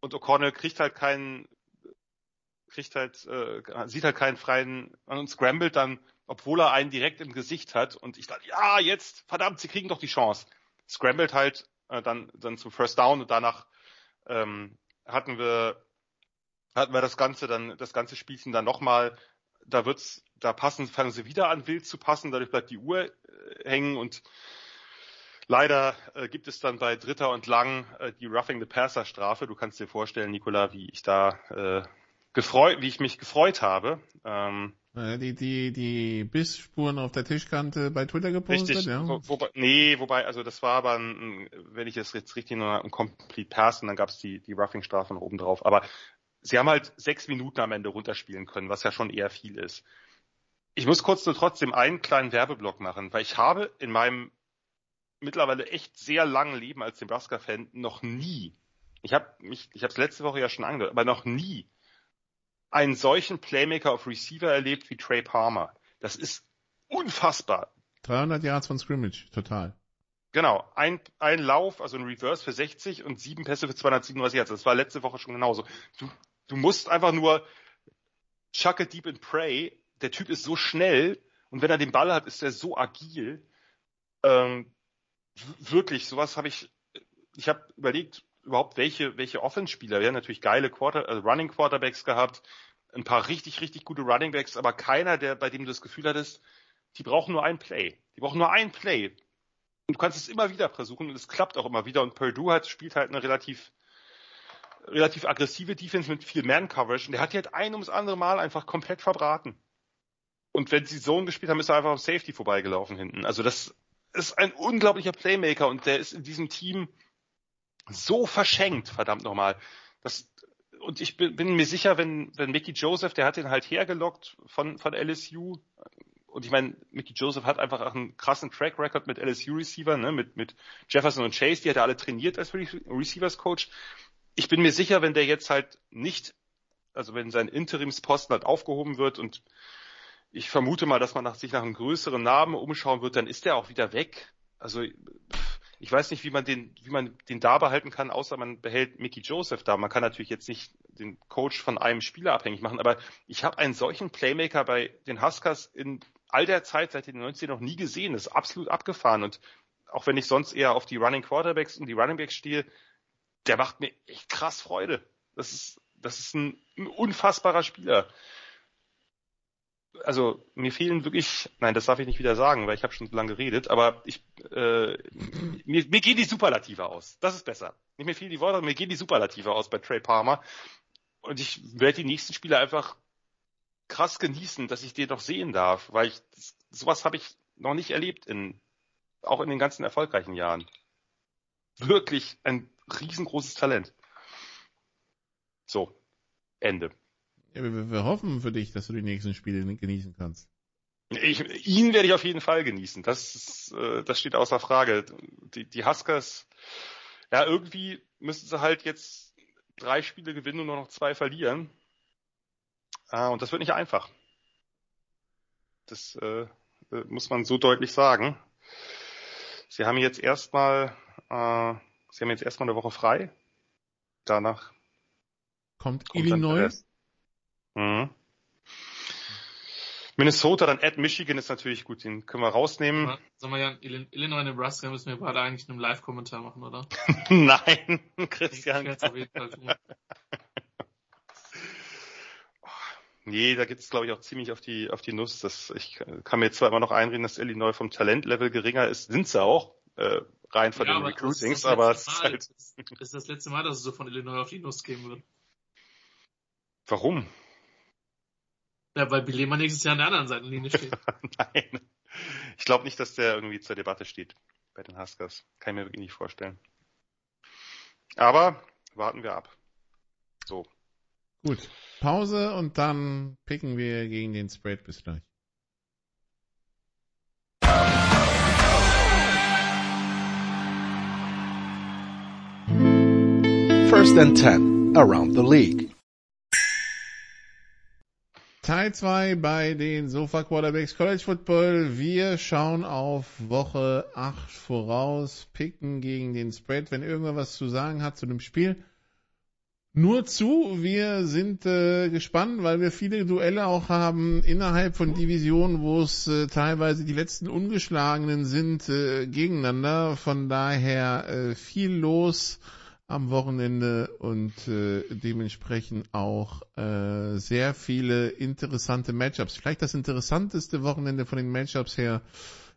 Und O'Connell kriegt halt keinen, kriegt halt, äh, sieht halt keinen freien und scrambled dann, obwohl er einen direkt im Gesicht hat. Und ich dachte, ja, jetzt, verdammt, sie kriegen doch die Chance. Scrambled halt äh, dann, dann zum First Down und danach ähm, hatten wir hatten wir das Ganze dann, das ganze Spielchen dann nochmal, da wird's, da passen, fangen sie wieder an, wild zu passen, dadurch bleibt die Uhr äh, hängen und leider äh, gibt es dann bei Dritter und Lang äh, die Roughing the Passer Strafe. Du kannst dir vorstellen, Nicola, wie ich da äh, gefreut, wie ich mich gefreut habe. Ähm, Äh, Die, die, die Bissspuren auf der Tischkante bei Twitter gepostet, Richtig. ja. Wo, wobei, nee, wobei, also das war aber, ein, wenn ich es jetzt richtig nur ein Complete Pass und dann gab es die, die Roughing-Strafe noch oben drauf. Aber sie haben halt sechs Minuten am Ende runterspielen können, was ja schon eher viel ist. Ich muss kurz nur trotzdem einen kleinen Werbeblock machen, weil ich habe in meinem mittlerweile echt sehr langen Leben als Nebraska-Fan noch nie, ich habe mich, ich habe es letzte Woche ja schon angehört, aber noch nie einen solchen Playmaker auf Receiver erlebt wie Trey Palmer. Das ist unfassbar. 300 Yards von Scrimmage, total. Genau, ein, ein Lauf, also ein Reverse für 60 und sieben Pässe für 237 Yards. Das war letzte Woche schon genauso. Du, du musst einfach nur chuck it deep and pray. Der Typ ist so schnell und wenn er den Ball hat, ist er so agil. Ähm, wirklich, sowas habe ich, ich habe überlegt, überhaupt welche, welche Offense-Spieler. Wir haben natürlich geile Quarter, also Running Quarterbacks gehabt, ein paar richtig, richtig gute Running Backs, aber keiner, der, bei dem du das Gefühl hattest, die brauchen nur ein Play. Die brauchen nur ein Play. Und du kannst es immer wieder versuchen und es klappt auch immer wieder. Und Purdue hat, spielt halt eine relativ, relativ aggressive Defense mit viel Man-Coverage und der hat die halt ein ums andere Mal einfach komplett verbraten. Und wenn sie Zone gespielt haben, ist er einfach am Safety vorbeigelaufen hinten. Also das ist ein unglaublicher Playmaker und der ist in diesem Team so verschenkt, verdammt nochmal. Das, und ich bin, bin mir sicher, wenn, wenn Mickey Joseph, der hat den halt hergelockt von, von LSU. Und ich meine, Mickey Joseph hat einfach auch einen krassen Track Record mit LSU-Receiver, ne, mit, mit Jefferson und Chase, die hat er alle trainiert als Re Receivers-Coach. Ich bin mir sicher, wenn der jetzt halt nicht, also wenn sein Interimsposten halt aufgehoben wird und ich vermute mal, dass man nach, sich nach einem größeren Namen umschauen wird, dann ist der auch wieder weg. Also ich weiß nicht, wie man den, wie man den da behalten kann, außer man behält Mickey Joseph da. Man kann natürlich jetzt nicht den Coach von einem Spieler abhängig machen, aber ich habe einen solchen Playmaker bei den Huskers in all der Zeit seit den 90 noch nie gesehen. Das ist absolut abgefahren und auch wenn ich sonst eher auf die Running Quarterbacks und die Running Backs stehe, der macht mir echt krass Freude. Das ist, das ist ein, ein unfassbarer Spieler also mir fehlen wirklich, nein, das darf ich nicht wieder sagen, weil ich habe schon so lange geredet, aber ich, äh, mir, mir gehen die Superlative aus. Das ist besser. Nicht mir fehlen die Worte, mir gehen die Superlative aus bei Trey Palmer. Und ich werde die nächsten Spiele einfach krass genießen, dass ich den noch sehen darf, weil ich sowas habe ich noch nicht erlebt in auch in den ganzen erfolgreichen Jahren. Wirklich ein riesengroßes Talent. So, Ende. Ja, wir, wir hoffen für dich, dass du die nächsten Spiele genießen kannst. Ich, ihn werde ich auf jeden Fall genießen. Das, ist, äh, das steht außer Frage. Die, die Huskers, ja, irgendwie müssen sie halt jetzt drei Spiele gewinnen und nur noch zwei verlieren. Ah, und das wird nicht einfach. Das äh, äh, muss man so deutlich sagen. Sie haben jetzt erstmal, äh, Sie haben jetzt erstmal eine Woche frei. Danach Kommt, kommt Illinois. Mhm. Minnesota, dann at Michigan ist natürlich gut, den können wir rausnehmen. Sag mal, Jan, Illi- Illinois, Nebraska müssen wir beide eigentlich einen Live-Kommentar machen, oder? Nein, Ich Christian. werd's auf jeden Fall tun. Nee, da gibt's glaube ich auch ziemlich auf die auf die Nuss. Das, ich kann mir jetzt zwar immer noch einreden, dass Illinois vom Talentlevel geringer ist, sind sie auch äh, rein von Ja, den ist Recruitings, aber es ist halt, das ist das letzte Mal, dass es so von Illinois auf die Nuss gehen wird. warum? Ja, weil Bilema nächstes Jahr an der anderen Seitenlinie steht. Nein, ich glaube nicht, dass der irgendwie zur Debatte steht bei den Huskers. Kann ich mir wirklich nicht vorstellen. Aber warten wir ab. So, Gut. Pause und dann picken wir gegen den Spread. Bis gleich. First and 10 around the league. Teil 2 bei den Sofa Quarterbacks College Football. Wir schauen auf Woche 8 voraus, picken gegen den Spread. Wenn irgendwer was zu sagen hat zu dem Spiel, nur zu. Wir sind äh, gespannt, weil wir viele Duelle auch haben innerhalb von Divisionen, wo es äh, teilweise die letzten Ungeschlagenen sind äh, gegeneinander. Von daher äh, viel los am Wochenende und äh, dementsprechend auch äh, sehr viele interessante Matchups. Vielleicht das interessanteste Wochenende von den Matchups her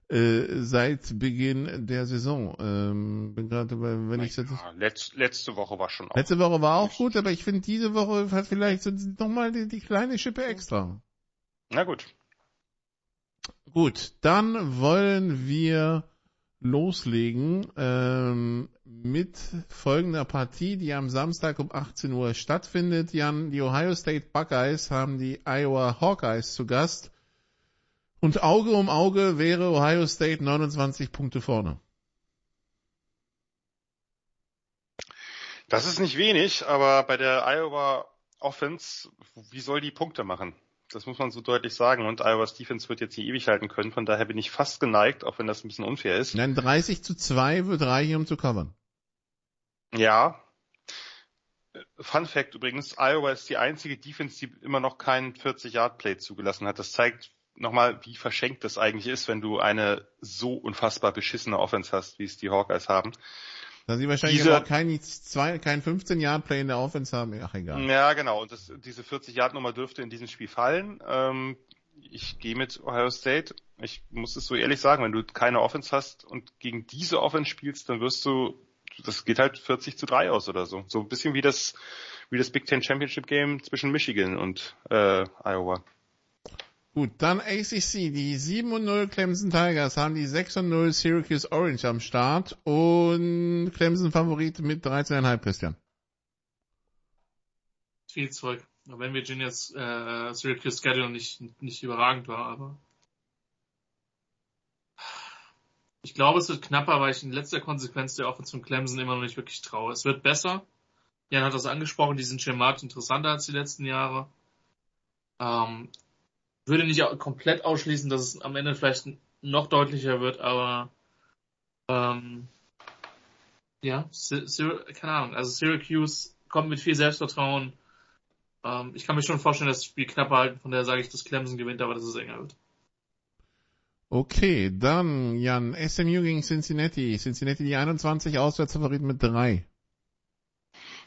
äh, seit Beginn der Saison. Ähm, bin gerade, wenn ich ja, letz, letzte Woche war schon auch. Letzte Woche war auch gut, aber ich finde, diese Woche hat vielleicht so nochmal die, die kleine Schippe extra. Na gut. Gut, dann wollen wir loslegen ähm, mit folgender Partie, die am Samstag um 18 Uhr stattfindet. Jan, die Ohio State Buckeyes haben die Iowa Hawkeyes zu Gast. Und Auge um Auge wäre Ohio State 29 Punkte vorne. Das ist nicht wenig, aber bei der Iowa Offense, wie soll die Punkte machen? Das muss man so deutlich sagen. Und Iowa's Defense wird jetzt nicht ewig halten können. Von daher bin ich fast geneigt, auch wenn das ein bisschen unfair ist. Nein, 30 zu 2 wird reichen, um zu covern. Ja. Fun Fact übrigens, Iowa ist die einzige Defense, die immer noch keinen 40-Yard-Play zugelassen hat. Das zeigt nochmal, wie verschenkt das eigentlich ist, wenn du eine so unfassbar beschissene Offense hast, wie es die Hawkeyes haben. Da sie wahrscheinlich Diese- kein, zwei, kein 15-Yard-Play in der Offense haben. Ach, egal. Ja, genau. Und das, diese 40-Yard-Nummer dürfte in diesem Spiel fallen. Ähm, ich gehe mit Ohio State. Ich muss es so ehrlich sagen, wenn du keine Offense hast und gegen diese Offense spielst, dann wirst du, das geht halt 40 zu 3 aus oder so. So ein bisschen wie das, wie das Big Ten Championship Game zwischen Michigan und äh, Iowa. Gut, dann ACC. Die 7 und 0 Clemson Tigers haben die 6 und 0 Syracuse Orange am Start und Clemson Favorit mit 13,5 Christian. Viel Zeug. Wenn Virginias äh, Syracuse Schedule nicht, nicht überragend war, aber ich glaube, es wird knapper, weil ich in letzter Konsequenz der Offense von Clemson immer noch nicht wirklich traue. Es wird besser. Jan hat das angesprochen, die sind schematisch interessanter als die letzten Jahre. Ähm, würde nicht komplett ausschließen, dass es am Ende vielleicht noch deutlicher wird, aber ähm, ja, keine Ahnung. Also Syracuse kommt mit viel Selbstvertrauen. Ähm, ich kann mir schon vorstellen, dass das Spiel knapper halten, von daher sage ich, dass Clemson gewinnt, aber dass es enger wird. Okay, dann Jan, SMU gegen Cincinnati. Cincinnati die 21 Auswärtsfavorit mit 3.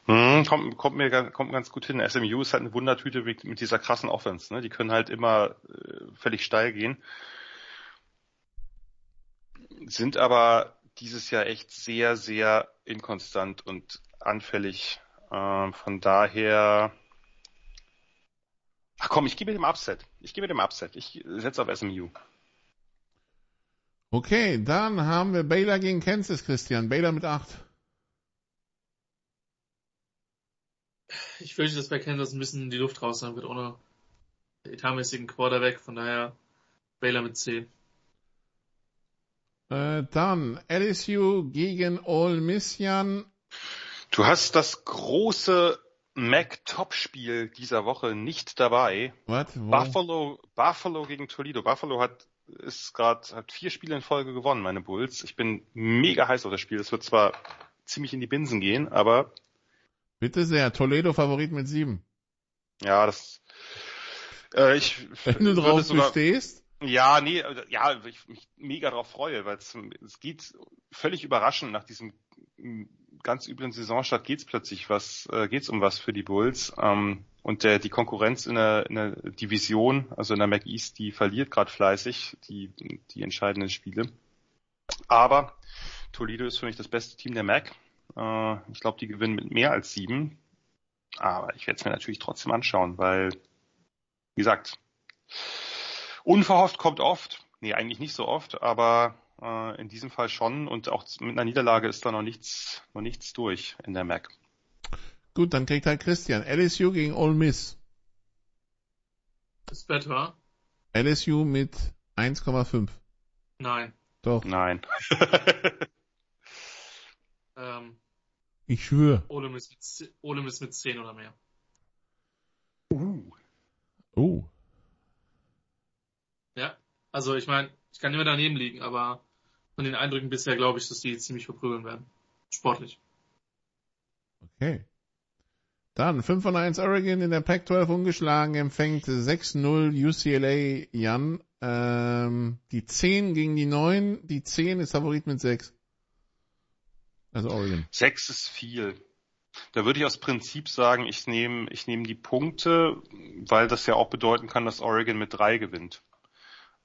Hm, kommt, kommt mir kommt ganz gut hin. SMU ist halt eine Wundertüte mit, mit dieser krassen Offense. Ne? Die können halt immer äh, völlig steil gehen. Sind aber dieses Jahr echt sehr, sehr inkonstant und anfällig. Ähm, von daher. Ach komm, ich gehe mit dem Upset. Ich gehe mit dem Upset. Ich setze auf SMU. Okay, dann haben wir Baylor gegen Kansas, Christian. Baylor mit 8. Ich fürchte, dass bei Kansas ein bisschen die Luft raus sein wird, ohne etatmäßigen Quarterback, von daher Baylor mit 10. Äh, dann LSU gegen Ole Miss, Jan. Du hast das große Mac-Top-Spiel dieser Woche nicht dabei. Was? Wo? Buffalo, Buffalo gegen Toledo. Buffalo hat ist gerade hat vier Spiele in Folge gewonnen, meine Bulls. Ich bin mega heiß auf das Spiel. Es wird zwar ziemlich in die Binsen gehen, aber Bitte sehr, Toledo Favorit mit sieben. ja, das äh, ich Wenn du drauf sogar- bestehst, Ja, nee, äh, ja, ich mich mega drauf freue, weil es, es geht völlig überraschend nach diesem ganz üblen Saisonstart geht's plötzlich was, äh, geht's um was für die Bulls. Ähm, und der, die Konkurrenz in der, in der Division, also in der Mac East, die verliert gerade fleißig die, die entscheidenden Spiele. Aber Toledo ist für mich das beste Team der Mac. Äh, ich glaube, die gewinnen mit mehr als sieben. Aber ich werde es mir natürlich trotzdem anschauen, weil, wie gesagt, Unverhofft kommt oft. Nee, eigentlich nicht so oft, aber äh, in diesem Fall schon. Und auch mit einer Niederlage ist da noch nichts, noch nichts durch in der Mac. Gut, dann kriegt halt Christian. LSU gegen Ole Miss. Ist better? LSU mit 1,5. Nein. Doch, Nein. Ähm, ich schwöre. Ole Miss mit, z- Ole Miss mit 10 oder mehr. Oh. Ja. Also ich meine, ich kann immer daneben liegen, aber von den Eindrücken bisher glaube ich, dass die ziemlich verprügeln werden. Sportlich. Okay. Dann 5 von 1 Oregon in der Pac-12 ungeschlagen, empfängt 6-0 UCLA Jan. Ähm, die 10 gegen die 9, die 10 ist Favorit mit 6. Also Oregon. Sechs ist viel. Da würde ich aus Prinzip sagen, ich nehme ich nehme die Punkte, weil das ja auch bedeuten kann, dass Oregon mit drei gewinnt.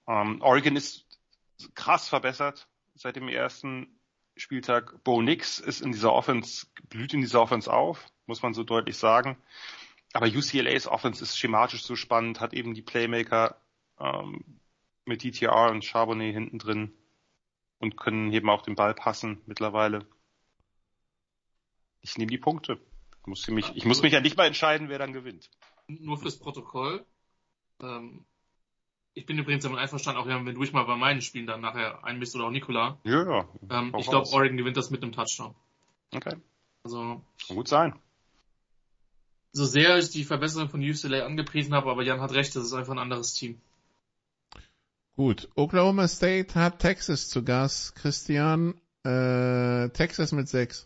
Ähm, Oregon ist krass verbessert seit dem ersten Spieltag. Bo Nix ist in dieser Offense, blüht in dieser Offense auf, muss man so deutlich sagen. Aber UCLA's Offense ist schematisch so spannend, hat eben die Playmaker ähm, mit DTR und Charbonnet hinten drin und können eben auch den Ball passen mittlerweile. Ich nehme die Punkte. Ich muss, mich, ich muss mich ja nicht mal entscheiden, wer dann gewinnt. Nur fürs Protokoll. Ähm, ich bin übrigens damit einverstanden, auch wenn du ich mal bei meinen Spielen dann nachher einmisst oder auch Nikola. Ja, ja. Ähm, ich glaube. Oregon gewinnt das mit einem Touchdown. Okay. Also, Kann gut sein. So sehr ich die Verbesserung von UCLA angepriesen habe, aber Jan hat recht, das ist einfach ein anderes Team. Gut. Oklahoma State hat Texas zu Gast. Christian, äh, Texas mit 6.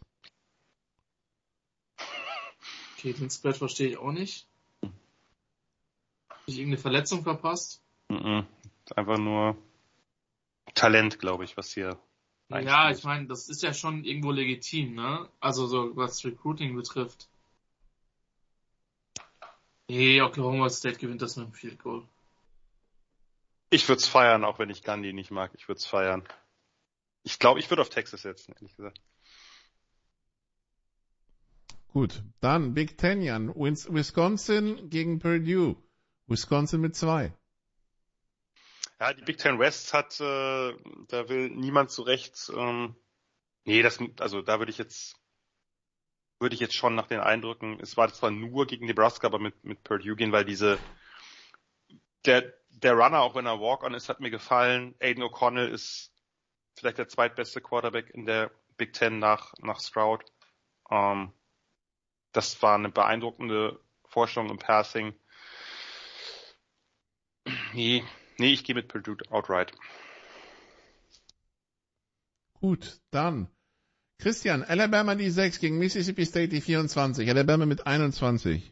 Okay, den Spread verstehe ich auch nicht. Hab ich irgendeine Verletzung verpasst? Mhm. Einfach nur Talent, glaube ich, was hier. Ja, ich meine, das ist ja schon irgendwo legitim, ne? Also so was Recruiting betrifft. Nee, Oklahoma State gewinnt das mit einem Field Goal. Ich würde es feiern, auch wenn ich Gandhi nicht mag. Ich würde es feiern. Ich glaube, ich würde auf Texas setzen, ehrlich gesagt. Gut. Dann Big Ten, Jan. Wis- Wisconsin gegen Purdue. Wisconsin mit 2. Ja, die Big Ten West hat, äh, da will niemand zu Recht. Ähm, nee, das, also da würde ich jetzt, würde ich jetzt schon nach den Eindrücken. Es war zwar nur gegen Nebraska, aber mit mit Purdue gehen, weil diese der der Runner, auch wenn er Walk-on ist, hat mir gefallen. Aiden O'Connell ist vielleicht der zweitbeste Quarterback in der Big Ten nach nach Stroud. Ähm, das war eine beeindruckende Vorstellung im Passing. Nee, nee, ich gehe mit Purdue outright. Gut. Dann Christian, Alabama die 6 gegen Mississippi State die 24. Alabama mit 21.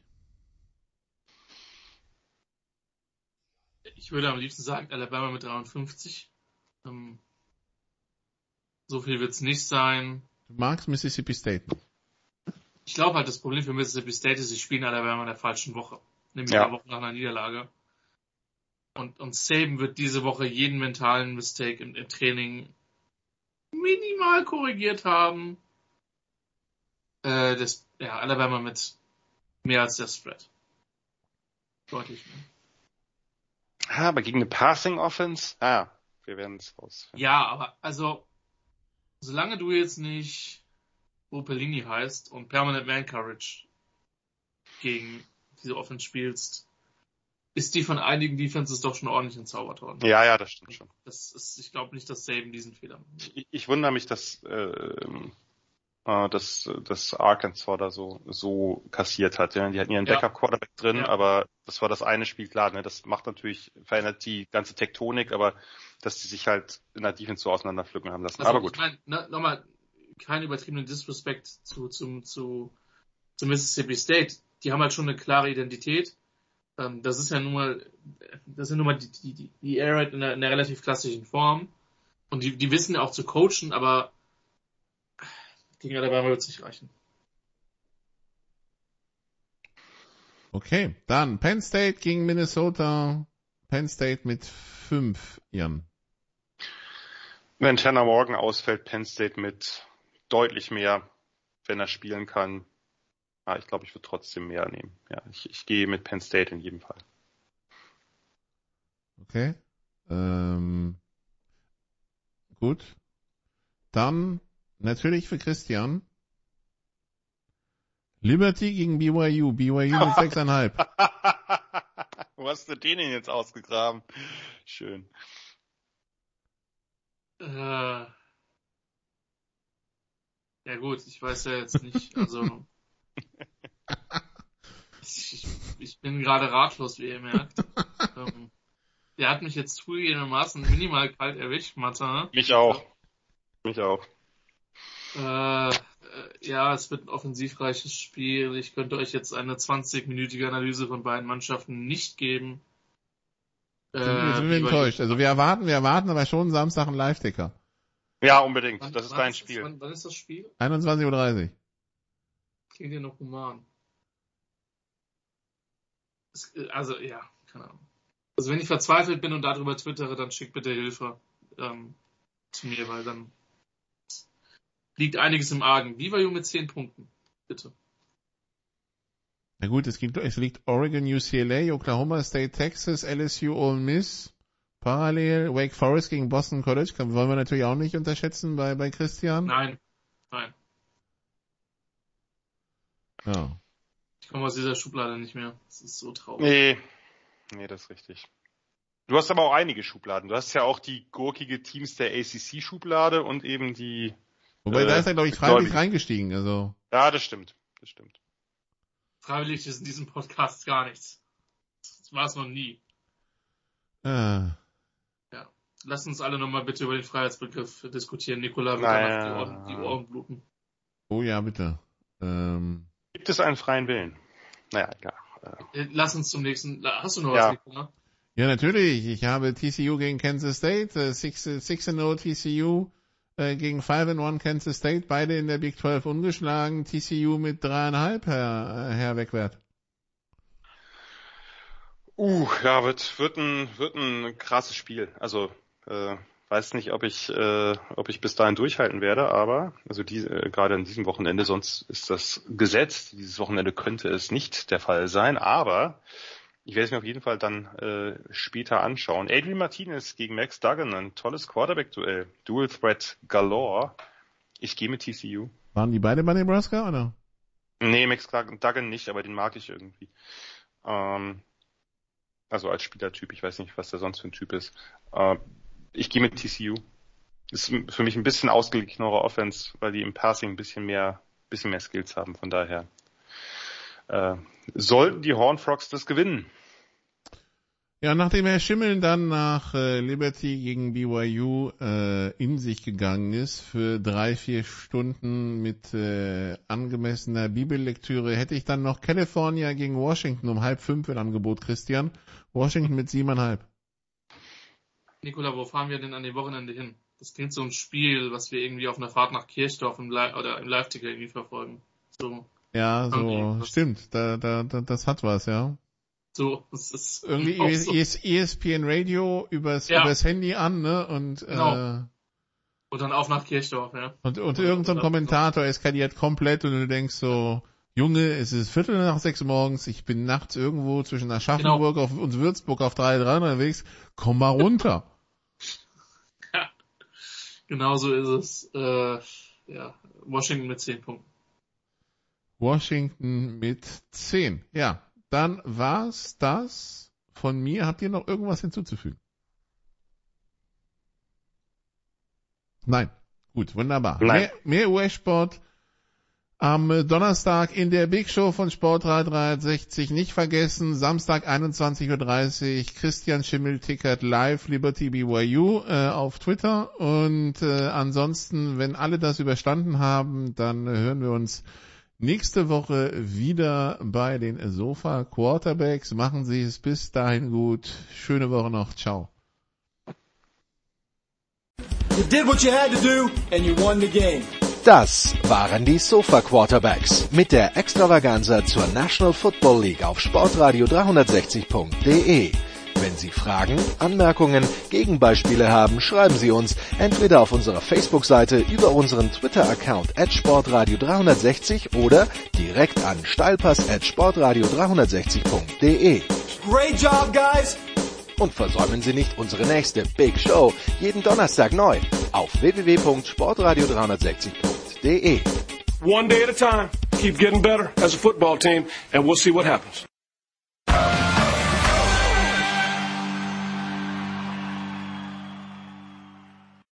Ich würde am liebsten sagen, Alabama mit 53. Ähm, so viel wird's nicht sein. Du magst Mississippi State. Ich glaube halt, das Problem für Mississippi State ist, sie spielen Alabama in der falschen Woche. Nämlich Ja. in der Woche nach einer Niederlage. Und, und Saban wird diese Woche jeden mentalen Mistake im, im Training minimal korrigiert haben. Äh, das, ja, Alabama mit mehr als der Spread. Deutlich mehr. Ah, aber gegen eine Passing Offense? Ah, wir werden es rausfinden. Ja, aber also, solange du jetzt nicht Bo Pelini heißt und Permanent Man Courage gegen diese Offense spielst, ist die von einigen Defenses doch schon ordentlich entzaubert worden. Ja, ja, das stimmt schon. Das ist, ich glaube nicht, dass Saban diesen Fehler macht. Ich, ich wundere mich, dass, äh, äh, dass, dass Arkansas da so, so kassiert hat. Ja. Die hatten ihren Ja. Backup-Quarterback drin, Ja. aber das war das eine Spiel, klar, ne? das macht natürlich, verändert die ganze Tektonik, aber dass die sich halt in der Defense so auseinanderpflücken haben lassen. Also, aber gut. Ich meine, ne, nochmal, kein übertriebenen Disrespect zu, zum, zu, zu Mississippi State. Die haben halt schon eine klare Identität. Ähm, das ist ja nun mal, das sind nun mal die, die, die, die Air Raid in einer, in einer relativ klassischen Form. Und die, die wissen ja auch zu coachen, aber gegen Alabama wird es nicht reichen. Okay, dann Penn State gegen Minnesota. Penn State mit fünf, Jan. Wenn Tanner Morgan ausfällt, Penn State mit deutlich mehr, wenn er spielen kann. Ah, ich glaube, ich würde trotzdem mehr nehmen. Ja, ich, ich gehe mit Penn State in jedem Fall. Okay. Ähm, gut. Dann natürlich für Christian. Liberty gegen BYU. BYU mit sechseinhalb. Wo hast du den denn jetzt ausgegraben? Schön. Äh, ja gut, ich weiß ja jetzt nicht, also ich, ich bin gerade ratlos, wie ihr merkt. ähm, der hat mich jetzt zugegebenermaßen minimal kalt erwischt, Mathe. Mich auch. Mich auch. Äh, äh, ja, es wird ein offensivreiches Spiel. Ich könnte euch jetzt eine 20-minütige Analyse von beiden Mannschaften nicht geben. Äh, sind wir lieber- enttäuscht. Also wir erwarten, wir erwarten aber schon Samstag einen Live-Ticker. Ja, unbedingt. Wann- Das ist dein Spiel. Wann, wann ist das Spiel? 21.30 Uhr. Klingt ja noch human. Es, äh, also, ja, keine Ahnung. Also, wenn ich verzweifelt bin und darüber twittere, dann schickt bitte Hilfe ähm, zu mir, weil dann liegt einiges im Argen. Viva mit 10 Punkten. Bitte. Na gut, es, gibt, es liegt Oregon, UCLA, Oklahoma State, Texas, LSU, Ole Miss. Parallel Wake Forest gegen Boston College. Wollen wir natürlich auch nicht unterschätzen bei, bei Christian. Nein. Nein. Ja. Ich komme aus dieser Schublade nicht mehr. Das ist so traurig. Nee. Nee, das ist richtig. Du hast aber auch einige Schubladen. Du hast ja auch die gurkige Teams der ACC-Schublade und eben die. Wobei, Äh, da ist er, glaube ich, freiwillig reingestiegen. Also, Ja, das stimmt. Das stimmt. Freiwillig ist in diesem Podcast gar nichts. Das war es noch nie. äh, Lass uns alle nochmal bitte über den Freiheitsbegriff diskutieren. Nikola wird Naja. danach die Ohren, die Ohren bluten. oh ja, bitte. Ähm, Gibt es einen freien Willen? Naja, egal. Äh, Äh, Lass uns zum nächsten. Hast du noch Ja. was, Nikola? ja, natürlich. Ich habe TCU gegen Kansas State, äh, 6-0 TCU äh, gegen 5-1 Kansas State, beide in der Big 12 ungeschlagen. TCU mit dreieinhalb, Herr, Herr Wegwert. Uh, ja, wird, wird ein, wird ein krasses Spiel. Also, äh, weiß nicht, ob ich, äh, ob ich bis dahin durchhalten werde, aber, also die, äh, gerade an diesem Wochenende, sonst ist das gesetzt. Dieses Wochenende könnte es nicht der Fall sein, aber ich werde es mir auf jeden Fall dann äh, später anschauen. Adrian Martinez gegen Max Duggan, ein tolles Quarterback-Duell. Dual Threat Galore. Ich gehe mit TCU. Waren die beide bei Nebraska, oder? Nee, Max Duggan nicht, aber den mag ich irgendwie. Ähm, also als Spielertyp, ich weiß nicht, was der sonst für ein Typ ist. Äh, ich gehe mit TCU. Ist für mich ein bisschen ausgeglichenere Offense, weil die im Passing ein bisschen mehr, bisschen mehr Skills haben. Von daher äh, sollten die Horn Frogs das gewinnen. Ja, nachdem Herr Schimmel dann nach äh, Liberty gegen BYU äh, in sich gegangen ist für drei, vier Stunden mit äh, angemessener Bibellektüre, hätte ich dann noch California gegen Washington um halb fünf im Angebot, Christian. Washington mit siebeneinhalb. Nikola, wo fahren wir denn an dem Wochenende hin? Das klingt so ein Spiel, was wir irgendwie auf einer Fahrt nach Kirchdorf im Li oder im Live-Ticker irgendwie verfolgen. So, Ja, so, stimmt. Da, da, da, das hat was, ja. so, es ist Irgendwie auch so. ES, ESPN Radio übers, Ja. übers Handy an, ne? Und, Genau. äh, Und dann auf nach Kirchdorf, ja. und, und irgendein so Kommentator eskaliert komplett und du denkst so, Junge, es ist Viertel nach sechs morgens, ich bin nachts irgendwo zwischen Aschaffenburg Genau. auf, und Würzburg auf 3-3 unterwegs, komm mal runter. Genau so ist es. Äh, ja, Washington mit 10 Punkten. Washington mit 10. Ja, dann war's das von mir. Habt ihr noch irgendwas hinzuzufügen? Nein. Gut, wunderbar. Nein. Mehr, mehr US-Sport Am Donnerstag in der Big Show von Sportrad 360 nicht vergessen, Samstag 21.30 Uhr Christian Schimmel tickert live Liberty BYU äh, auf Twitter und äh, ansonsten, wenn alle das überstanden haben, dann hören wir uns nächste Woche wieder bei den Sofa Quarterbacks. Machen Sie es bis dahin gut. Schöne Woche noch. Ciao. You did what you had to do and you won the game. Das waren die Sofa Quarterbacks mit der Extravaganza zur National Football League auf Sportradio 360.de. Wenn Sie Fragen, Anmerkungen, Gegenbeispiele haben, schreiben Sie uns entweder auf unserer Facebook-Seite über unseren Twitter-Account at Sportradio 360 oder direkt an steilpass at Sportradio 360.de. Great job, guys! Und versäumen Sie nicht unsere nächste Big Show jeden Donnerstag neu auf www.sportradio360.de. One day at a time. Keep getting better as a football team, and we'll see what happens.